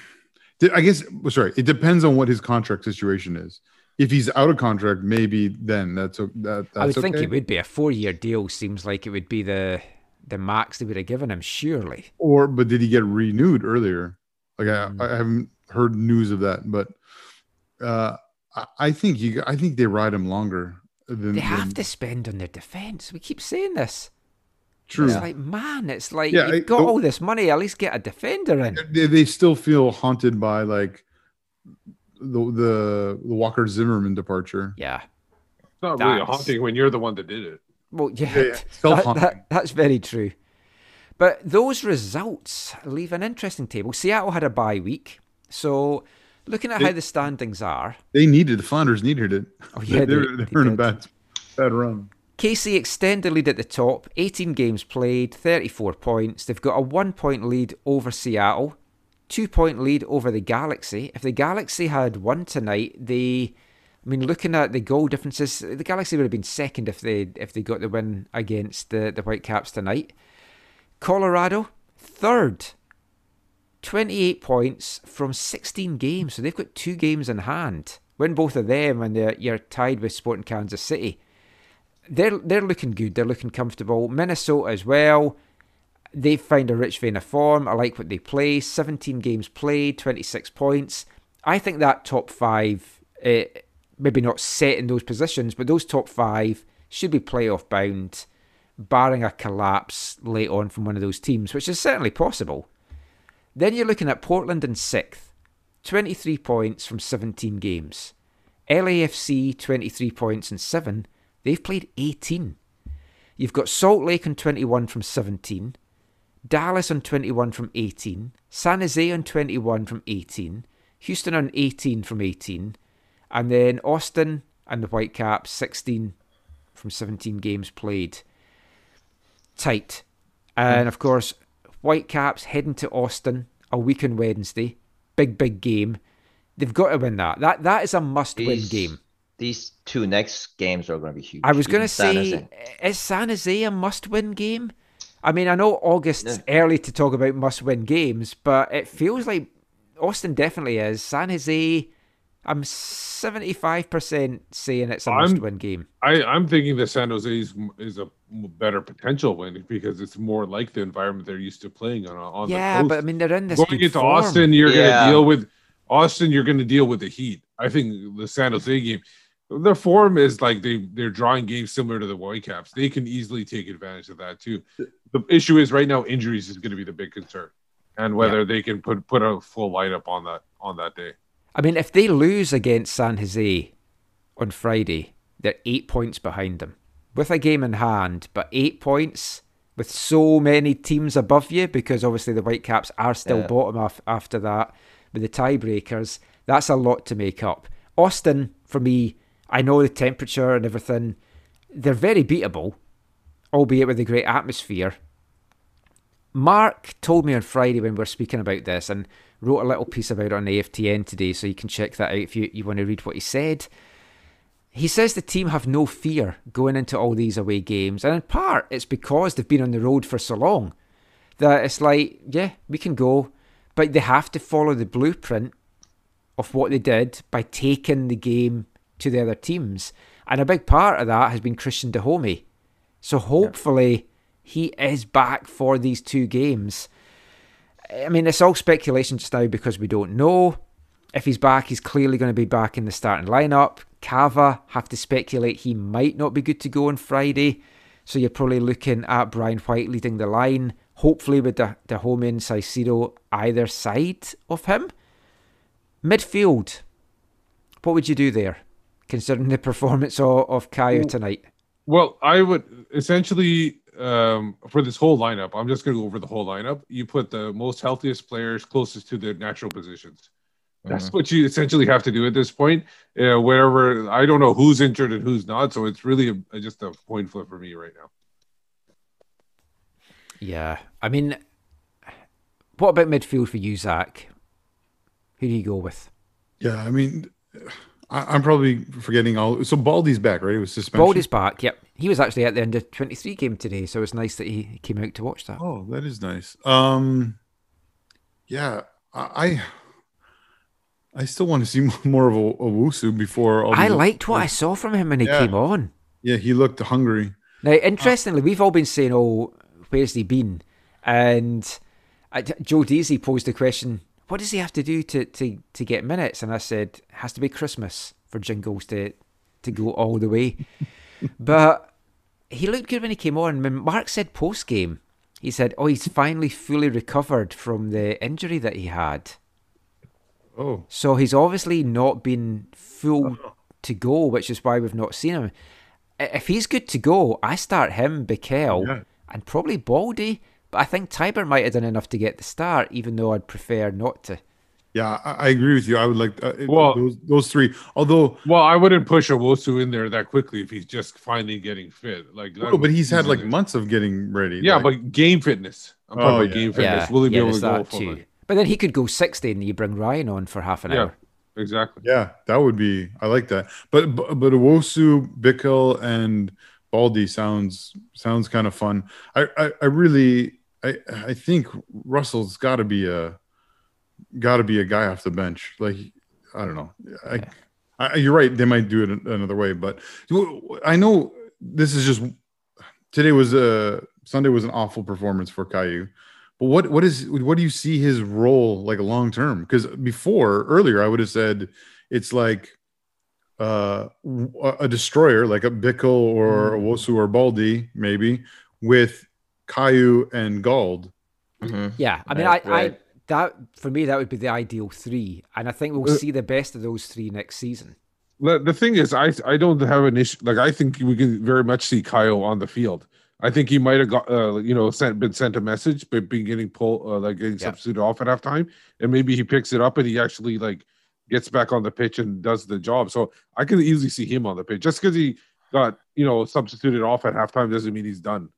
I guess sorry. It depends on what his contract situation is. If he's out of contract, maybe then that's that. That's I would think okay. it would be a four-year deal. Seems like it would be the the max they would have given him. Surely. Or but did he get renewed earlier? Like I, Hmm. I haven't heard news of that, but uh, I, I think you. I think they ride him longer. Than, They have than- to spend on their defense. We keep saying this. True. It's like man, it's like Yeah, you've got the- all this money. At least get a defender in. they, they still feel haunted by like the the, the Walker Zimmerman departure. Yeah. It's not really That's- haunting when you're the one that did it. Well, yeah, Yeah, yeah. that- Self-haunting. that- that's very true. But those results leave an interesting table. Seattle had a bye week, so looking at They- how the standings are, They needed the Flanders needed it. Oh, yeah, they, they- are they they're in a bad bad run. KC extend the lead at the top. 18 games played, 34 points. They've got a one point lead over Seattle, two point lead over the Galaxy. If the Galaxy had won tonight, they, I mean, looking at the goal differences, the Galaxy would have been second if they if they got the win against the the Whitecaps tonight. Colorado third, 28 points from 16 games, so they've got two games in hand. Win both of them, and you're tied with Sporting Kansas City they're they're looking good. They're looking comfortable. Minnesota as well. They've found a rich vein of form. I like what they play. 17 games played, 26 points. I think that top five, uh, maybe not set in those positions, but those top five should be playoff bound, barring a collapse late on from one of those teams, which is certainly possible. Then you're looking at Portland in sixth, 23 points from 17 games. LAFC 23 points and seven. They've played 18. You've got Salt Lake on 21 from 17, Dallas on 21 from 18, San Jose on 21 from 18, Houston on 18 from 18, and then Austin and the Whitecaps 16 from 17 games played. Tight. And of course, Whitecaps heading to Austin a week on Wednesday. Big, big game. They've got to win that. That That is a must win game. These two next games are going to be huge. I was going to say, is San Jose a must-win game? I mean, I know August's early to talk about must-win games, but it feels like Austin definitely is. San Jose, I'm 75% saying it's a I'm- must-win game. I, I'm thinking that San Jose is, is a better potential win because it's more like the environment they're used to playing on. on Yeah, the coast. but I mean, they're in this going good into form. Austin, you're Yeah. going to deal with Austin. You're going to deal with the Heat. I think the San Jose game, their form is like they they're drawing games similar to the Whitecaps. They can easily take advantage of that too. The issue is right now injuries is going to be the big concern, and whether they can put put a full light up on that on that day. I mean, if they lose against San Jose on Friday, they're eight points behind them with a game in hand, but eight points with so many teams above you because obviously the Whitecaps are still Yeah. bottom af- after that with the tiebreakers. That's a lot to make up. Austin, for me, I know the temperature and everything, they're very beatable, albeit with a great atmosphere. Mark told me on Friday when we were speaking about this and wrote a little piece about it on AFTN today, so you can check that out if you, you want to read what he said. He says the team have no fear going into all these away games, and in part it's because they've been on the road for so long that it's like, yeah, we can go, but they have to follow the blueprint of what they did by taking the game to the other teams. And a big part of that has been Cristian Dajome. So hopefully he is back for these two games. I mean, it's all speculation just now because we don't know. If he's back, he's clearly going to be back in the starting lineup. Cava, have to speculate he might not be good to go on Friday. So you're probably looking at Brian White leading the line, hopefully with the, home in Caicedo either side of him. Midfield, what would you do there, considering the performance of, of Caio tonight? Well, I would essentially um, for this whole lineup. I'm just going to go over the whole lineup. You put the most healthiest players closest to their natural positions. That's Mhm. what you essentially have to do at this point. Uh, wherever I don't know who's injured and who's not, so it's really a, just a point flip for me right now. Yeah, I mean, what about midfield for you, Zach? Who do you go with? Yeah, I mean, I, I'm probably forgetting all. So Baldy's back, right? It was suspension. Baldy's back. Yep, he was actually at the end of twenty three game today, so it's nice that he came out to watch that. Oh, that is nice. Um, yeah, I, I still want to see more of a, a Wusu before. All I liked what I saw from him when he Yeah. came on. Yeah, he looked hungry. Now, interestingly, we've all been saying, "Oh, where's he been?" And I, Joe Deasy posed the question, "What does he have to do to, to, to get minutes?" And I said, "It has to be Christmas for Jingles to to go all the way." but he looked good when he came on. When Mark said post game, he said, "Oh, he's finally fully recovered from the injury that he had." Oh, So he's obviously not been full oh. to go, which is why we've not seen him. If he's good to go, I start him, Bikel, Yeah. and probably Baldy. But I think Teibert might have done enough to get the start, even though I'd prefer not to. yeah, I, I agree with you. I would like uh, Well- those those three. Although, Well, I wouldn't push Owusu in there that quickly if he's just finally getting fit. Like, oh, but he's had like in there. months of getting ready. yeah, like- but game fitness. I'm talking Oh, about yeah. game fitness. Will he be able to there's go that full too. on? But then he could go 60 and you bring Ryan on for half an Yeah, hour. exactly. Yeah, that would be. I like that. But but but Owusu, Bikel, and Baldy sounds sounds kind of fun. I I, I really I I think Russell's got to be a got to be a guy off the bench. Like I don't know. I, I you're right. They might do it another way, but I know this is just today was a Sunday was an awful performance for Caio. But what what is what do you see his role like long term? Because before earlier I would have said it's like uh, a a destroyer like a Bikel or a Wosu or Baldy maybe with Caio and Gauld. Mhm. Yeah, I mean, Right, I, right. I that for me that would be the ideal three, and I think we'll Uh, see the best of those three next season. The, the thing is, I I don't have an issue. Like, I think we can very much see Caio on the field. I think he might have got, uh, you know, sent been sent a message, but been getting pulled, uh, like getting Yeah. substituted off at halftime, and maybe he picks it up and he actually like gets back on the pitch and does the job. So I can easily see him on the pitch. Just because he got, you know, substituted off at halftime doesn't mean he's done.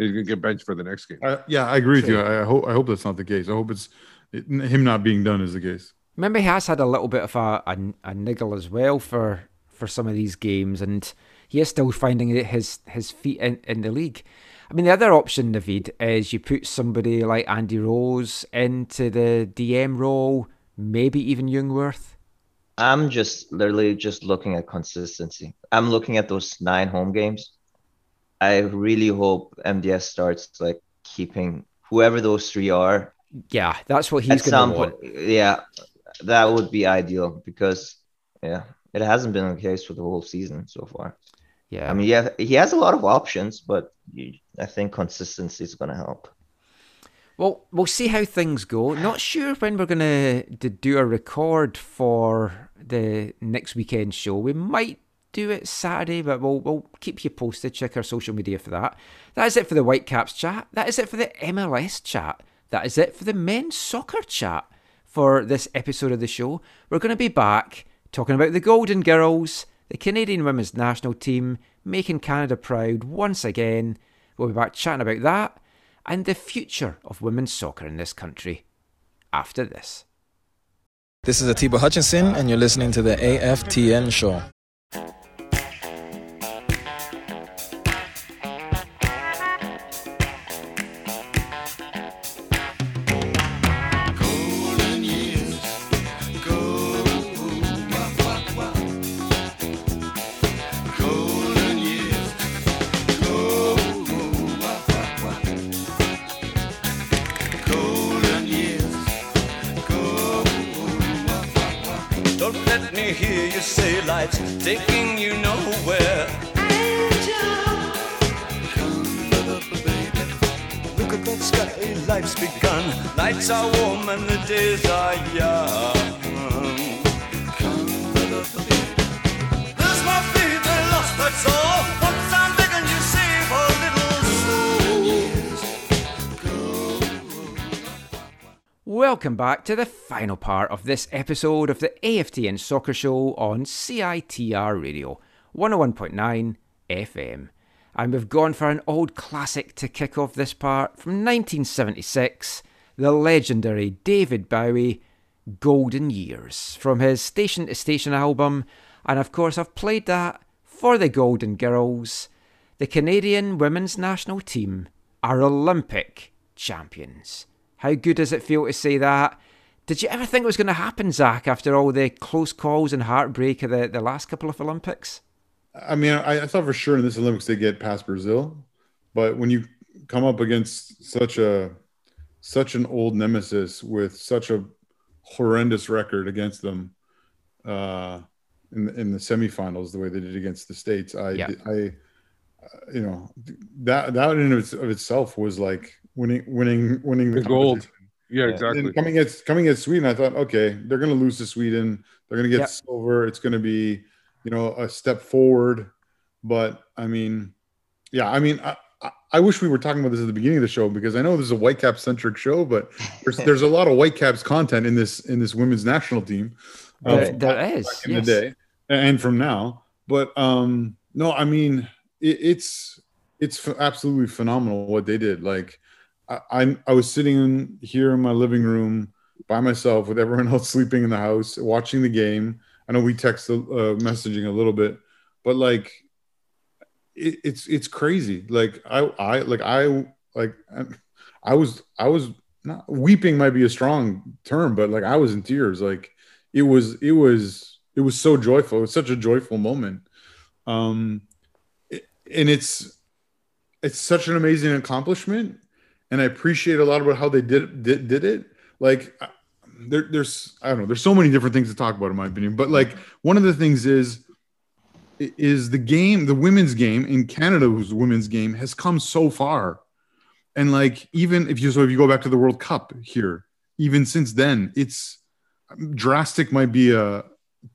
He's gonna get benched for the next game. I, yeah, I agree with you. I, I hope I hope that's not the case. I hope it's it, him not being done is the case. Remember, he has had a little bit of a, a, a niggle as well for, for some of these games, and he is still finding his his feet in, in the league. I mean, the other option, Navid, is you put somebody like Andy Rose into the DM role, maybe even Jungwirth. I'm just literally just looking at consistency. I'm looking at those nine home games. I really hope MDS starts like keeping whoever those three are Yeah, that's what he's going to want. point. Yeah, that would be ideal because yeah, it hasn't been the case for the whole season so far. Yeah, I mean, yeah, he has a lot of options, but you, I think consistency is going to help. Well, we'll see how things go. Not sure when we're going to do a record for the next weekend show. We might do it Saturday, but we'll, we'll keep you posted. Check our social media for that. That is it for the Whitecaps chat. That is it for the MLS chat. That is it for the men's soccer chat for this episode of the show. We're going to be back talking about the Golden Girls, the Canadian women's national team, making Canada proud once again. We'll be back chatting about that and the future of women's soccer in this country after this. This is Atiba Hutchinson, and you're listening to the AFTN show. Life's taking you nowhere. Look at that sky, life's begun. Nights are warm and the days are young. Lose my feet, they lost, that's all. Welcome back to the final part of this episode of the AFTN Soccer Show on CITR Radio 101.9 FM. And we've gone for an old classic to kick off this part from 1976, the legendary David Bowie, Golden Years, from his Station to Station album. And of course, I've played that for the Golden Girls. The Canadian women's national team are Olympic champions. How good does it feel to say that? Did you ever think it was going to happen, Zach, after all the close calls and heartbreak of the, the last couple of Olympics? I mean, I, I thought for sure in this Olympics they get past Brazil, but when you come up against such a such an old nemesis with such a horrendous record against them uh, in in the semifinals, the way they did against the states, I Yeah. I you know that that in of itself was like winning winning winning the, The gold. competition. Yeah, And exactly. coming against coming against Sweden, I thought, okay, they're going to lose to Sweden. They're going to get Yep. silver. It's going to be, you know, a step forward. But I mean, yeah, I mean, I, I- I wish we were talking about this at the beginning of the show because I know this is a Whitecap centric show, but there's there's a lot of Whitecaps content in this in this women's national team. uh, There- from there back- is, back in yes. the day and from now. But um, no, I mean, it, it's it's ph- absolutely phenomenal what they did. Like, I, I I was sitting here in my living room by myself with everyone else sleeping in the house, watching the game. I know we text uh, messaging a little bit, but like, it, it's it's crazy. Like I I like I like I was I was not weeping might be a strong term, but like I was in tears. Like it was it was it was so joyful. It was such a joyful moment. Um, and it's it's such an amazing accomplishment, and I appreciate a lot about how they did did, did it. Like uh, there, there's I don't know. There's so many different things to talk about in my opinion, but like one of the things is is the game, the women's game in Canada's women's game has come so far. And like even if you so if you go back to the World Cup here, even since then, it's um, drastic might be a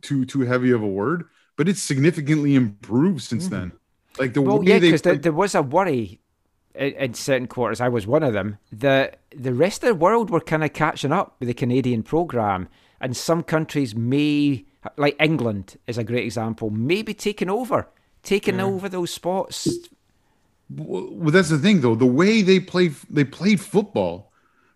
too too heavy of a word, but it's significantly improved since mm. then. Like the Well, yeah, because there, there was a worry in, in certain quarters. I was one of them. that the rest of the world were kind of catching up with the Canadian program, and some countries may, like England, is a great example, may be taking over, taking over those spots. well, that's the thing though. The way they play, they played football,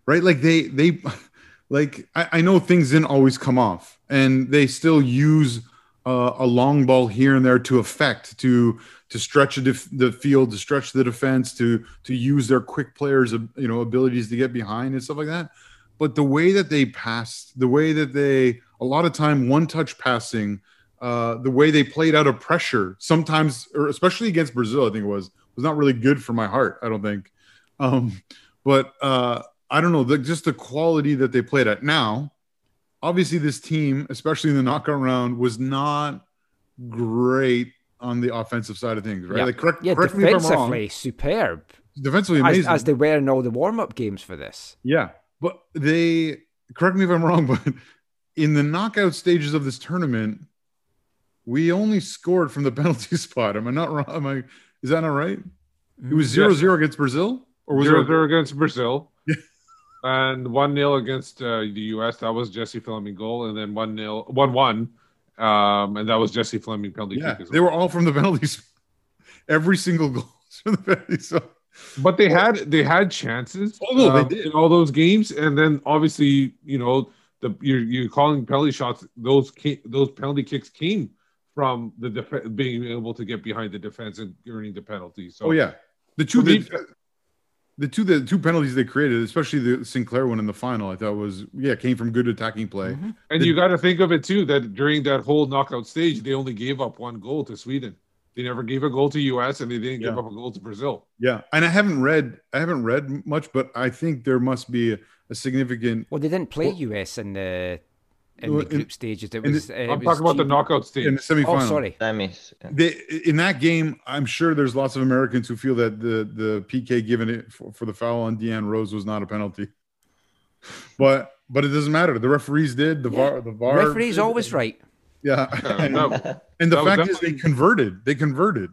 right? Like they, they, like I, I know things didn't always come off, and they still use uh, a long ball here and there to affect, to to stretch the field, to stretch the defense, to to use their quick players, you know, abilities to get behind and stuff like that. But the way that they passed, the way that they, a lot of time, one touch passing, uh, the way they played out of pressure, sometimes, or especially against Brazil, I think it was was not really good for my heart. I don't think, um, but uh, I don't know, the, just the quality that they played at. Now, obviously, this team, especially in the knockout round, was not great on the offensive side of things, right? Yeah. Like, correct, yeah, correct me if I'm wrong. defensively superb. defensively as, amazing. as they were in all the warm up games for this. Yeah, but they correct me if I'm wrong, but in the knockout stages of this tournament, we only scored from the penalty spot. Am I not wrong? Am I? Is that not right? It was zero Yes. zero against Brazil, or was zero it zero against Brazil, and one 0 against uh, the U.S. That was Jessie Fleming goal, and then one 0 one one, um, and that was Jessie Fleming penalty Yeah, kick. As they were all from the penalties. Every single goal from the penalty spot. But they had they had chances. Oh, no, they um, did. in all those games, and then obviously you know the you're you're calling penalty shots. Those those penalty kicks came from the def- being able to get behind the defense and earning the penalty. So Oh yeah, the two me- that, the two the two penalties they created, especially the Sinclair one in the final, I thought was yeah came from good attacking play. Mm-hmm. And The- you got to think of it too that during that whole knockout stage, they only gave up one goal to Sweden. They never gave a goal to US, and they didn't give up a goal to Brazil. Yeah, and I haven't read I haven't read much, but I think there must be a, a significant. Well, they didn't play US in the in Well, the in- stages. It was. the- uh, it I'm was talking about the knockout stage. in the semifinal. Oh, sorry. Semis. yeah. They, in that game, I'm sure there's lots of Americans who feel that the the PK given it for, for the foul on Deanne Rose was not a penalty. But but it doesn't matter. The referees did. The VAR. The VAR. Referee's did. always right. Yeah. Yeah, and, that- and the that was fact is, they converted. They converted.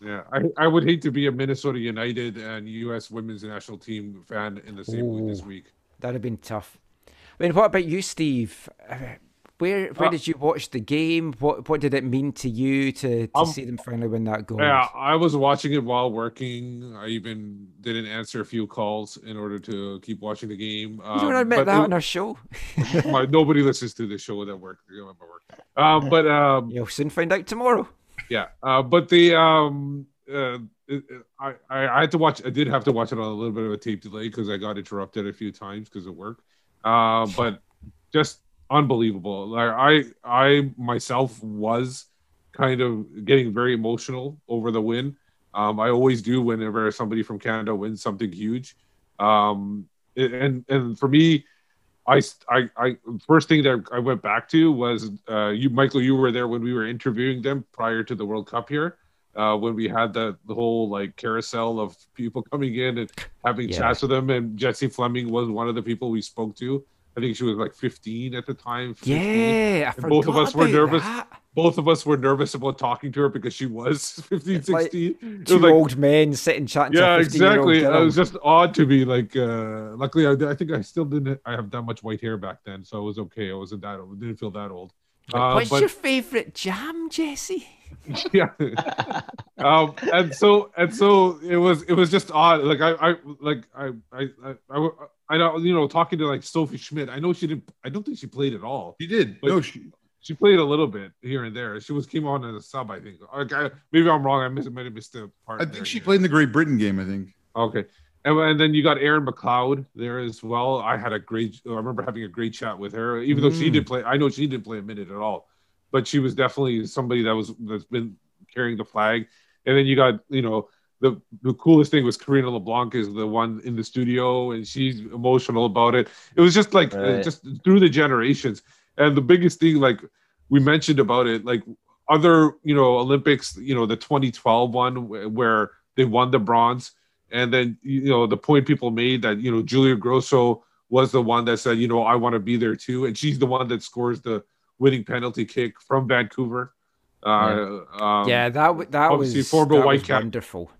Yeah, I, I would hate to be a Minnesota United and U.S. women's national team fan in the same week this week. That'd have been tough. I mean, what about you, Steve? Uh, Where where Uh, did you watch the game? What what did it mean to you to, to Um, see them finally win that goal? Yeah, I was watching it while working. I even didn't answer a few calls in order to keep watching the game. You don't Um, admit that it- on our show. my, nobody listens to the show at work. you know, work. Um, but um, You'll soon find out tomorrow. yeah, uh, but the um, uh, it- it- I, I I had to watch. I did have to watch it on a little bit of a tape delay because I got interrupted a few times because of work. Uh, but just unbelievable. Like I I myself was kind of getting very emotional over the win. Um, I always do whenever somebody from Canada wins something huge. Um, and and for me, I, I, I first thing that I went back to was uh, you, Michael. You were there when we were interviewing them prior to the World Cup here, uh, when we had the the whole like carousel of people coming in and having Yeah. chats with them. And Jessie Fleming was one of the people we spoke to. I think she was like 15 at the time. 15. Yeah, both of us were nervous. that. Both of us were nervous about talking to her because she was 15, It's like 16. It Two like- old men sitting chatting. to yeah, exactly. It was just odd to me. Like, uh, luckily, I, I think I still didn't. I have that much white hair back then, so it was okay. I wasn't that. old. Didn't feel that old. Uh, What's but your favourite jam, Jessie? yeah, um, and so and so it was. It was just odd. Like I, I like I, I, I, I, I don't. You know, talking to like Sophie Schmidt. I know she didn't. I don't think she played at all. She did. But no, she she played a little bit here and there. She was came on as a sub. I think. Like, I, maybe I'm wrong. I miss, might have missed the part. I there. think she played in the Great Britain game. I think. Okay. And, and then you got Erin McLeod there as well. I had a great, I remember having a great chat with her, even though she Mm. did play. I know she didn't play a minute at all, but she was definitely somebody that was that's been carrying the flag. And then you got, you know, the the coolest thing was Karina LeBlanc is the one in the studio, and she's emotional about it. It was just like Right. just through the generations. And the biggest thing, like we mentioned about it, like other, you know, Olympics, you know, the 2012 one where they won the bronze, and then you know the point people made that you know Julia Grosso was the one that said, you know, I want to be there too, and she's the one that scores the winning penalty kick from Vancouver. Uh, um, yeah, that w- that obviously was former that white was cap wonderful.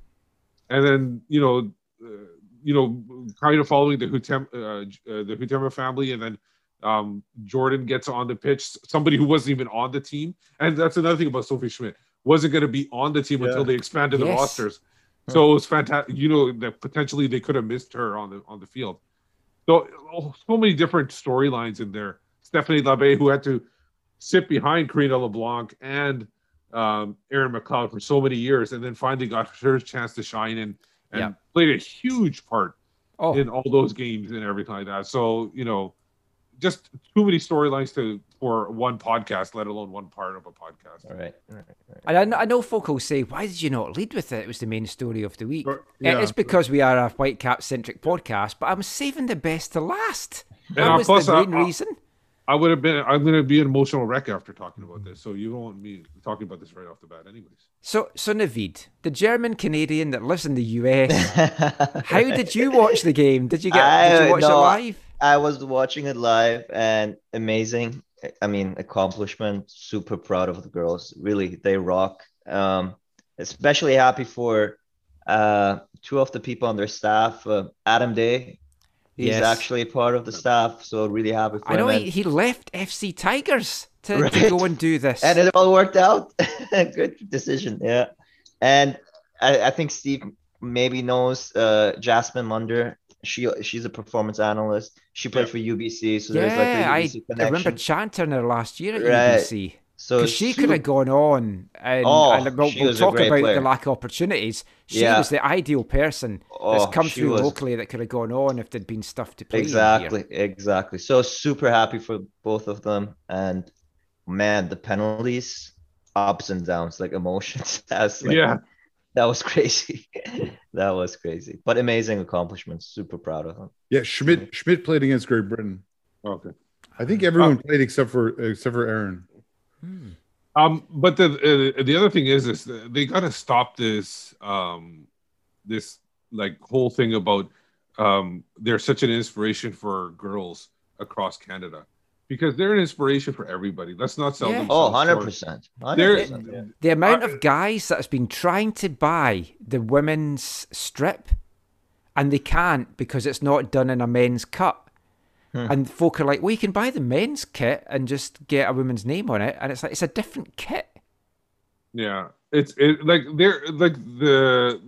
and then you know, uh, you know, kind of following the Hutem, uh, uh, the Huitema family, and then um, Jordyn gets on the pitch. Somebody who wasn't even on the team, and that's another thing about Sophie Schmidt wasn't going to be on the team Yeah. until they expanded the Yes. rosters. So it was fantastic. You know that potentially they could have missed her on the on the field. So oh, so many different storylines in there. Stephanie Labbe, who had to sit behind Karina LeBlanc and um, Erin McLeod for so many years, and then finally got her chance to shine and and Yeah. played a huge part Oh, in all those games and everything like that. So you know, just too many storylines to for one podcast, let alone one part of a podcast. All right. all right, all right. and I, I know folk will say, "Why did you not lead with it?" It was the main story of the week. Or- Yeah, yeah. It's because we are a Whitecap centric podcast, but I'm saving the best to last. And, That uh, was plus, the uh, main uh, reason. I would have been. I'm going to be an emotional wreck after talking about this. So you don't want me talking about this right off the bat, anyways. So, so Navid, the German Canadian that lives in the US, how did you watch the game? Did you get? did you watch no, it live? I was watching it live and amazing. I mean, accomplishment. Super proud of the girls. Really, they rock. Um, especially happy for uh, two of the people on their staff. Uh, Adam Day, he's Yes. actually part of the staff, so really happy for I know him. he, he left FC Tigers to, to go and do this. and it all worked out. Good decision, yeah. And I, I think Steve maybe knows uh, Jasmine Munder. She she's a performance analyst. She played for UBC, so there's like yeah, a I, UBC I remember connection. chanting her last year at Right. UBC. So she she could have gone on, and, Oh, and we'll, we'll talk about player. the lack of opportunities. She Yeah. was the ideal person Oh, that's come through was- locally that could have gone on if there'd been stuff to play. in here. Exactly, exactly. So super happy for both of them. And man, the penalties, ups and downs, like emotions. That's like, Yeah. that was crazy. that was crazy. But amazing accomplishments. Super proud of them. Yeah, Schmidt Schmidt played against Great Britain. Okay. I think everyone uh, played except for except for Erin. Um, but the uh, the other thing is, is that they got to stop this um, this like whole thing about um, they're such an inspiration for girls across Canada because they're an inspiration for everybody. Let's not sell Yeah. them. Oh, 100%. 100%, yeah. The amount of guys that's been trying to buy the women's strip and they can't because it's not done in a men's cut. Hmm. And folk are like, well, you can buy the men's kit and just get a woman's name on it. And it's like, it's a different kit. Yeah, it's it like they're like the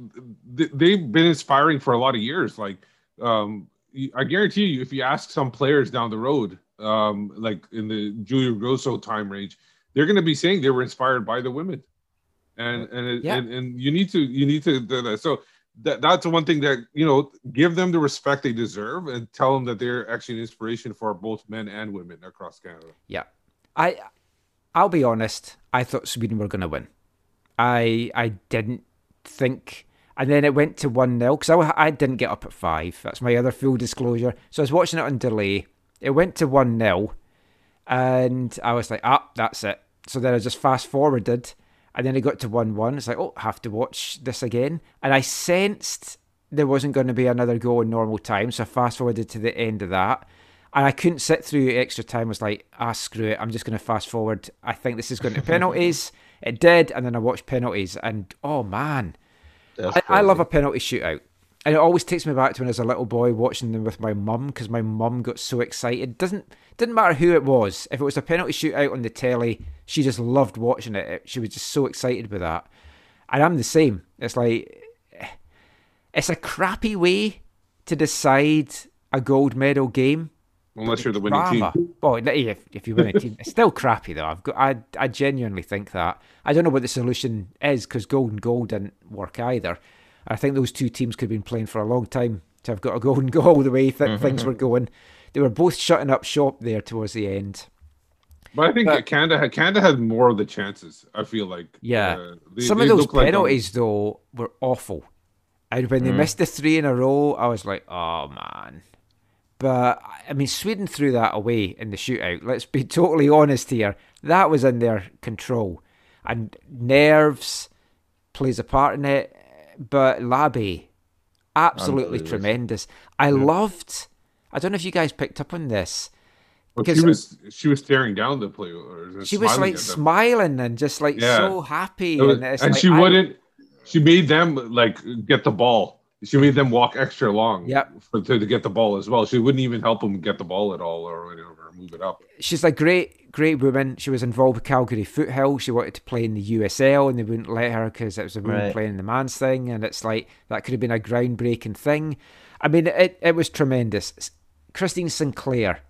th- they've been inspiring for a lot of years. Like, um, I guarantee you, if you ask some players down the road, um, like in the Julia Grosso time range, they're going to be saying they were inspired by the women, and and it, Yeah. and, and you need to you need to do that. So that that's the one thing that you know give them the respect they deserve and tell them that they're actually an inspiration for both men and women across Canada. Yeah. I I'll be honest, I thought Sweden were going to win. I I didn't think and then it went to 1 0 because I, I didn't get up at 5. That's my other full disclosure. So I was watching it on delay. It went to 1 0 and I was like, ah, that's it. So then I just fast forwarded and then it got to 1 1. It's like, oh, have to watch this again. And I sensed there wasn't going to be another goal in normal time. So I fast forwarded to the end of that. And I couldn't sit through extra time. I was like, ah, screw it. I'm just going to fast forward. I think this is going to penalties. It did. And then I watched penalties. And oh, man. I, I love a penalty shootout. And it always takes me back to when I was a little boy watching them with my mum because my mum got so excited. Doesn't didn't matter who it was. If it was a penalty shootout on the telly, she just loved watching it. She was just so excited with that. And I'm the same. It's like eh, it's a crappy way to decide a gold medal game. Unless you're the winning Drama. team. Well, eh, if, if you win a team, it's still crappy though. I've got, I, I genuinely think that. I don't know what the solution is because gold and gold didn't work either. I think those two teams could have been playing for a long time to have got a golden goal the way th- mm-hmm. things were going. They were both shutting up shop there towards the end. But I think that Canada had Canada had more of the chances. I feel like Yeah. Uh, they- Some they of those look like, um, penalties, though, were awful. And when they Mm. missed the three in a row, I was like, oh, man. But, I mean, Sweden threw that away in the shootout. Let's be totally honest here. That was in their control. And nerves plays a part in it. But Labbe, absolutely tremendous. I loved, I don't know if you guys picked up on this. Well, she was she was staring down the player. or she was like smiling and just like Yeah. so happy. Was- and it's and like, she I- wouldn't. She made them like get the ball. She made them walk extra long. Yep. For to, to get the ball as well. She wouldn't even help them get the ball at all or whatever, move it up. she's a great, great woman. She was involved with Calgary Foothill. She wanted to play in the USL, and they wouldn't let her because it was a woman Right. playing in the man's thing. And it's like that could have been a groundbreaking thing. I mean, it it was tremendous. Christine Sinclair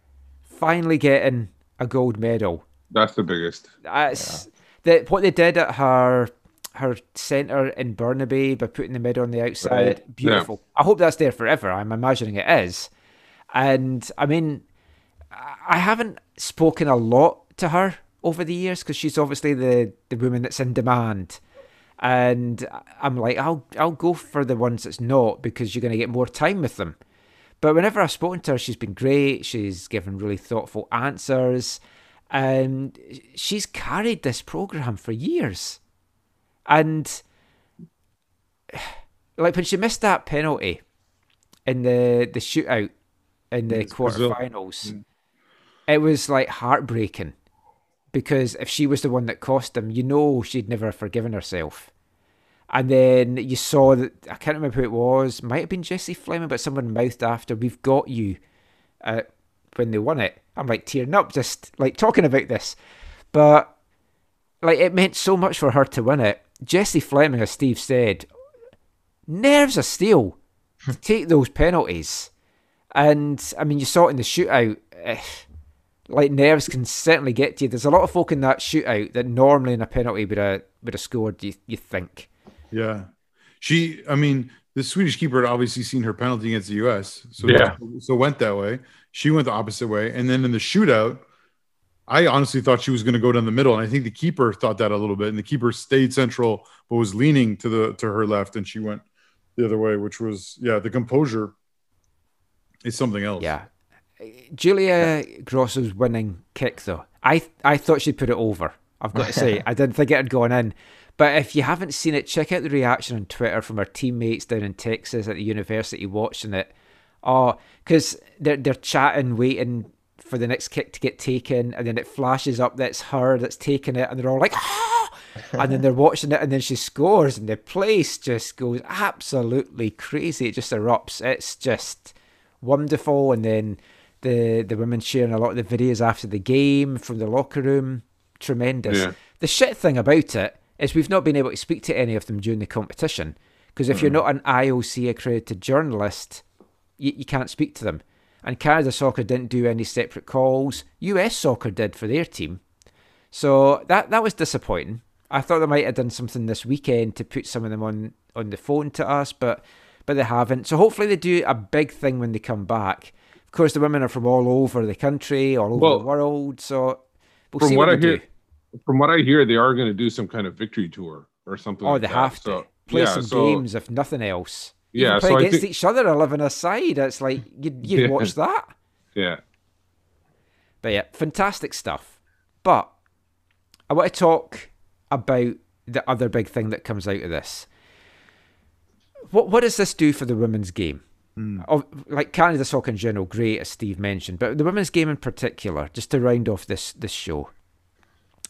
finally getting a gold medal. That's the biggest. That's that what they did at her her centre in Burnaby by putting the medal on the outside. Right. Beautiful. I hope that's there forever. I'm imagining it is. And I mean, I I haven't spoken a lot to her over the years because she's obviously the the woman that's in demand. And I'm like, I'll I'll go for the ones that's not because you're going to get more time with them. But whenever I've spoken to her, she's been great. She's given really thoughtful answers. And she's carried this program for years. And like when she missed that penalty in the, the shootout in the Brazil. quarterfinals, mm. it was like heartbreaking because if she was the one that cost them, you know she'd never forgiven herself. And then you saw that I can't remember who it was. Might have been Jessie Fleming, but someone mouthed after, "We've got you." Uh, when they won it, I'm like tearing up just like talking about this. But like it meant so much for her to win it. Jessie Fleming, as Steve said, nerves of steel to take those penalties. And I mean, you saw it in the shootout. eh, like nerves can certainly get to you. There's a lot of folk in that shootout that normally in a penalty would have would have scored. You you think? Yeah. She, I mean, the Swedish keeper had obviously seen her penalty against the US. So, Yeah. so went that way. She went the opposite way. And then in the shootout, I honestly thought she was going to go down the middle. And I think the keeper thought that a little bit. And the keeper stayed central, but was leaning to the to her left. And she went the other way, which was, yeah, the composure is something else. Yeah. Julia Grosso's winning kick, though, I I thought she'd put it over. I've got to say, I didn't think it had gone in. But if you haven't seen it, check out the reaction on Twitter from her teammates down in Texas at the university watching it. Oh, because they're they're chatting, waiting for the next kick to get taken, and then it flashes up that's her that's taking it, and they're all like, "Ah!" and then they're watching it, and then she scores, and the place just goes absolutely crazy. It just erupts. It's just wonderful, and then the the women sharing a lot of the videos after the game from the locker room, tremendous. Yeah. The shit thing about it is we've not been able to speak to any of them during the competition because if you're hmm. not an IOC accredited journalist, you, you can't speak to them. And Canada Soccer didn't do any separate calls. US Soccer did for their team. So that that was disappointing. I thought they might have done something this weekend to put some of them on, on the phone to us, but but they haven't. So hopefully they do a big thing when they come back. Of course, the women are from all over the country, all over Well, the world. So we'll see what, what, I hear, do. From what I hear, they are going to do some kind of victory tour or something. Oh, like they that. have to So, play yeah, some so- games if nothing else. Even Yeah, play so against think- each other, eleven aside. It's like you'd, you'd Yeah. watch that. Yeah. But yeah, fantastic stuff. But I want to talk about the other big thing that comes out of this. What what does this do for the women's game? Hmm. Of, like Canada soccer in general, great as Steve mentioned, but the women's game in particular. Just to round off this this show,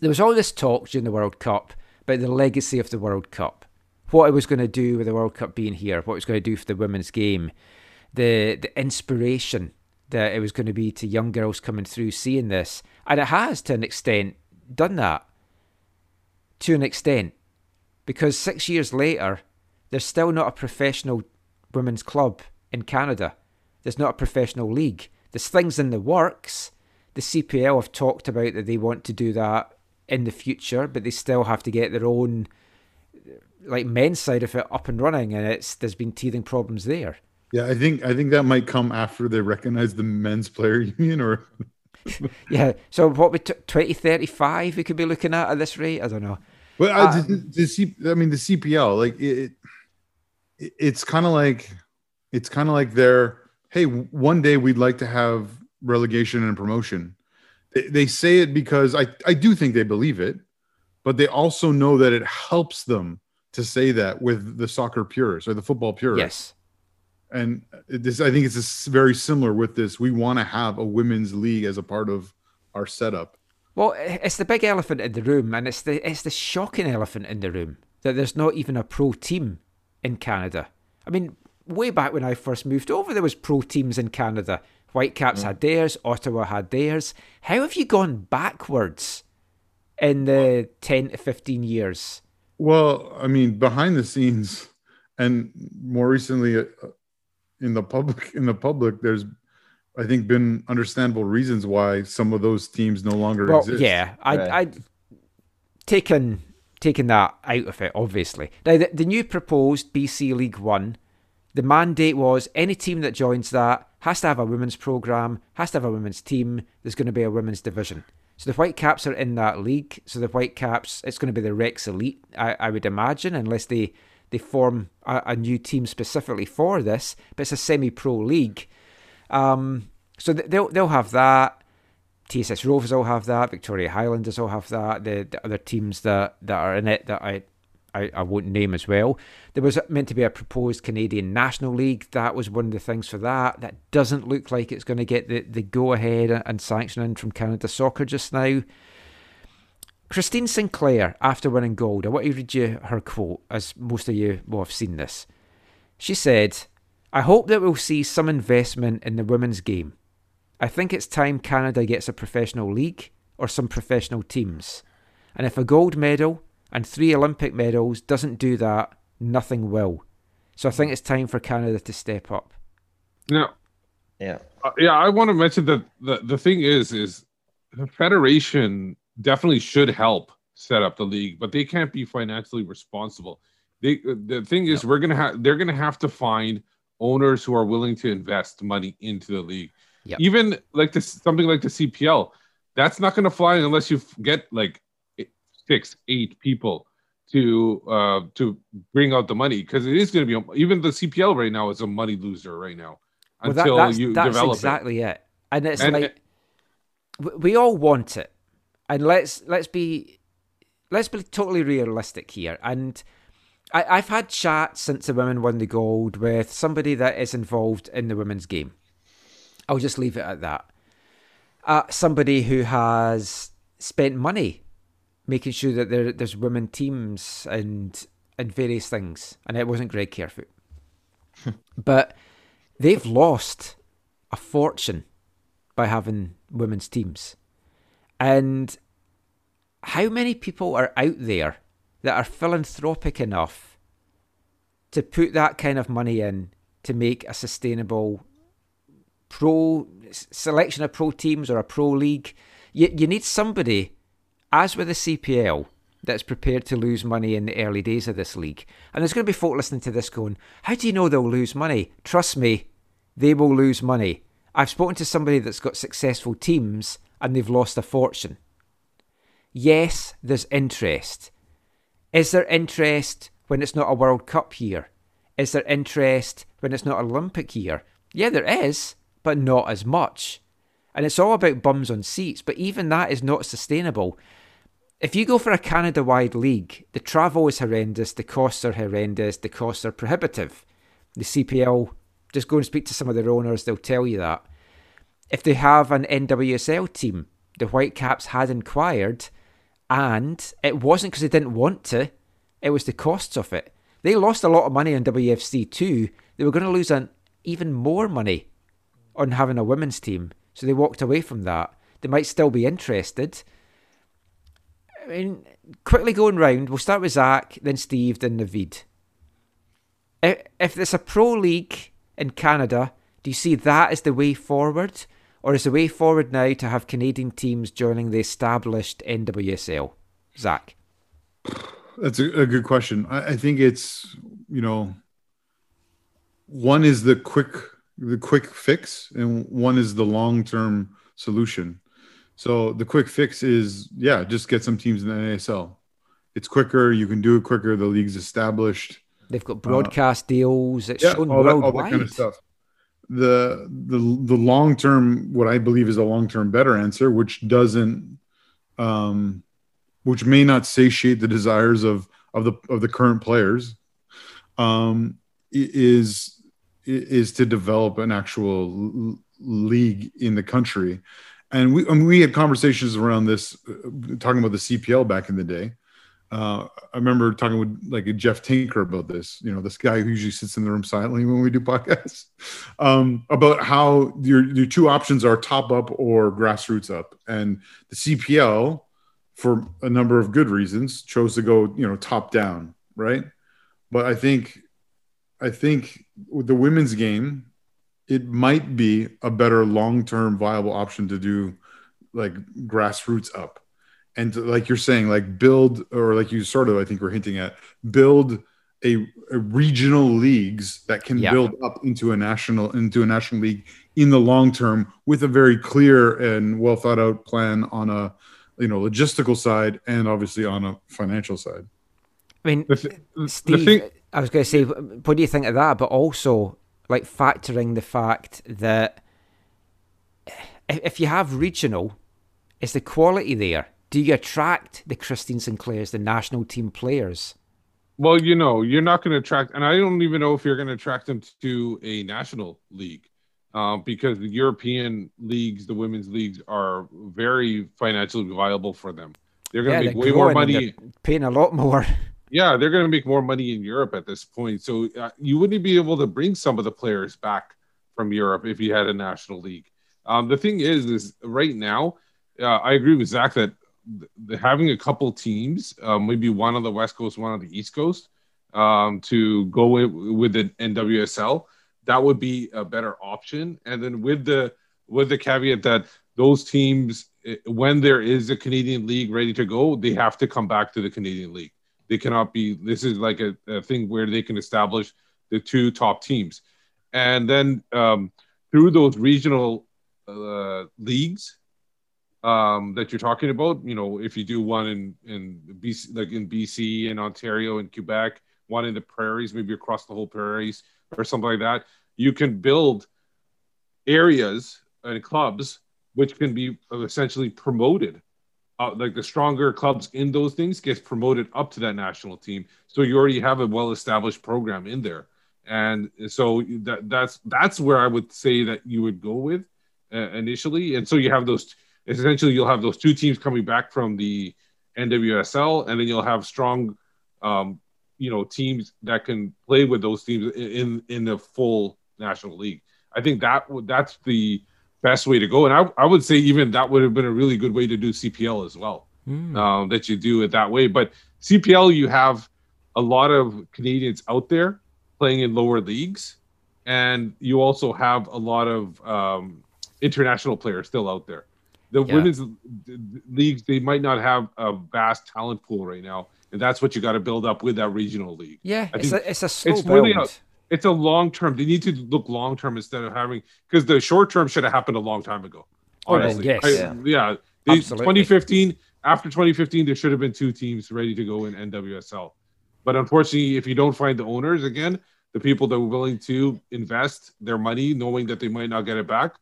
there was all this talk during the World Cup about the legacy of the World Cup, what it was going to do with the World Cup being here, what it was going to do for the women's game, the the inspiration that it was going to be to young girls coming through seeing this, and it has to an extent done that. To an extent, because six years later, there's still not a professional women's club in Canada. There's not a professional league. There's things in the works. The CPL have talked about that they want to do that in the future, but they still have to get their own like men's side of it up and running, and it's there's been teething problems there. Yeah, I think I think that might come after they recognize the men's player union or Yeah. So what we took 2035 we could be looking at at this rate? I don't know. Well, I, Uh, the, the C, I mean, the CPL, like it, it it's kind of like it's kind of like they're hey, one day we'd like to have relegation and promotion. They, they say it because I I do think they believe it, but they also know that it helps them to say that with the soccer purists or the football purists. Yes. And this, I think it's very similar with this. We want to have a women's league as a part of our setup. Well, it's the big elephant in the room, and it's the it's the shocking elephant in the room that there's not even a pro team in Canada. I mean, way back when I first moved over, there was pro teams in Canada. Whitecaps had theirs, Ottawa had theirs. How have you gone backwards in the ten to fifteen years? Well, I mean, behind the scenes, and more recently, uh, in the public, in the public, there's, I think, been understandable reasons why some of those teams no longer Well, exist. yeah, I I taken taken that out of it. Obviously, now the, the new proposed BC League One, the mandate was any team that joins that has to have a women's program, has to have a women's team. There's going to be a women's division. So the Whitecaps are in that league. So the Whitecaps, it's going to be the Rex Elite, I, I would imagine, unless they they form a, a new team specifically for this. But it's a semi-pro league. Um, so they'll they'll have that. TSS Rovers will have that. Victoria Highlanders will have that. The, the other teams that, that are in it that I, I I won't name as well. There was meant to be a proposed Canadian National League. That was one of the things for that. That doesn't look like it's going to get the, the go ahead and sanctioning from Canada Soccer just now. Christine Sinclair, after winning gold, I want to read you her quote, as most of you will have seen this. She said, I hope that we'll see some investment in the women's game. I think it's time Canada gets a professional league or some professional teams. And if a gold medal and three Olympic medals doesn't do that, nothing will. So I think it's time for Canada to step up. Now, yeah, uh, yeah, I want to mention that the the thing is, is the federation definitely should help set up the league, but they can't be financially responsible. They the thing is, we're gonna have they're gonna have to find owners who are willing to invest money into the league. Yep. Even like this something like the CPL, that's not gonna fly unless you get like eight- six, eight people to uh to bring out the money because it is going to be even the CPL right now is a money loser right now Well, that- until that's, you that's develop it. exactly it. And it's And- like we, we all want it, and let's let's be let's be totally realistic here. And I, I've had chats since the women won the gold with somebody that is involved in the women's game. I'll just leave it at that. Uh, somebody who has spent money making sure that there, there's women teams and and various things, and it wasn't Greg Kerfoot, but they've lost a fortune by having women's teams. And how many people are out there that are philanthropic enough to put that kind of money in to make a sustainable pro selection of pro teams or a pro league? You, you need somebody, as with the CPL, that's prepared to lose money in the early days of this league. And there's going to be folk listening to this going, How do you know they'll lose money? Trust me, they will lose money. I've spoken to somebody that's got successful teams and they've lost a fortune. Yes, there's interest. Is there interest when it's not a World Cup year? Is there interest when it's not Olympic year? Yeah, there is, but not as much. And it's all about bums on seats, but even that is not sustainable. If you go for a Canada wide league, the travel is horrendous, the costs are horrendous, the costs are prohibitive. The CPL, just go and speak to some of their owners, they'll tell you that. If they have an NWSL team, the Whitecaps had inquired, and it wasn't because they didn't want to, it was the costs of it. They lost a lot of money on WFC2. They were going to lose an, even more money on having a women's team, so they walked away from that. They might still be interested. I mean, quickly going round, we'll start with Zach, then Steve, then Navid. If, if there's a pro league in Canada, do you see that as the way forward? Or is the way forward now to have Canadian teams joining the established NWSL? Zach. That's a, a good question. I, I think it's you know, one is the quick the quick fix, and one is the long term solution. So the quick fix is yeah, just get some teams in the NASL. It's quicker. You can do it quicker. The league's established. They've got broadcast deals. It's Uh, yeah, all that, worldwide. all that kind of stuff. The the the long term, what I believe is a long term better answer, which doesn't, um, which may not satiate the desires of of the of the current players, um, is is to develop an actual league in the country, and we and we had conversations around this, uh, talking about the CPL back in the day uh, I remember talking with like Jeff Tinker about this, you know, this guy who usually sits in the room silently when we do podcasts, um, about how your, your two options are top up or grassroots up. And the CPL, for a number of good reasons, chose to go, you know, top down, right? But I think, I think the women's game, it might be a better long term viable option to do like grassroots up and to, like you're saying like build or like you sort of i think we're hinting at build a, a regional leagues that can Yeah. build up into a national into a national league in the long term with a very clear and well thought out plan on a you know logistical side and obviously on a financial side I mean, The th- the Steve, thing- I was going to say, what do you think of that? But also, like factoring the fact that if, you have regional, is the quality there? Do you attract the Christine Sinclairs, the national team players? Well, you know, you're not going to attract, and I don't even know if you're going to attract them to a national league, uh, because the European leagues, the women's leagues, are very financially viable for them. They're going to Yeah, make way more money. Paying a lot more. Yeah, they're going to make more money in Europe at this point. So uh, you wouldn't be able to bring some of the players back from Europe if you had a national league. Um, the thing is, is right now, uh, I agree with Zach that th- having a couple teams, uh, maybe one on the West Coast, one on the East Coast, um, to go with, with the NWSL, that would be a better option. And then with the with the caveat that those teams, eh, when there is a Canadian league ready to go, they have to come back to the Canadian league. They cannot be. This is like a, a thing where they can establish the two top teams, and then um, through those regional uh, leagues um, that you're talking about, you know, if you do one in in BC, like in BC and Ontario and Quebec, one in the prairies, maybe across the whole prairies or something like that, you can build areas and clubs which can be essentially promoted uh, like the stronger clubs in those things gets promoted up to that national team. So you already have a well-established program in there, and so that that's that's where I would say that you would go with uh, initially. And so you have those essentially you'll have those two teams coming back from the NWSL, and then you'll have strong, um, you know, teams that can play with those teams in in, the full national league. I think that that's the best way to go. And I, I would say even that would have been a really good way to do CPL as well. Um, that you do it that way. But CPL, you have a lot of Canadians out there playing in lower leagues, and you also have a lot of um, international players still out there. The Yeah. women's leagues, they might not have a vast talent pool right now, and that's what you got to build up with that regional league. Yeah, it's a, it's a slow it's really a, build. It's a long term. They need to look long term instead of having because the short term should have happened a long time ago. Oh, Honestly, yes. I- Yeah. yeah. They- Absolutely. 2015 after 2015, there should have been two teams ready to go in NWSL. But unfortunately, if you don't find the owners again, the people that were willing to invest their money, knowing that they might not get it back,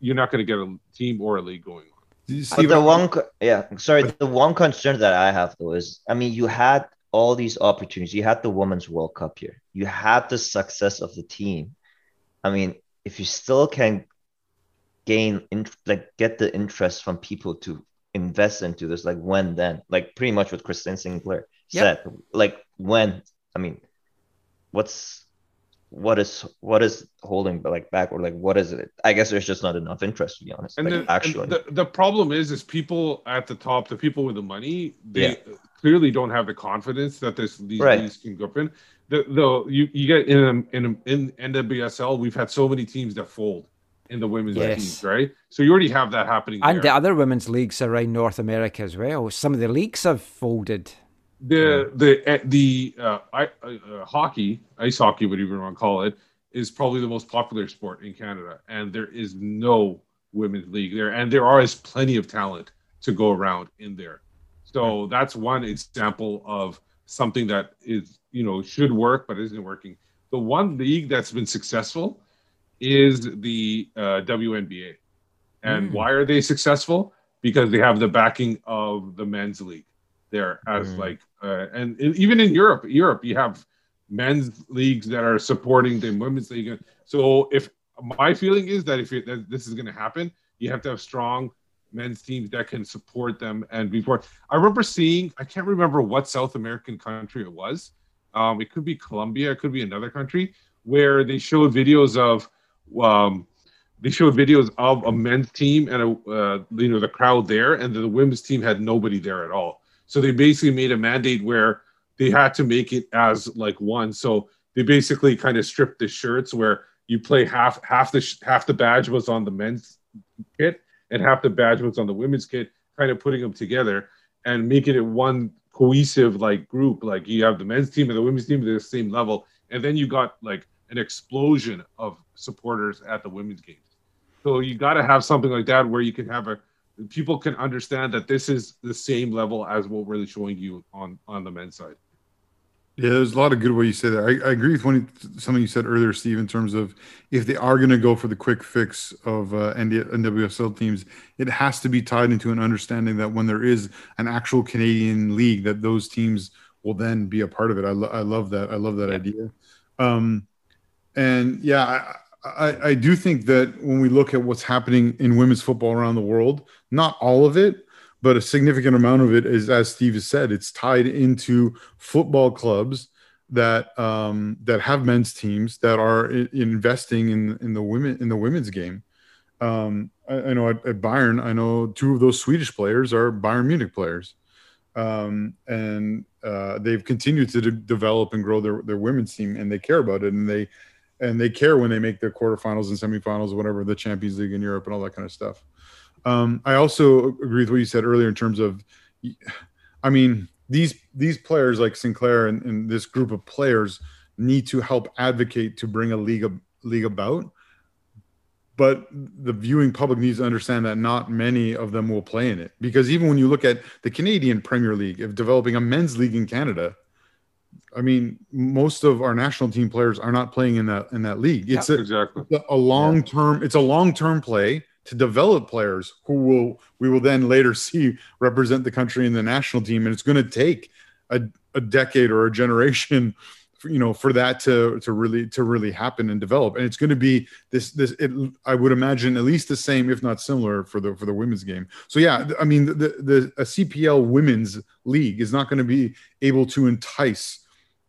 you're not going to get a team or a league going. But the one, yeah, sorry. The one concern that I have though is, I mean, you had all these opportunities. You had the Women's World Cup here. You had the success of the team. I mean, if you still can gain, in, like, get the interest from people to invest into this, like, when then? Like, pretty much what Kristen Sinclair Yep. said. Like, when? I mean, what's what is what is holding like back or like what is it? I guess there's just not enough interest to be honest. And, like, the, and actually. the, the problem is, is people at the top, the people with the money, they Yeah. clearly don't have the confidence that this these Right. leagues can go up in. The, the you, you get in in in NWSL, we've had so many teams that fold in the women's Yes. teams, right? So you already have that happening. And there. the other women's leagues around North America as well. Some of the leagues have folded. The the uh, the uh, I, uh, hockey, ice hockey, whatever you want to call it, is probably the most popular sport in Canada, and there is no women's league there, and there are is plenty of talent to go around in there. So that's one example of something that is you know should work but isn't working. The one league that's been successful is the uh, WNBA, and Mm. why are they successful? Because they have the backing of the men's league there as Mm. like uh, and, and even in Europe, Europe you have men's leagues that are supporting the women's league. So if my feeling is that if that this is going to happen, you have to have strong men's teams that can support them and before I remember seeing I can't remember what South American country it was. Um, it could be Colombia, it could be another country where they showed videos of um, they showed videos of a men's team and a uh, you know the crowd there, and the women's team had nobody there at all. So they basically made a mandate where they had to make it as like one. So they basically kind of stripped the shirts where you play half half the half the badge was on the men's kit and half the badge was on the women's kit, kind of putting them together and making it one cohesive like group. Like you have the men's team and the women's team at the same level, and then you got like an explosion of supporters at the women's games. So you got to have something like that where you can have a people can understand that this is the same level as what we're showing you on on the men's side. Yeah, there's a lot of good what you say that. I, I agree with one, something you said earlier, Steve, in terms of if they are going to go for the quick fix of uh, ND, NWSL teams, it has to be tied into an understanding that when there is an actual Canadian league, that those teams will then be a part of it. I, lo- I love that. I love that idea. Um, and yeah, I, I, I do think that when we look at what's happening in women's football around the world, not all of it, but a significant amount of it is, as Steve has said, it's tied into football clubs that um, that have men's teams that are investing in in the women in the women's game. Um, I, I know at, at Bayern, I know two of those Swedish players are Bayern Munich players, um, and uh, they've continued to de- develop and grow their, their women's team, and they care about it, and they and they care when they make the quarterfinals and semifinals, whatever the Champions League in Europe and all that kind of stuff. Um, I also agree with what you said earlier in terms of, I mean, these these players like Sinclair and, and this group of players need to help advocate to bring a league ab- league about. But the viewing public needs to understand that not many of them will play in it because even when you look at the Canadian Premier League, of developing a men's league in Canada, I mean, most of our national team players are not playing in that in that league. It's a, exactly a long term. It's a long term play to develop players who will we will then later see represent the country in the national team, and it's going to take a, a decade or a generation, for, you know, for that to to really to really happen and develop. And it's going to be this this. It, I would imagine at least the same, if not similar, for the for the women's game. So yeah, I mean, the the a CPL women's league is not going to be able to entice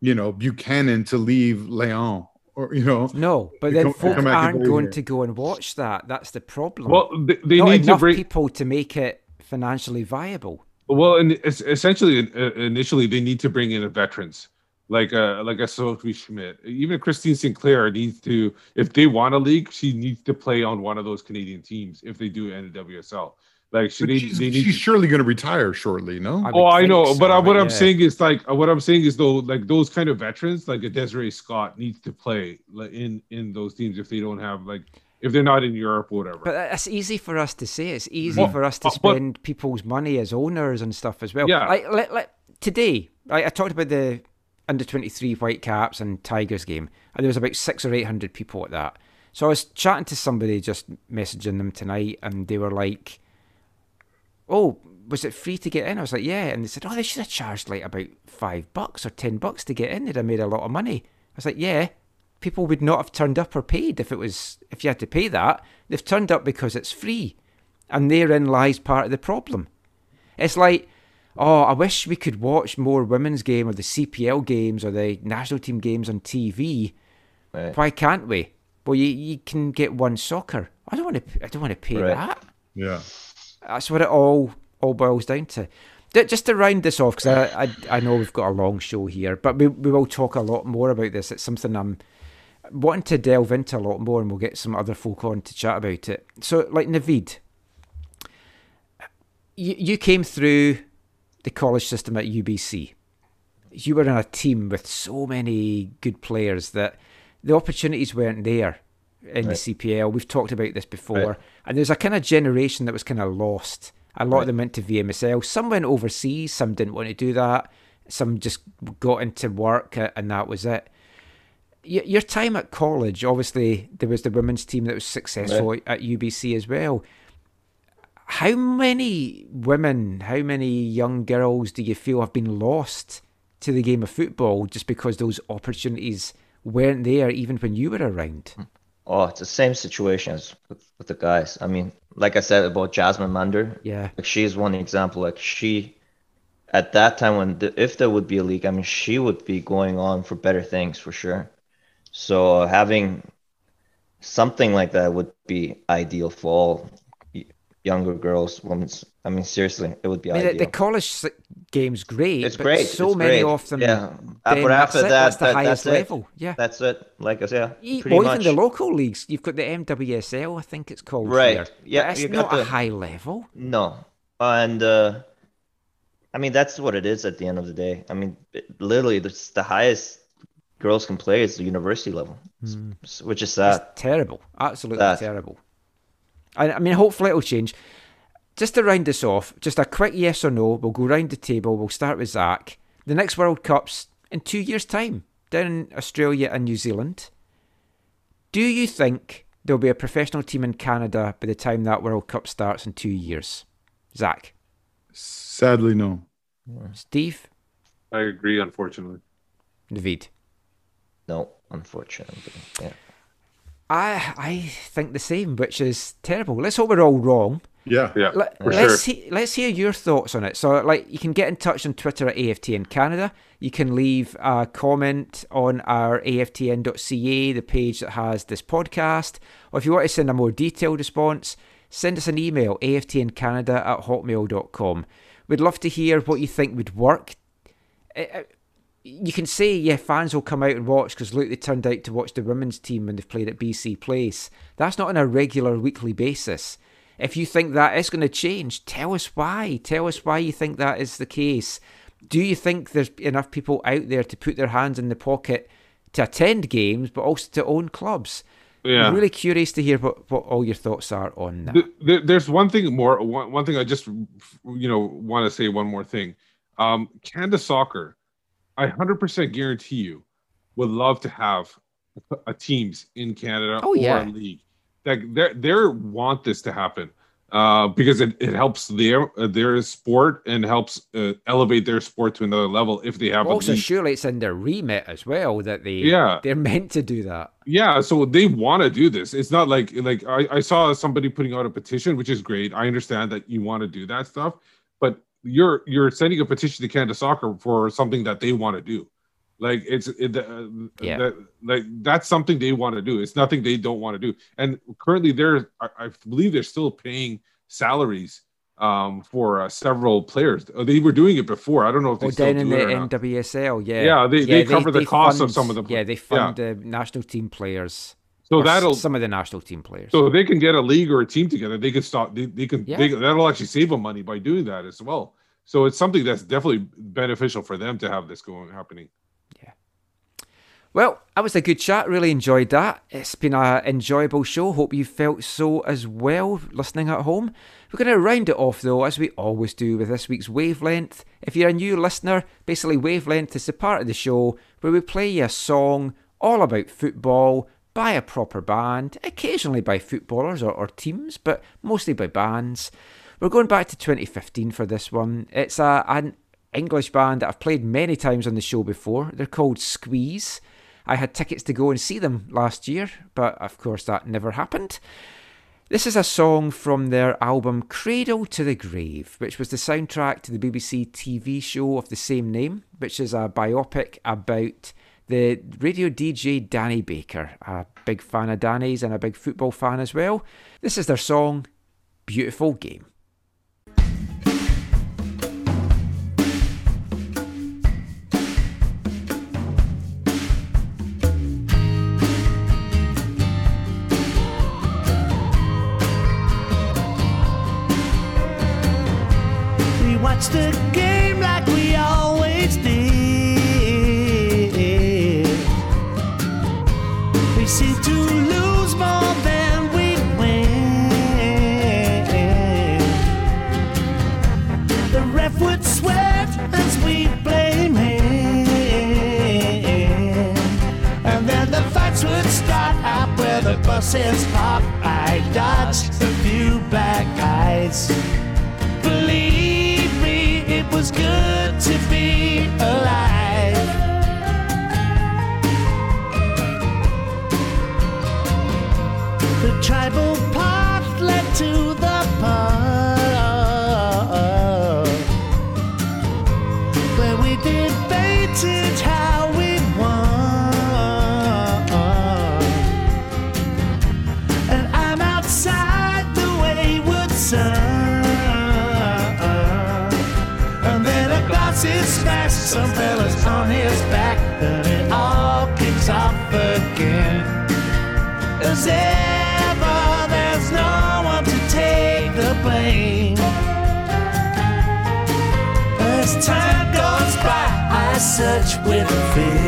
you know Buchanan to leave Lyon or you know No, but to then come- to folk come back and aren't going here. to go and watch that. That's the problem. Well, they- they Not need to enough bring- people to make it financially viable. Well, and essentially, uh, initially, they need to bring in a veterans like uh like a Sophie Schmidt. Even Christine Sinclair needs to, if they want a league, she needs to play on one of those Canadian teams. If they do NWSL, like she But they, she's, they need. she's surely going to retire shortly. No, oh, I know, but uh, what I'm saying is like uh, what I'm saying is though, like those kind of veterans, like a Desiree Scott, needs to play like, in in those teams if they don't have like if they're not in Europe or whatever. But it's easy for us to say. It's easy Well, for us to uh, but- spend people's money as owners and stuff as well. Yeah. Like, let, let, today, I, I talked about the under 23 Whitecaps and Tigers game, and there was about six or eight hundred people at that. So I was chatting to somebody, just messaging them tonight, and they were like, "Oh, was it free to get in?" I was like, "Yeah," and they said, "Oh, they should have charged like about five bucks or ten bucks to get in. They'd have made a lot of money." I was like, "Yeah." People would not have turned up or paid if it was if you had to pay that. They've turned up because it's free, and therein lies part of the problem. It's like, oh, I wish we could watch more women's game or the CPL games or the national team games on TV. Why can't we? Well, you, you can get OneSoccer. I don't want to. I don't want to pay Right. that. Yeah. That's what it all all boils down to. Just to round this off, because I, I I know we've got a long show here, but we we will talk a lot more about this. It's something I'm wanting to delve into a lot more, and we'll get some other folk on to chat about it. So, like Navid, you you came through the college system at UBC. You were in a team with so many good players that the opportunities weren't there in Right. the CPL. We've talked about this before, Right. and there's a kind of generation that was kind of lost. A lot Right. of them went to VMSL. Some went overseas. Some didn't want to do that. Some just got into work, and that was it. Your time at college, obviously, there was the women's team that was successful at UBC as well. How many women, how many young girls do you feel have been lost to the game of football just because those opportunities weren't there even when you were around? Hmm. Oh, it's the same situation as with, with the guys. I mean, like I said about Jasmine Munder, Yeah. like she's one example. Like she, at that time when the, if there would be a league, I mean, she would be going on for better things for sure. So having something like that would be ideal for all younger girls, women's. I mean, seriously, it would be I mean, the, the college game's great. It's but great. So it's many great. of them. Yeah. But that's after it, that, that's the that- highest that's it. level. Yeah. That's it. Like I said, E- pretty Or much. even the local leagues. You've got the MWSL, I think it's called. Right. Here. Yeah, it's not a high level. No. And uh I mean that's what it is at the end of the day. I mean it- literally the, the highest girls can play is the university level, s- which is sad. It's terrible. Absolutely Sad. terrible. I, I mean, hopefully it'll change. Just to round this off, just a quick yes or no. We'll go round the table. We'll start with Zach. The next World Cup's in two years' time down in Australia and New Zealand. Do you think there'll be a professional team in Canada by the time that World Cup starts in two years? Zach, Sadly, no. Steve, I agree, unfortunately. David. No, unfortunately. Yeah. I I think the same, which is terrible. Let's hope we're all wrong. Yeah. Yeah, Let, for us sure. he, let's hear your thoughts on it. So, like, you can get in touch on Twitter at AFTN Canada. You can leave a comment on our AFTN.ca, the page that has this podcast. Or if you want to send a more detailed response, send us an email, aftncanada at hotmail.com. We'd love to hear what you think would work. Uh, uh, You can say, yeah, fans will come out and watch because look, they turned out to watch the women's team when they've played at BC Place. That's not on a regular weekly basis. If you think that is going to change, tell us why. Tell us why you think that is the case. Do you think there's enough people out there to put their hands in the pocket to attend games, but also to own clubs? Yeah. I'm really curious to hear what, what all your thoughts are on that. There, there's one thing more. One, one thing I just, you know, want to say one more thing. Um, Canada Soccer, I 100% guarantee you, would love to have a teams in Canada Oh, or yeah. a league. Like they they want this to happen uh, because it, it helps their their sport and helps uh, elevate their sport to another level if they have also, surely it's in their remit as well that they Yeah. they're meant to do that. Yeah, so they want to do this. It's not like like I, I saw somebody putting out a petition, which is great. I understand that you want to do that stuff, you're you're sending a petition to Canada Soccer for something that they want to do. Like it's it, uh, Yeah. that, like that's something they want to do. It's nothing they don't want to do. And currently, they're I, I believe they're still paying salaries um for uh, several players. Uh, They were doing it before. I don't know if they Oh, still down in do the it or not. NWSL, yeah. Yeah, they- they cover the cost of some of the- Yeah, they fund the national team players. So that'll- some of the national team players. So if they can get a league or a team together, they can stop. They, they can. Yeah. They, that'll actually save them money by doing that as well. So it's something that's definitely beneficial for them to have this going happening. Yeah. Well, that was a good chat. Really enjoyed that. It's been an enjoyable show. Hope you felt so as well listening at home. We're going to round it off though, as we always do with this week's Wavelength. If you're a new listener, basically Wavelength is the part of the show where we play you a song all about football by a proper band, occasionally by footballers or, or teams, but mostly by bands. We're going back to 2015 for this one. It's a, an English band that I've played many times on the show before. They're called Squeeze. I had tickets to go and see them last year, but of course that never happened. This is a song from their album Cradle to the Grave, which was the soundtrack to the BBC TV show of the same name, which is a biopic about the radio DJ Danny Baker. A big fan of Danny's and a big football fan as well. This is their song Beautiful Game. We park. I dodged a few black eyes. Believe me, it was good to be alive. The tribal path led to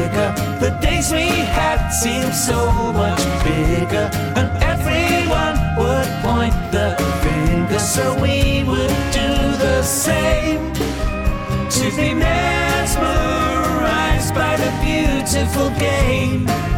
The days we had seemed so much bigger, and everyone would point the finger, so we would do the same. To be mesmerized by the beautiful game.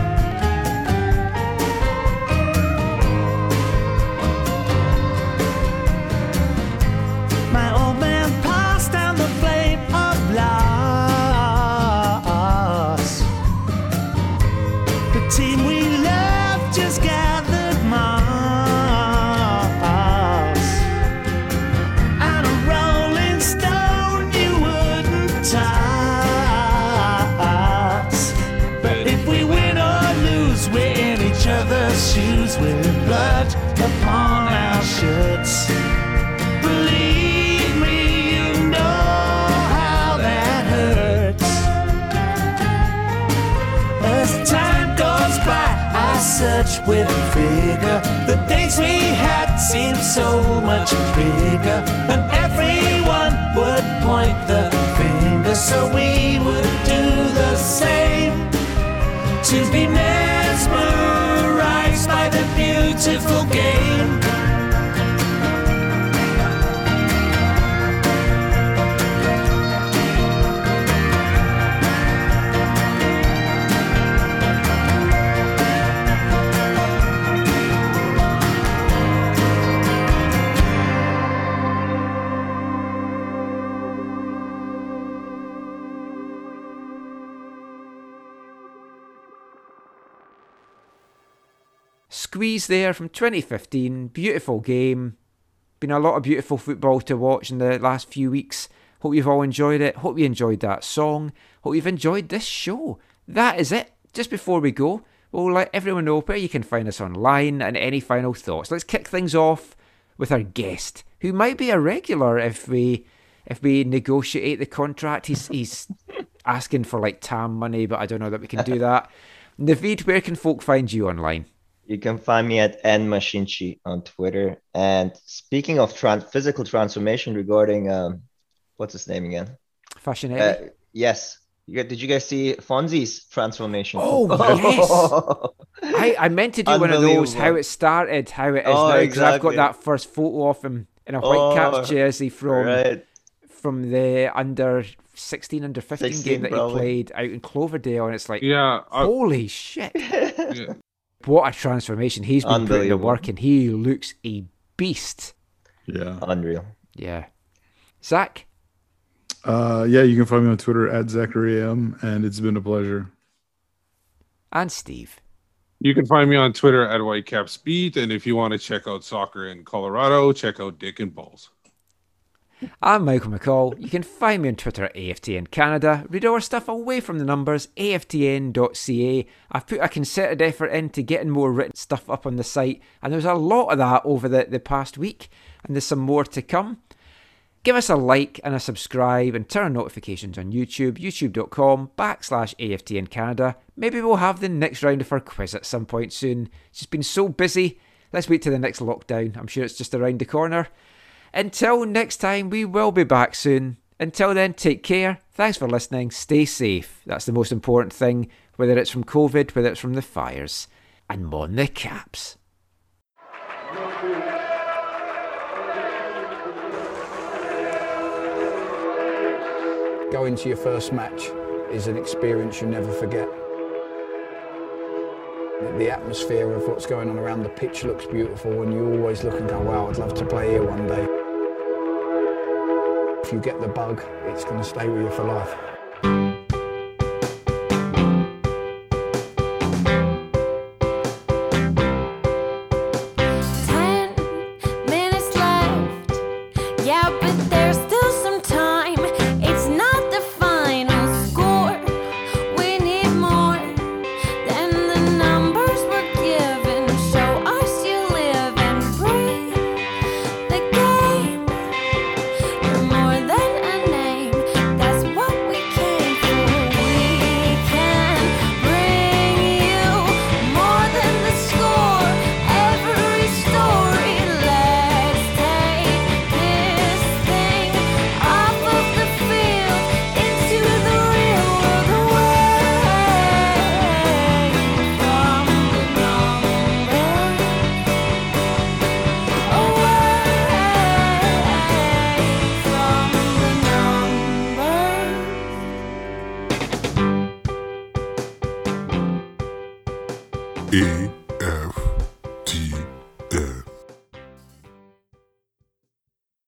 There from 2015. Beautiful game. Been a lot of beautiful football to watch in the last few weeks. Hope you've all enjoyed it. Hope you enjoyed that song. Hope you've enjoyed this show. That is it. Just before we go, we'll let everyone know where you can find us online and any final thoughts. Let's kick things off with our guest, who might be a regular if we if we negotiate the contract. He's he's asking for like TAM money, but I don't know that we can do that. Naveed, where can folk find you online? You can find me at nmachinchi on Twitter. And speaking of tran- physical transformation regarding um, what's his name again? Fashion Uh, yes. You got, did you guys see Fonzie's transformation? Oh, yes. I, I meant to do one of those, how it started, how it is Oh, now, because I've got that first photo of him in a white Oh, caps jersey from right. from the under 16, under 15 16 game that probably. he played out in Cloverdale, and it's like, Yeah, I- holy shit. What a transformation. He's been putting the work and he looks a beast. Yeah. Unreal. Yeah. Zach? Uh, yeah, you can find me on Twitter at Zachary M, and it's been a pleasure. And Steve. You can find me on Twitter at WhiteCapsBeat, and if you want to check out soccer in Colorado, check out Dick and Balls. I'm Michael McColl. You can find me on Twitter at AFTN Canada. Read our stuff away from the numbers, aftn.ca. I've put a concerted effort into getting more written stuff up on the site, and there's a lot of that over the, the past week, and there's some more to come. Give us a like and a subscribe and turn on notifications on YouTube, youtube.com backslash AFTN Canada. Maybe we'll have the next round of our quiz at some point soon. It's just been so busy. Let's wait till the next lockdown. I'm sure it's just around the corner. Until next time, we will be back soon. Until then, take care. Thanks for listening. Stay safe. That's the most important thing, whether it's from COVID, whether it's from the fires. And mon the caps. Going to your first match is an experience you never forget. The atmosphere of what's going on around the pitch looks beautiful, and you always look and go, wow, I'd love to play here one day. If you get the bug, it's going to stay with you for life.